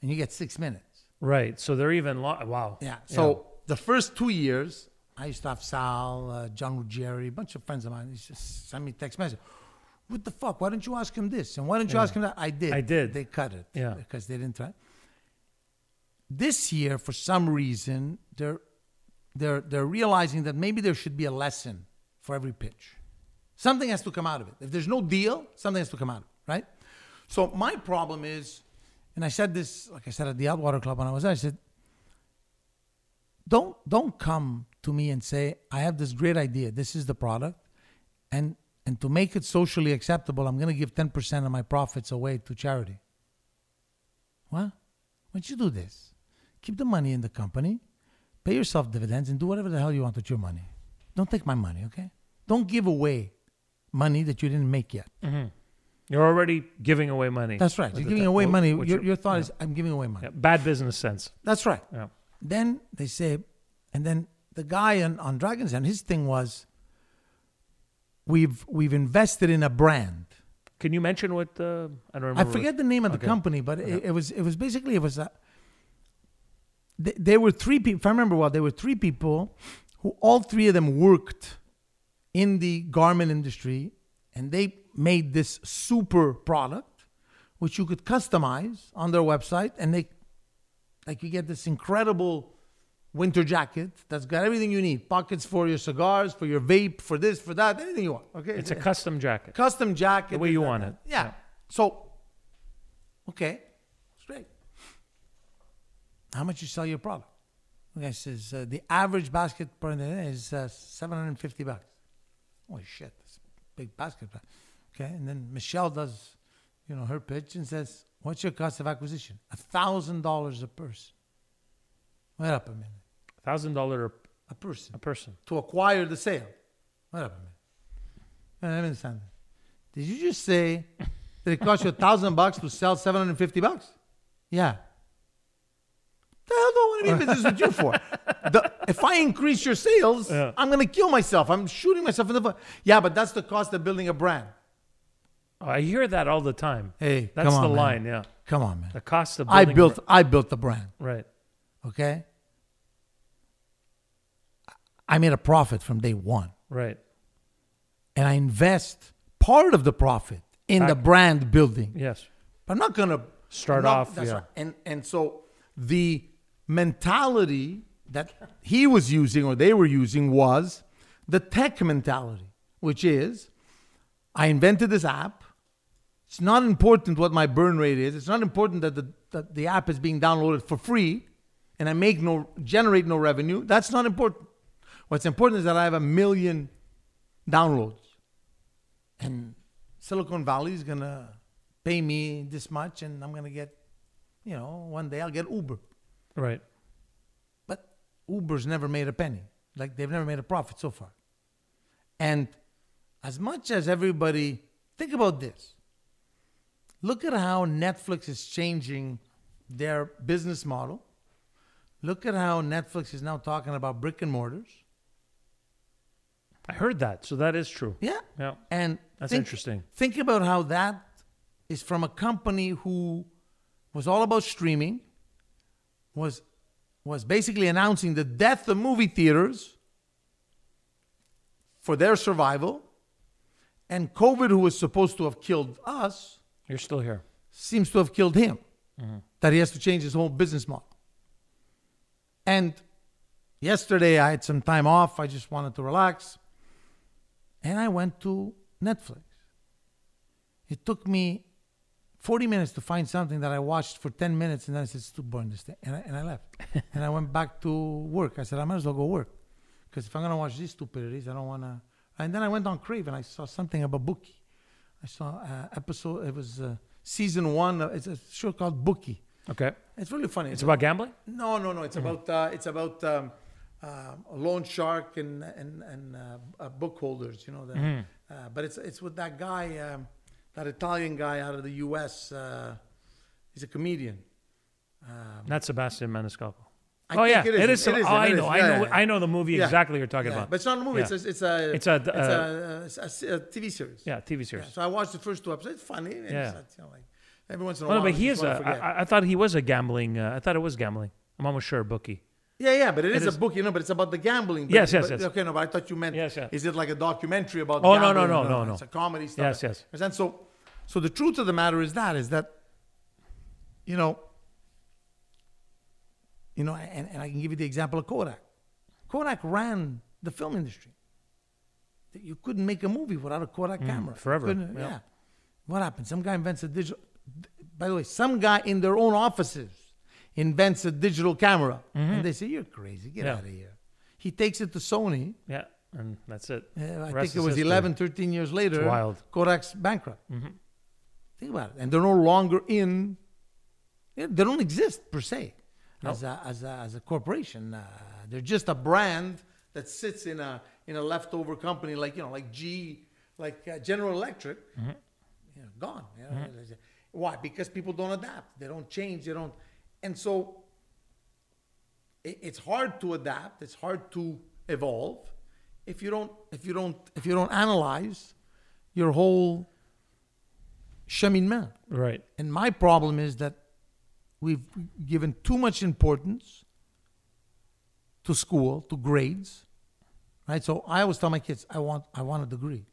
and you get six minutes. Right. So they're even lo- wow. Yeah. So the first two years, I used to have Sal, uh, John Ruggieri, a bunch of friends of mine. He just send me text message. What the fuck? Why don't you ask him this? And why don't you ask him that? I did. I did. They cut it. Yeah. Because they didn't try. This year, for some reason, they're they're they're realizing that maybe there should be a lesson for every pitch. Something has to come out of it. If there's no deal, something has to come out of it, right? So my problem is, and I said this, like I said at the Atwater Club when I was there, I said, don't don't come to me and say I have this great idea. This is the product, and and to make it socially acceptable, I'm going to give ten percent of my profits away to charity. What? Why don't you do this? Keep the money in the company, pay yourself dividends, and do whatever the hell you want with your money. Don't take my money, okay? Don't give away money that you didn't make yet. You're already giving away money. That's right. You're giving away money. Your, your thought yeah. is, I'm giving away money. Yeah, bad business sense. That's right. Yeah. Then they say, and then the guy on, on Dragon's Den, his thing was, we've we've invested in a brand. Can you mention what uh, I don't remember? I forget the name of the Okay. company, but it, it was it was basically it was a. th- There were three people. If I remember well, there were three people who all three of them worked in the garment industry, and they made this super product, which you could customize on their website, and they, like, you get this incredible winter jacket that's got everything you need: pockets for your cigars, for your vape, for this, for that, anything you want. Okay, It's a custom jacket. custom jacket The way you want it. Yeah. Yeah. So, okay. How much you sell your product? The guy says uh, the average basket per day is uh, seven hundred and fifty bucks. Holy shit, that's a big basket. Okay, and then Michele does, you know, her pitch and says, "What's your cost of acquisition? A thousand dollars a person." Wait up a minute. Thousand dollar A person a person. to acquire the sale. Wait up a minute. Let me understand. Did you just say that it cost you a thousand bucks to sell seven hundred and fifty bucks? Yeah. The hell do I want to be in business with you for? The, if I increase your sales, Yeah. I'm going to kill myself. I'm shooting myself in the foot. Yeah, but that's the cost of building a brand. Oh, I hear that all the time. Hey, That's on, the man. line, yeah. Come on, man. The cost of I building a built br- I built the brand. right. Okay. I made a profit from day one, Right. and I invest part of the profit in the brand building. Yes. But I'm not gonna Start not- off, that's yeah. right. And and so the mentality that he was using or they were using was the tech mentality, which is I invented this app. It's not important what my burn rate is. It's not important that the that the app is being downloaded for free and I make no generate no revenue. That's not important. What's important is that I have a million downloads. And Silicon Valley is gonna pay me this much and I'm gonna get, you know, one day I'll get Uber. Right. But Uber's never made a penny. Like they've never made a profit so far. And as much as everybody think about this. Look at how Netflix is changing their business model. Look at how Netflix is now talking about brick and mortars. I heard that. So that is true. Yeah. Yeah. And That's think- interesting. Think about how that is from a company who was all about streaming, was was basically announcing the death of movie theaters for their survival, and COVID, who was supposed to have killed us, You're still here. seems to have killed him. Mm-hmm. That he has to change his whole business model. And yesterday I had some time off. I just wanted to relax. And I went to Netflix. It took me 40 minutes to find something that I watched for 10 minutes and then I said, it's too boring this thing. And I, and I left. and I went back to work. I said, I might as well go work. Because if I'm going to watch these stupidities, I don't want to. And then I went on Crave and I saw something about Bookie. I saw uh, episode, it was uh, season one. Uh, it's a show called Bookie. Okay. It's really funny. It's about gambling? No, no, no. It's about uh, it's about um, uh, a loan shark and and and uh, uh, book holders. You know, the, uh, but it's it's with that guy, um, that Italian guy out of the U.S. Uh, he's a comedian. Not Sebastian Maniscalco. I oh yeah, it is. it is. It is, oh, I know. I know. yeah, I know the movie Yeah. exactly you're talking Yeah, about. But it's not a movie. It's a, it's a It's a, it's a, it's a, a TV series. yeah, TV series. So I watched the first two episodes. It's funny. It's, Yeah. you know, like every once in a Well, while. but he is a. I, I thought he was a gambling. Uh, I thought it was gambling. I'm almost sure a bookie. Yeah, yeah, but it is, is. a book, you know, but it's about the gambling. But, Yes, yes, but- yes. Okay, no, but I thought you meant, Yes, yes. is it like a documentary about Oh, no, no, no, no, no. It's a comedy stuff. Yes, yes. And so, so the truth of the matter is that, is that, you know, you know, and, and I can give you the example of Kodak. Kodak ran the film industry. That You couldn't make a movie without a Kodak camera. Mm, forever, Couldn't- yeah. yeah. What happened? Some guy invents a digital. By the way, some guy in their own offices invents a digital camera, and they say, "You're crazy. Get Mm-hmm. Yeah. out of here." He takes it to Sony. Yeah, and that's it. Uh, I think it was history. 11, 13 years later. wild. Mm-hmm. Kodak's bankrupt. Think about it, and they're no longer in. They don't exist per se as a as a, as a corporation. Uh, they're just a brand that sits in a in a leftover company like you know like G like uh, General Electric. Mm-hmm. You know, gone. You know, Why? Because people don't adapt. They don't change. They don't, and so it's hard to adapt. It's hard to evolve if you don't if you don't if you don't analyze your whole cheminement. Right. And my problem is that we've given too much importance to school, to grades, right? So I always tell my kids, I want, I want a degree.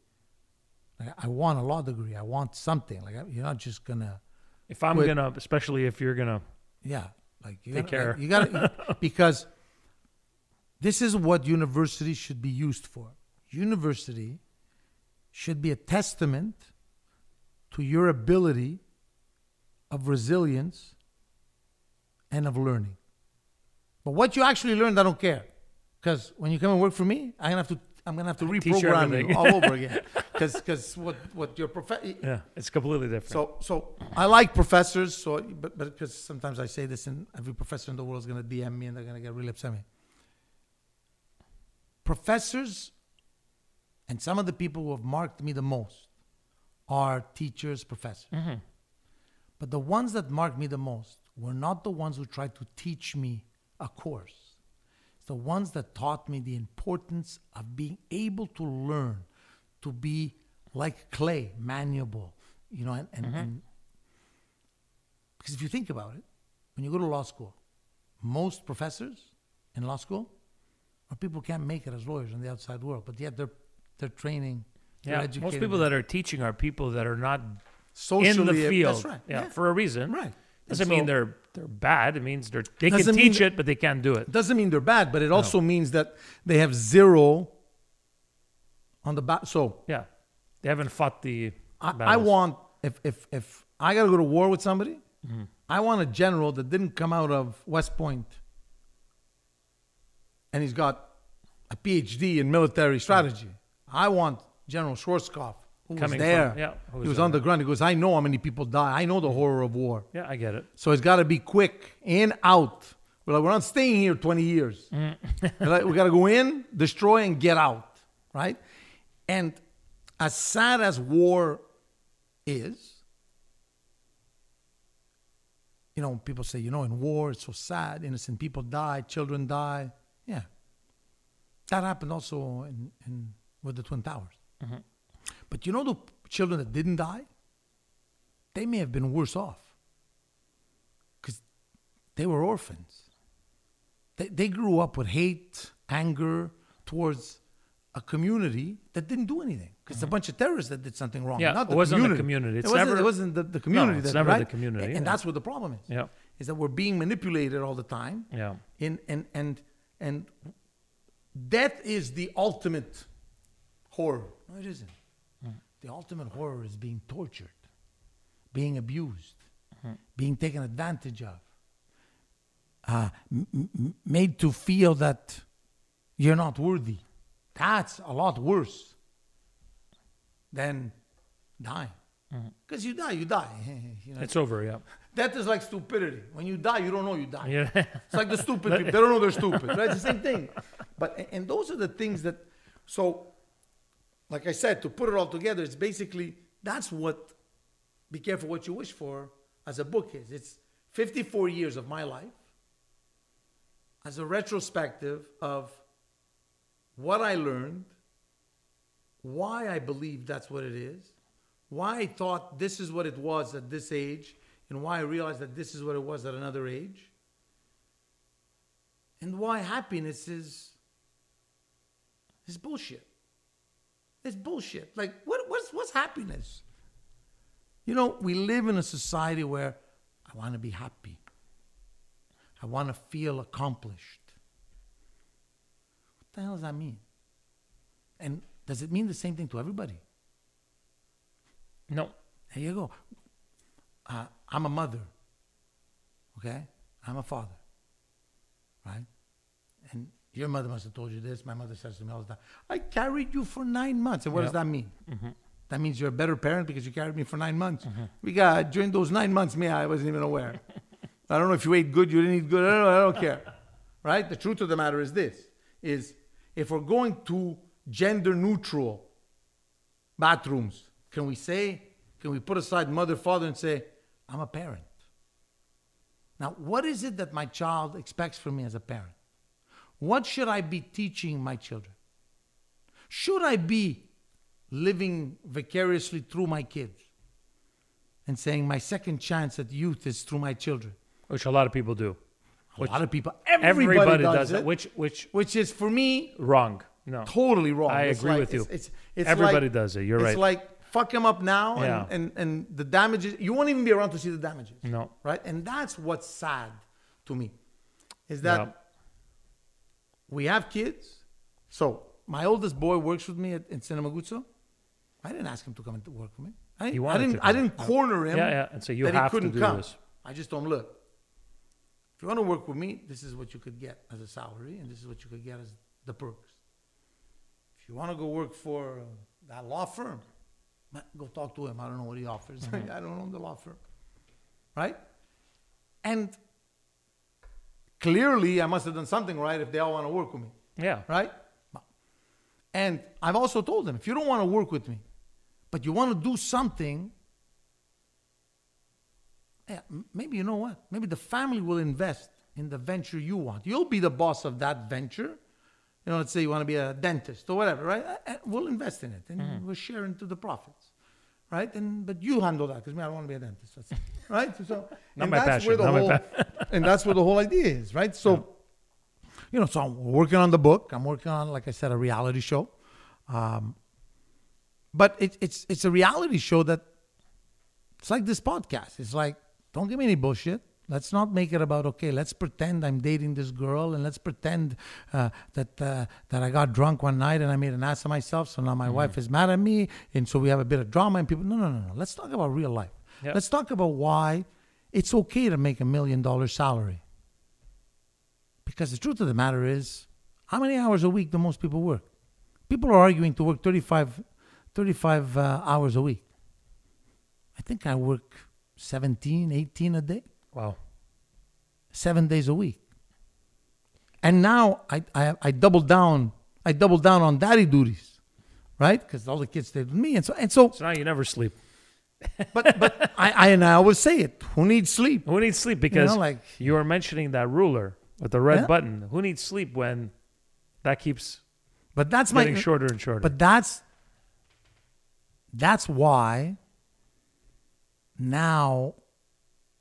Like, I want a law degree. I want something. Like you're not just gonna, If I'm Quit. gonna, especially if you're gonna, yeah. Like you Take gotta, care. You got to because this is what university should be used for. University should be a testament to your ability of resilience and of learning. But what you actually learned, I don't care. Because when you come and work for me, I'm gonna have to I'm gonna have to reprogram you all over again. Because because what what your prof- yeah, it's completely different. so, so I like professors. So, but but because sometimes I say this, and every professor in the world is going to DM me, and they're going to get really upset me. Professors, and some of the people who have marked me the most, are teachers, professors. Mm-hmm. But the ones that marked me the most were not the ones who tried to teach me a course. The ones that taught me the importance of being able to learn, to be like clay, malleable, you know, and, and, mm-hmm. and because if you think about it, when you go to law school, most professors in law school are people who can't make it as lawyers in the outside world, but yet they're they're training. They're Yeah, most people that are teaching are people that are not socially in the field. That's right. Yeah, Yeah. for a reason. Right. Doesn't And mean they're they're bad. It means they're they can Doesn't mean teach it, but they can't do it. doesn't mean they're bad, but it also means that they have zero on the back. So Yeah, they haven't fought the. I, I want if if if I got to go to war with somebody, Mm-hmm. I want a general that didn't come out of West Point, and he's got a PhD in military strategy. I want General Schwarzkopf, who Coming was there. from- yeah, who he was was on the ground. He goes, "I know how many people die. I know the horror of war." Yeah, I get it. So it's got to be quick in out. We're like, we're not staying here 20 years. Mm. We're like, we got to go in, destroy, and get out, right? And as sad as war is, you know, people say, you know, in war it's so sad, innocent people die, children die. Yeah, that happened also in, in with the twin towers. Mm-hmm. But you know, the children that didn't die, they may have been worse off because they were orphans. They, they grew up with hate, anger towards a community that didn't do anything because it's a mm-hmm. bunch of terrorists that did something wrong. Yeah, not it wasn't the community. community. It's it wasn't, never- it wasn't the, the community. it's that, never the community, And, yeah. and that's what the problem is. Yeah. Is that we're being manipulated all the time. Yeah. In, and, and, and death is the ultimate horror. No, it isn't. The ultimate horror is being tortured, being abused, being taken advantage of, uh, m- m- made to feel that you're not worthy. That's a lot worse than dying. Because you die, you die. you know? It's over. Yeah. Death is like stupidity. When you die, you don't know you die. Yeah. It's like the stupid people. They don't know they're stupid, right? It's the same thing. But and those are the things that. So, like I said, to put it all together, it's basically that's what. Be careful what you wish for as a book is. It's 54 years of my life as a retrospective of what I learned, why I believe that's what it is, why I thought this is what it was at this age, and why I realized that this is what it was at another age, and why happiness is is bullshit. It's bullshit. Like what, what's what's happiness? You know, we live in a society where I want to be happy. I want to feel accomplished. What the hell does that mean? And does it mean the same thing to everybody? No. There you go. Uh, I'm a mother. Okay? I'm a father. Right? And your mother must have told you this. My mother says to me all the time, I carried you for nine months. And what does that mean? Mm-hmm. That means you're a better parent because you carried me for nine months. Mm-hmm. We got during those nine months, me, I wasn't even aware. I don't know if you ate good, you didn't eat good. I don't, know, I don't care. Right? The truth of the matter is this: is if we're going to gender neutral bathrooms, can we say, can we put aside mother, father, and say, I'm a parent? Now, what is it that my child expects from me as a parent? What should I be teaching my children? Should I be living vicariously through my kids and saying my second chance at youth is through my children? Which a lot of people do. A lot of people, everybody, Everybody, does, does, it, it. Which which which is for me wrong. No. totally wrong. I It's agree like- with you. It's, it's, it's Everybody like- does it. You're it's right. like fuck him up now, and, Yeah. and and the damages. You won't even be around to see the damages. No. right? And that's what's sad to me, is that Yeah. We have kids. So my oldest boy works with me at, in Cinema Guzzo. I didn't ask him to come and work for me. I, He I didn't. to I didn't corner him. Yeah, yeah. And so you that have he to couldn't do come. this. I just told him, look. If you want to work with me, this is what you could get as a salary, and this is what you could get as the perks. If you want to go work for uh, that law firm, go talk to him. I don't know what he offers. Mm-hmm. I don't know the law firm, right? And clearly, I must have done something right if they all want to work with me Yeah. right? And I've also told them if you don't want to work with me, but you want to do something, yeah, maybe you know what? Maybe the family will invest in the venture you want. You'll be the boss of that venture. You know, let's say you want to be a dentist or whatever, right? And we'll invest in it and mm-hmm. we'll share into the profits, right? And but you handle that because me, I don't want to be a dentist, that's, right? So, and that's where the whole, and that's where the whole idea is, right? So, you know, so I'm working on the book. I'm working on, like I said, a reality show. Um, but it, it's it's a reality show that it's like this podcast. It's like, don't give me any bullshit. Let's not make it about okay. Let's pretend I'm dating this girl, and let's pretend uh, that uh, that I got drunk one night and I made an ass of myself. So now my wife is mad at me, and so we have a bit of drama. And people, no, no, no, no. Let's talk about real life. Yep. Let's talk about why it's okay to make a million dollar salary. Because the truth of the matter is, how many hours a week do most people work? People are arguing to work 35, 35 uh, hours a week. I think I work 17, 18 a day, Wow. seven days a week. And now I, I, I double down. I double down on daddy duties, right? Because all the kids stayed with me, and so and so. So now you never sleep. But but I, I and I always say it. Who needs sleep? Who needs sleep? Because you, know, like- you were mentioning that ruler with the red Yeah. button. Who needs sleep when that keeps But that's getting my shorter and shorter? But that's that's why now,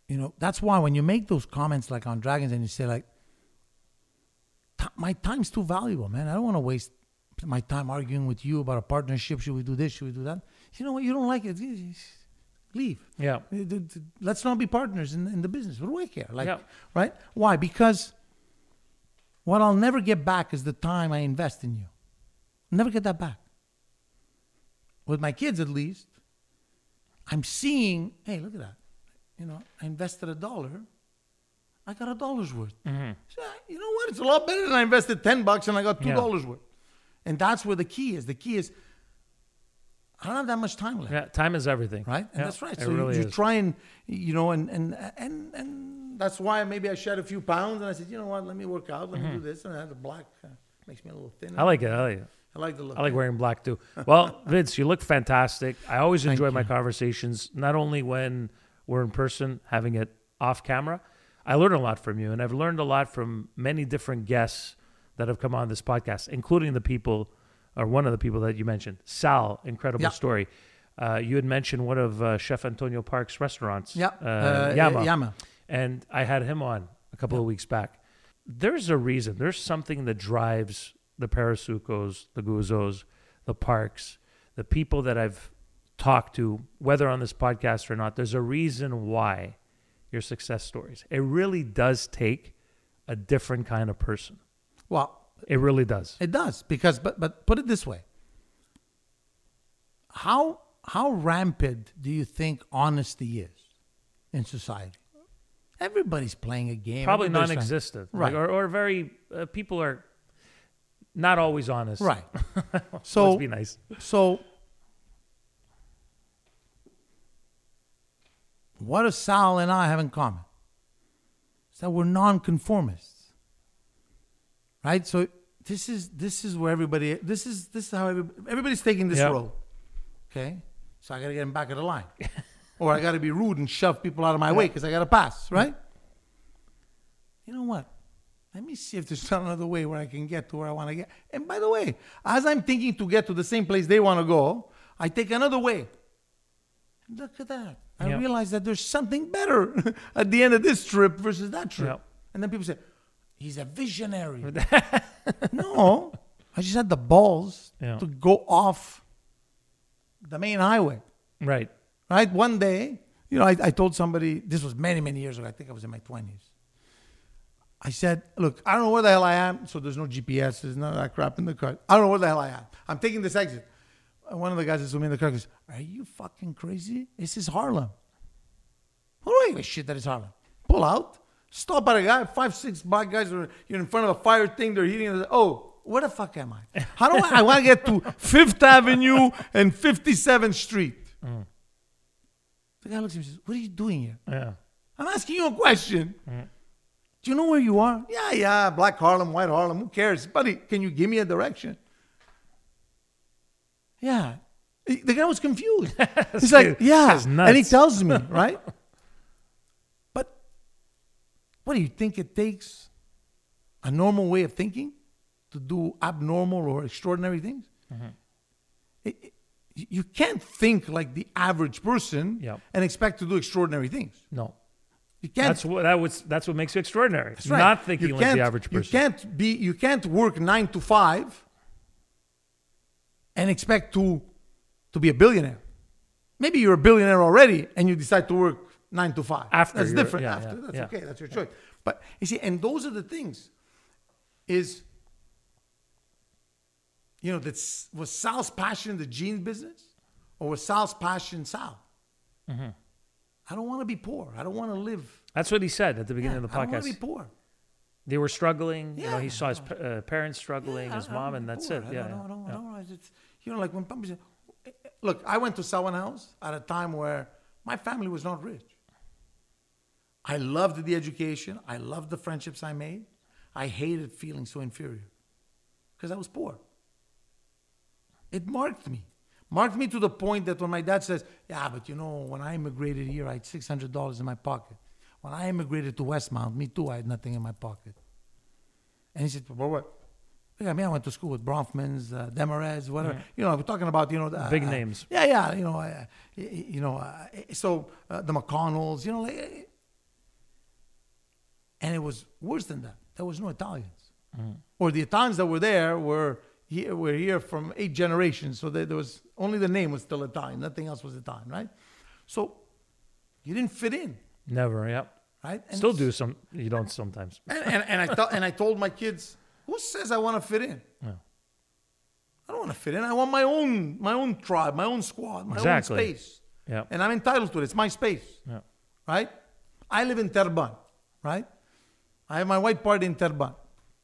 you know, that's why when you make those comments like on dragons and you say like, my time's too valuable, man. I don't want to waste my time arguing with you about a partnership. Should we do this? Should we do that? You know what? You don't like it. Leave. yeah. Let's not be partners in, in the business. What do I care? Like, Yeah. right? Why? Because what I'll never get back is the time I invest in you. Never get that back. With my kids, at least, I'm seeing, hey, look at that. You know, I invested a dollar. I got a dollar's worth. So, you know what? It's a lot better than I invested 10 bucks and I got $2 worth. And that's where the key is. The key is, I don't have that much time left Yeah. Time is everything. right? And Yeah, that's right. So you- really you, is. try and you know, and and and and that's why maybe I shed a few pounds, and I said, you know what, let me work out, let me do this, and I had the black uh, makes me a little thinner. Mm-hmm. I like it. I like it. I like the look. I like wearing black too. Well, Vince, you look fantastic. I always enjoy my conversations, not only when we're in person, having it off camera. I learned a lot from you, and I've learned a lot from many different guests that have come on this podcast, including the people, or one of the people that you mentioned, Sal. Incredible Yeah. story. Uh, you had mentioned one of uh, Chef Antonio Park's restaurants, Yeah, uh, uh, Yama. Yama. and I had him on a couple of weeks back. There's a reason. There's something that drives the Parasucos, the Guzzos, the Parks, the people that I've talked to, whether on this podcast or not. There's a reason why your success stories. It really does take a different kind of person. Well, It really does. it does because, but but put it this way: how how rampant do you think honesty is in society? Everybody's playing a game. Probably Everybody's non-existent, Right. Like, or, or very uh, people are not always honest. Right. Let's So be nice. So, what do Sal and I have in common? Is that we're nonconformists, right? So this is this is where everybody this is this is how every, everybody's taking this Yep. road. Okay, so I got to get them back of the line, or I got to be rude and shove people out of my way because I got to pass, right? You know what? Let me see if there's not another way where I can get to where I want to get. And by the way, as I'm thinking to get to the same place they want to go, I take another way. Look at that. I Yeah. realize that there's something better at the end of this trip versus that trip. Yeah. And then people say, he's a visionary. no, I just had the balls Yeah. to go off the main highway Right. right? One day, you know, I, I told somebody, this was many, many years ago, I think I was in my 20s. I said, look, I don't know where the hell I am, so there's no GPS, there's none of that crap in the car. I don't know where the hell I am. I'm taking this exit. One of the guys that's with me in the car goes, Are you fucking crazy? This is Harlem. Who do I give a shit that it's Harlem? Pull out, stop at a guy, five, six black guys are you're in front of a fire thing, they're heating. Oh, where the fuck am I? How do I, I want to get to Fifth Avenue and 57th Street? Mm. The guy looks at me and says, What are you doing here? Yeah. I'm asking you a question. Mm. Do you know where you are? Yeah, yeah, black Harlem, white Harlem, who cares? Buddy, can you give me a direction? Yeah. The guy was confused. He's like, yeah. And he tells me, right? But What do you think it takes? A normal way of thinking to do abnormal or extraordinary things? Mm-hmm. It- it- you can't think like the average person Yep. and expect to do extraordinary things. No. You can't. That's what that was that's what makes you extraordinary. That's right. Not thinking like the average person. You can't be. You can't work nine to five and expect to to be a billionaire. Maybe you're a billionaire already, and you decide to work nine to five. After that's different. yeah, After yeah, that's yeah. okay. That's your choice. But you see, and those are the things. Is you know that's was Sal's passion in the jeans business, or was Sal's passion Sal? Mm-hmm. I don't want to be poor. I don't want to live. That's what he said at the beginning of the podcast. I don't want to be poor. They were struggling. You know, he saw his uh, parents struggling, his mom, and that's it. poor. I Yeah. don't- yeah, I don't, I don't, I don't, it's- you know, like when Pumpy said, eh, eh, look, I went to someone house at a time where my family was not rich. I loved the education. I loved the friendships I made. I hated feeling so inferior because I was poor. It marked me. Marked me to the point that when my dad says, Yeah, but you know, when I immigrated here, I had $600 in my pocket. When I immigrated to Westmount, me too, I had nothing in my pocket. And he said, Well, what? Yeah, I mean, I went to school with Bronfmans, uh, Desmarais, whatever. You know, we're talking about, you know, the, Big uh, names. Yeah, yeah, you know, uh, you know, uh, so uh, the McConnells, you know, like, and it was worse than that. There was no Italians, or the Italians that were there were here, were here from eight generations. So there, there was only the name was still Italian. Nothing else was Italian, right? So you didn't fit in, Never. Yep. right? And Still do some. You don't sometimes. and, and, and I thought, and I told my kids, "Who says I want to fit in? Yeah. I don't want to fit in. I want my own, my own tribe, my own squad, my Exactly. own space, Yeah. and I'm entitled to it. It's my space, Yeah. right? I live in Terrebonne, right? I have my white party in Terrebonne.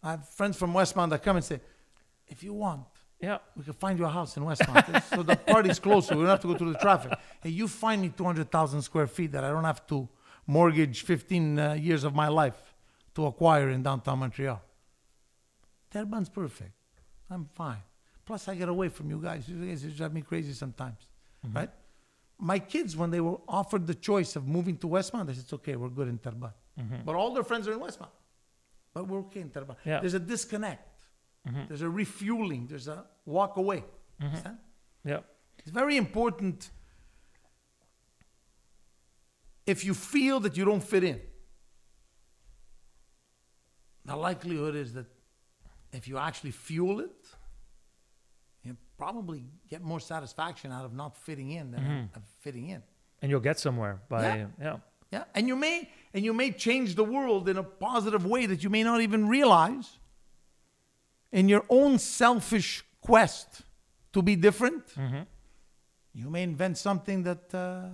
I have friends from Westmount that come and say, "If you want, Yeah. we can find you a house in Westmount. so the party's closer. We don't have to go through the traffic. Hey, you find me 200,000 square feet that I don't have to mortgage 15 uh, years of my life to acquire in downtown Montreal. Terrebonne's perfect. I'm fine. Plus, I get away from you guys. You guys drive me crazy sometimes, mm-hmm. right? My kids, when they were offered the choice of moving to Westmount, they said, it's okay, we're good in Terrebonne. Mm-hmm. But all their friends are in Westmount. But we're okay in Terrebonne. Yeah. There's a disconnect. Mm-hmm. There's a refueling. There's a walk away. Understand? Yeah. It's very important if you feel that you don't fit in. The likelihood is that if you actually fuel it, you probably get more satisfaction out of not fitting in than of fitting in. And you'll get somewhere by Yeah. yeah. Yeah, and you may and you may change the world in a positive way that you may not even realize. In your own selfish quest to be different, you may invent something that uh,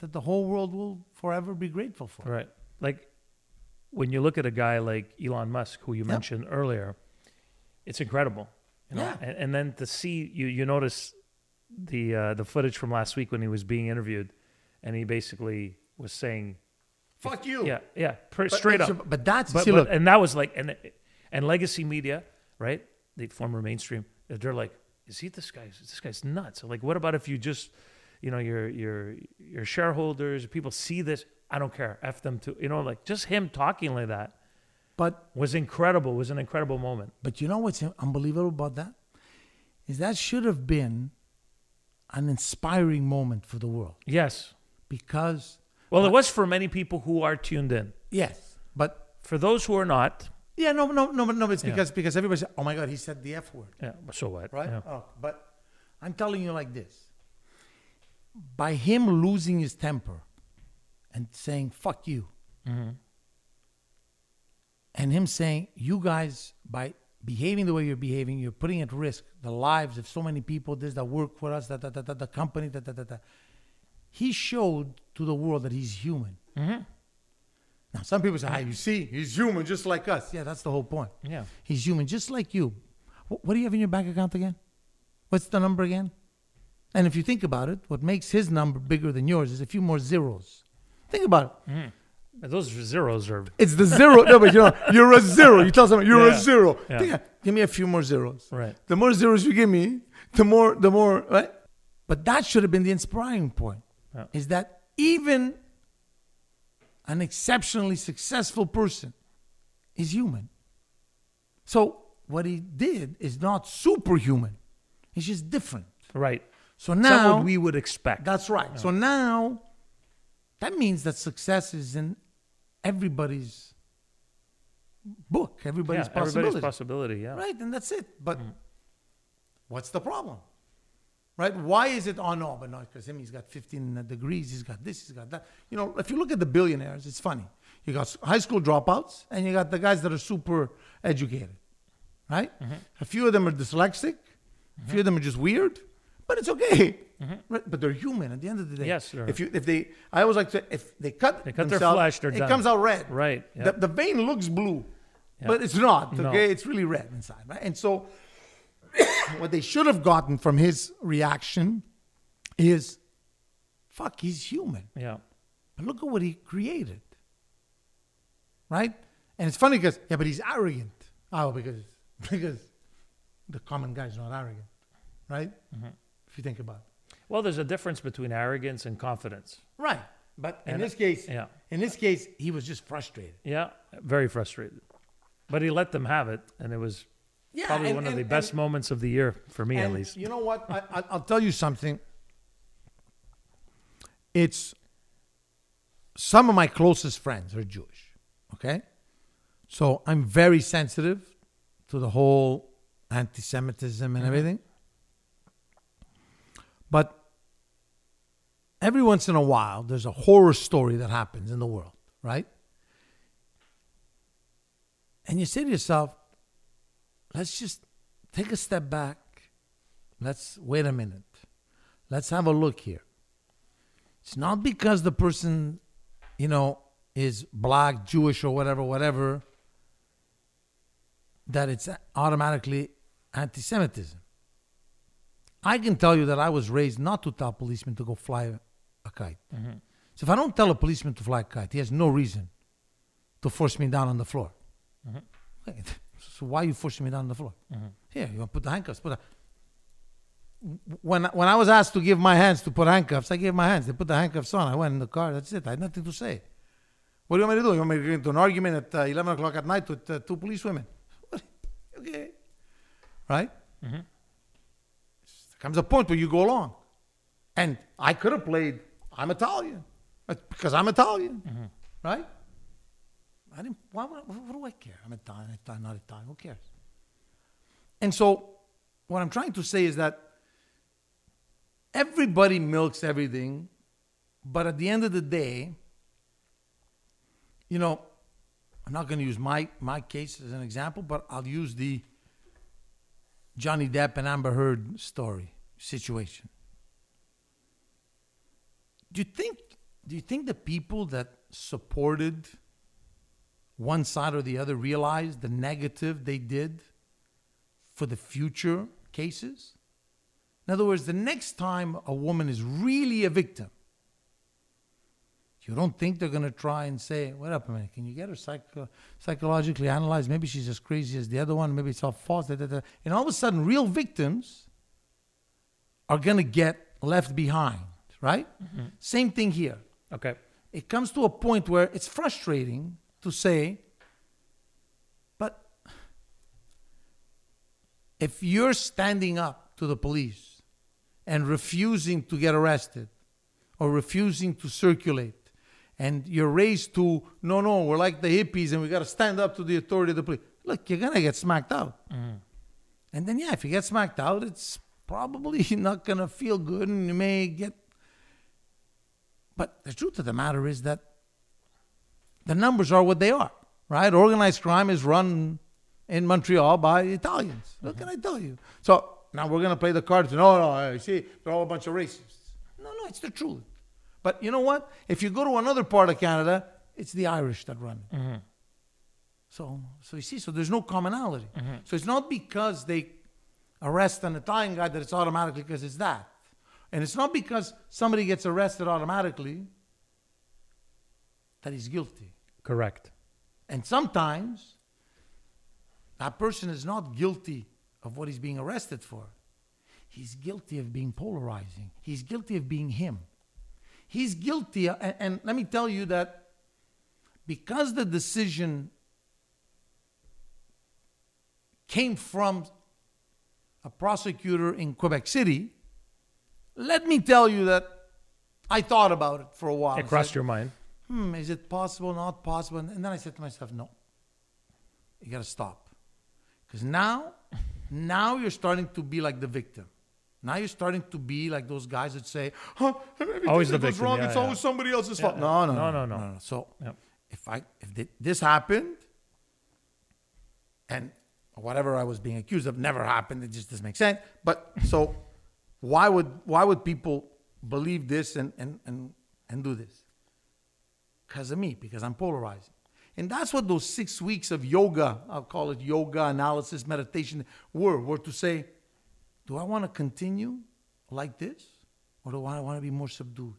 that the whole world will forever be grateful for. Right. Like when you look at a guy like Elon Musk, who you mentioned earlier, it's incredible. You know? Yeah. And, and then to see you, you notice the uh, the footage from last week when he was being interviewed, and he basically was saying, Fuck you. "Yeah, yeah, But- straight up." But that's But, see, but- look, and that was like and and legacy media, right? The former mainstream, they're like, "Is he this guy's this guy's nuts?" Like, what about if you just, you know, your your your shareholders, people see this? I don't care. F them too. You know, like just him talking like that but was incredible. Was an incredible moment. But you know what's unbelievable about that? Is that should have been an inspiring moment for the world. Yes. Because, Well, it was for many people who are tuned in. yes, but For those who are not, yeah, no, no, no, but no, it's Yeah. because because everybody said, oh my God, he said the F word, yeah. So what? right? Yeah. Oh, but I'm telling you like this by him losing his temper and saying, fuck you, Mm-hmm. And him saying, you guys, by behaving the way you're behaving, you're putting at risk the lives of so many people, this that work for us, that, that, that, that the company, that, that, that. He showed to the world that he's human. Mm-hmm. Now, some people say, ah, you see, he's human just like us. Yeah, that's the whole point. Yeah. He's human just like you. Wh- What do you have in your bank account again? What's the number again? And if you think about it, what makes his number bigger than yours is a few more zeros. Think about it. Those zeros are It's the zero. no, but you know, you're a zero. You tell someone you're Yeah. a zero. Yeah. Give me a few more zeros. right. The more zeros you give me, the more, the more, right? But that should have been the inspiring point. Yeah. Is that even an exceptionally successful person is human. So what he did is not superhuman. It's just different. Right. So now what we would expect. that's right. So now that means that success is in everybody's book, everybody's yeah, possibility. everybody's possibility. Yeah. Right, and that's it. But hmm. what's the problem? Right? Why is it, oh no, but no, because him, he's got 15 degrees, he's got this, he's got that. You know, if you look at the billionaires, it's funny. You got high school dropouts, and you got the guys that are super educated, right? Mm-hmm. A few of them are dyslexic, a few mm-hmm. of them are just weird, but it's okay. Right? But they're human at the end of the day. Yes, they're- If you, if they, I always like to, if they cut, They cut their flesh, they're it done. comes out red. Right, yeah. The, the vein looks blue, Yeah. but it's not. No. Okay, it's really red inside, right? And so, what they should have gotten from his reaction is, "Fuck, he's human." Yeah. But look at what he created, right? And it's funny because yeah, but he's arrogant. Oh, because because the common guy's not arrogant, right? Mm-hmm. If you think about it, Well, there's a difference between arrogance and confidence. right? But in And- this case, yeah. in this case, he was just frustrated. Yeah. Very frustrated. But he let them have it, and it was Yeah, probably and- one of and- the best moments of the year for me, at least. You know what? I, I, I'll tell you something. It's some of my closest friends are Jewish. Okay, so I'm very sensitive to the whole anti-Semitism and mm-hmm. everything. But every once in a while, there's a horror story that happens in the world, right? And you say to yourself, let's just take a step back. Let's wait a minute. Let's have a look here. It's not because the person, you know, is black, Jewish, or whatever, whatever, that it's automatically anti Semitism. I can tell you that I was raised not to tell policemen to go fly a kite. So if I don't tell a policeman to fly a kite, he has no reason to force me down on the floor. Okay, So why are you forcing me down on the floor? Here, you want to put the handcuffs? Put the... When when I was asked to give my hands to put handcuffs, I gave my hands. They put the handcuffs on. I went in the car. That's it. I had nothing to say. What do you want me to do? You want me to get into an argument at uh, 11 o'clock at night with uh, two police women? okay. Right? There comes a point where you go along. And I could have played, I'm Italian. That's Because I'm Italian. Mm-hmm. Right? I didn't, why, would I- what do I care? I'm Italian, I'm not Italian. Who cares? And so, what I'm trying to say is that everybody milks everything, but at the end of the day, you know, I'm not going to use my, my case as an example, but I'll use the Johnny Depp and Amber Heard story situation. Do you think do you think the people that supported one side or the other realized the negative they did for the future cases? In other words, the next time a woman is really a victim, you don't think they're going to try and say, wait up a minute, can you get her psycho- psychologically analyzed? Maybe she's as crazy as the other one. Maybe it's all false. Da, da, da. And all of a sudden, real victims are going to get left behind, right? Mm-hmm. Same thing here. Okay. It comes to a point where it's frustrating to say, but if you're standing up to the police and refusing to get arrested or refusing to circulate, and you're raised to, no, no, we're like the hippies and we got to stand up to the authority of the police. Look, you're going to get smacked out. Mm-hmm. And then, yeah, if you get smacked out, it's probably not going to feel good and you may get. But the truth of the matter is that the numbers are what they are, right? Organized crime is run in Montreal by Italians. What can I tell you? So now we're going to play the cards. Oh, no, no, you see, they're all a bunch of racists. No, no, it's the truth. But you know what? If you go to another part of Canada, it's the Irish that run it. Mm-hmm. So, so you see, so there's no commonality. Mm-hmm. So it's not because they arrest an Italian guy that it's automatically because it's that. And it's not because somebody gets arrested automatically that he's guilty. Correct. And sometimes that person is not guilty of what he's being arrested for. He's guilty of being polarizing. He's guilty of being him. He's guilty, and, and let me tell you that because the decision came from a prosecutor in Quebec City, let me tell you that I thought about it for a while. It crossed said, your mind. hmm, is it possible, not possible? And then I said to myself, no, you got to stop. Because now, now you're starting to be like the victim. Now you're starting to be like those guys that say, huh, Always the victim, wrong, yeah, it's yeah. always somebody else's Yeah, fault. yeah. No, no, No, no, no, no. So Yep. if I if this happened, and whatever I was being accused of never happened, it just doesn't make sense. But so why would why would people believe this and and and, and do this? Because of me, because I'm polarizing. And that's what those six weeks of yoga, I'll call it yoga, analysis, meditation, were, were to say, do I want to continue like this? Or do I want to be more subdued?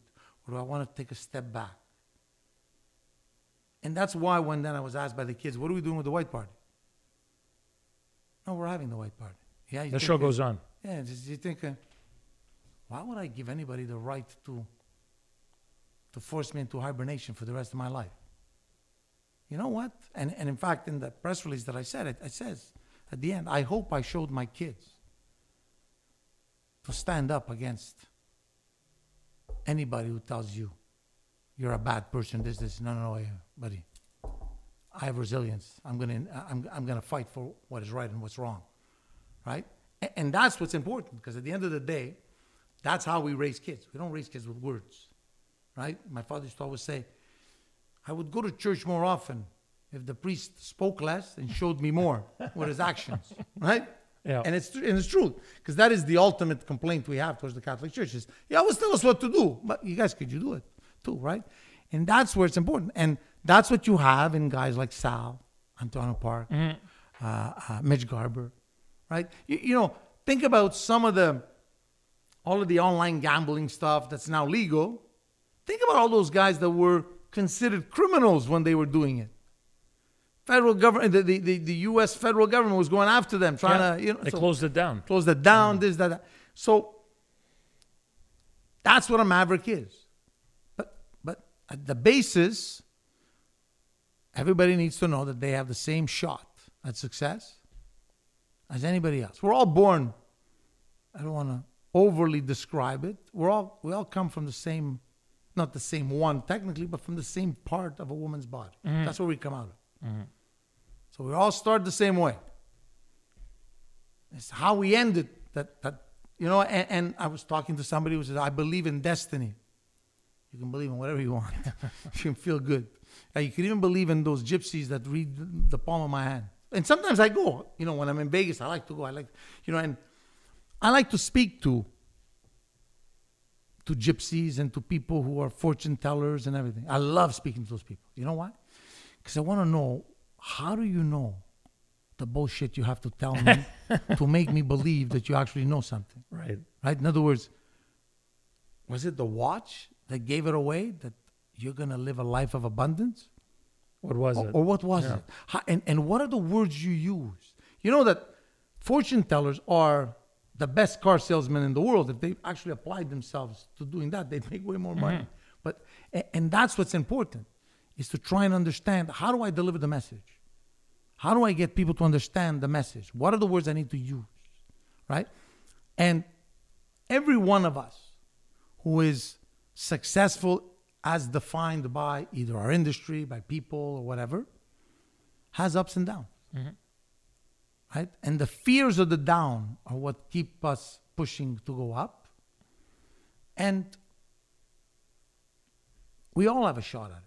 Or do I want to take a step back? And that's why when then I was asked by the kids, what are we doing with the white party? No, we're having the white party. Yeah, The show goes on. yeah, you think, uh, why would I give anybody the right to to force me into hibernation for the rest of my life? You know what? And and in fact, in the press release that I said, it, it says at the end, I hope I showed my kids to stand up against anybody who tells you you're a bad person. This, this, no, no, no, buddy. I have resilience. I'm gonna, I'm, I'm gonna fight for what is right and what's wrong, right? A- And that's what's important because at the end of the day, that's how we raise kids. We don't raise kids with words, right? My father used to always say, I would go to church more often if the priest spoke less and showed me more with his actions, right? Yeah. And it's and it's true because that is the ultimate complaint we have towards the Catholic Church is you always tell us what to do, but you guys could you do it too, right? And that's where it's important, and that's what you have in guys like Sal, Antonio Park, uh, uh, Mitch Garber, right? You, you know, think about some of the all of the online gambling stuff that's now legal. Think about all those guys that were considered criminals when they were doing it. Federal government, the, the, the, U.S. federal government was going after them, trying Yeah, to, you know, they so- closed it down. close it down, mm-hmm. this, that, that. So that's what a maverick is. But but at the basis, everybody needs to know that they have the same shot at success as anybody else. We're all born. I don't want to overly describe it. We're all we all come from the same, not the same one technically, but from the same part of a woman's body. Mm-hmm. That's where we come out of. Mm-hmm. So we all start the same way. It's how we end it that, that you know, and, and I was talking to somebody who says, I believe in destiny. You can believe in whatever you want. you can feel good. You can even believe in those gypsies that read the, the palm of my hand. And sometimes I go, you know, when I'm in Vegas, I like to go. I like, you know, and I like to speak to to gypsies and to people who are fortune tellers and everything. I love speaking to those people. You know why? Because I want to know how do you know the bullshit you have to tell me to make me believe that you actually know something, Right. right? In other words, was it the watch that gave it away that you're gonna live a life of abundance? What was or, it? or what was Yeah. it? How, and, and what are the words you use? You know that fortune tellers are the best car salesmen in the world. If they actually applied themselves to doing that, they'd make way more money. Mm-hmm. But and that's what's important is to try and understand how do I deliver the message? How do I get people to understand the message? What are the words I need to use? Right? And every one of us who is successful as defined by either our industry, by people, or whatever, has ups and downs. Mm-hmm. Right? And the fears of the down are what keep us pushing to go up. And we all have a shot at it.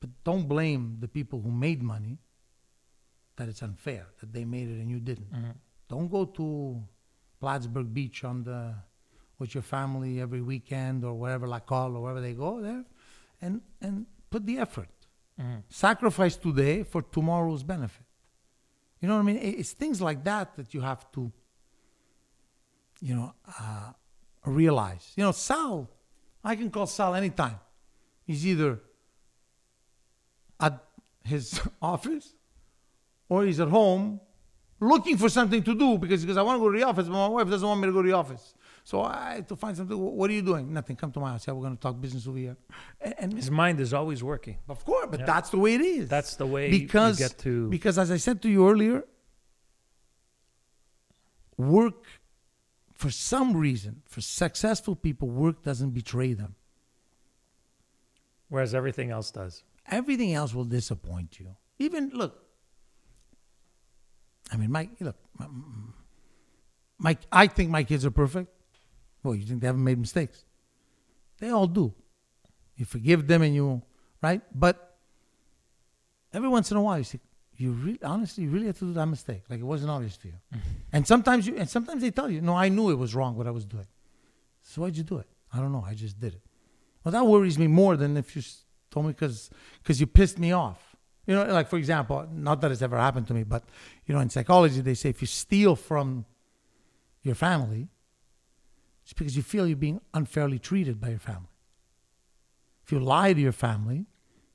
But don't blame the people who made money that it's unfair, that they made it and you didn't. Mm-hmm. Don't go to Plattsburgh Beach on the with your family every weekend or wherever La or wherever they go there and and put the effort. Mm-hmm. Sacrifice today for tomorrow's benefit. You know what I mean? It's things like that that you have to, you know, uh, realize. You know, Sal, I can call Sal anytime. He's either at his office or he's at home looking for something to do because because I want to go to the office, but my wife doesn't want me to go to the office. So I had to find something. What are you doing? Nothing. Come to my house. Yeah, we're going to talk business over here. And, and His mind is always working. of course, but that's the way it is. That's the way you because get to- because as I said to you earlier, work for some reason for successful people, work doesn't betray them. Whereas everything else does. Everything else will disappoint you. Even look. I mean, my look, my, my I think my kids are perfect. Well, you think they haven't made mistakes? They all do. You forgive them and you right, but every once in a while you say, you really honestly you really have to do that mistake. Like it wasn't obvious to you. and sometimes you and sometimes they tell you, no, I knew it was wrong what I was doing. So why'd you do it? I don't know. I just did it. Well, that worries me more than if you told me because because you pissed me off. You know, like for example, not that it's ever happened to me, but you know, in psychology they say if you steal from your family, it's because you feel you're being unfairly treated by your family. If you lie to your family,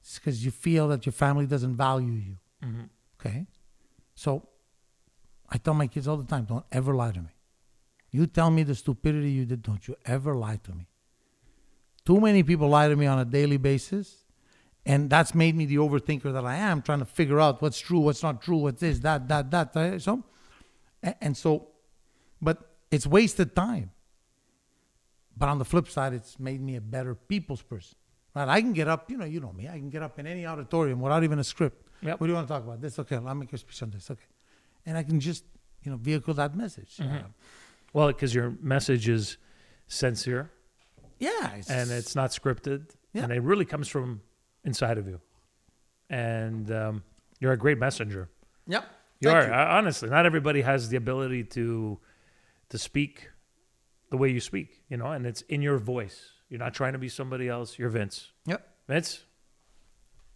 it's because you feel that your family doesn't value you. Mm-hmm. Okay, so I tell my kids all the time, don't ever lie to me. You tell me the stupidity you did, don't you ever lie to me. Too many people lie to me on a daily basis, and that's made me the overthinker that I am, trying to figure out what's true, what's not true, what's this, that, that, that. So, and so, but it's wasted time. But on the flip side, it's made me a better people's person. Right? I can get up, you know, you know me. I can get up in any auditorium without even a script. Yep. What do you want to talk about? This, okay. I'll make a speech on this, okay. And I can just, you know, vehicle that message. Mm-hmm. Uh, Well, because your message is sincere yeah, it's, and it's not scripted, Yeah. and it really comes from inside of you. And um, you're a great messenger. yep. You Thank are Uh, honestly. Not everybody has the ability to to speak the way you speak, you know, and it's in your voice. You're not trying to be somebody else. You're Vince. Yep. Vince,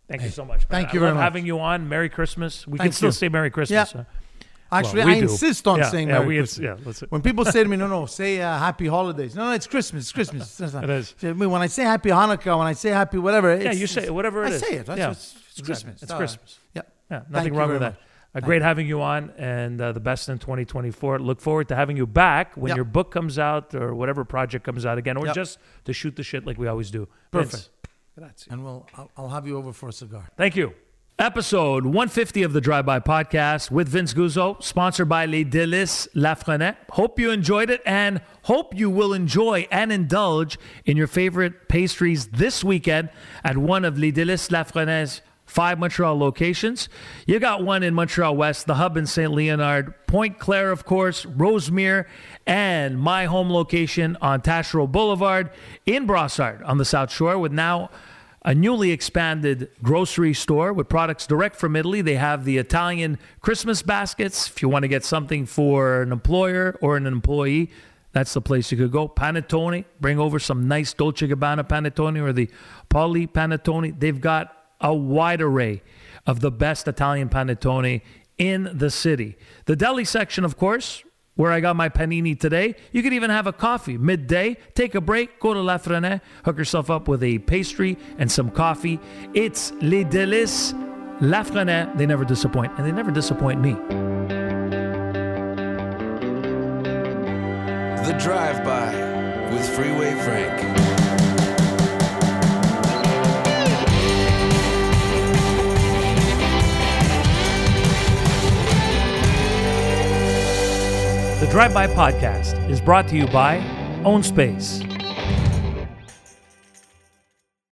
thank Hey, you so much. man. thank I you very much. having you on. Merry Christmas. We can still you. say Merry Christmas. Yeah. huh? Actually, Well, we I do. insist on Yeah, saying yeah, Merry we Christmas. yeah, When people say to me, no, no, say uh, Happy Holidays. No, no, it's Christmas. It's Christmas. It's It is. See, I mean, when I say Happy Hanukkah, when I say Happy whatever, yeah, you say whatever it I is. say it. That's yeah. what's- it's Christmas. It's Uh, Christmas. Yeah. Yeah, nothing you wrong with that. much. Uh, great having you on, and uh, the best in 2024. Look forward to having you back when Yep. your book comes out or whatever project comes out again, or Yep. just to shoot the shit like we always do. Perfect. Vince, And we'll, I'll, I'll have you over for a cigar. Thank you. Episode 150 of the Drive By Podcast with Vince Guzzo, sponsored by Les Délices Lafrenaie. Hope you enjoyed it and hope you will enjoy and indulge in your favorite pastries this weekend at one of Les Délices Lafrenaie' five Montreal locations. You got one in Montreal West, the hub in St. Leonard, Pointe Claire, of course, Rosemere, and my home location on Taschereau Boulevard in Brossard on the South Shore with now a newly expanded grocery store with products direct from Italy. They have the Italian Christmas baskets. If you want to get something for an employer or an employee, that's the place you could go. Panettone, bring over some nice Dolce Gabbana panettone or the Polly panettone. They've got a wide array of the best Italian panettone in the city. The deli section, of course, where I got my panini today. You could even have a coffee midday, take a break, go to Lafrenaie, hook yourself up with a pastry and some coffee. It's Les Délices Lafrenaie. They never disappoint, and they never disappoint me. The Drive By with Freeway Frank. The Drive By Podcast is brought to you by Own Space.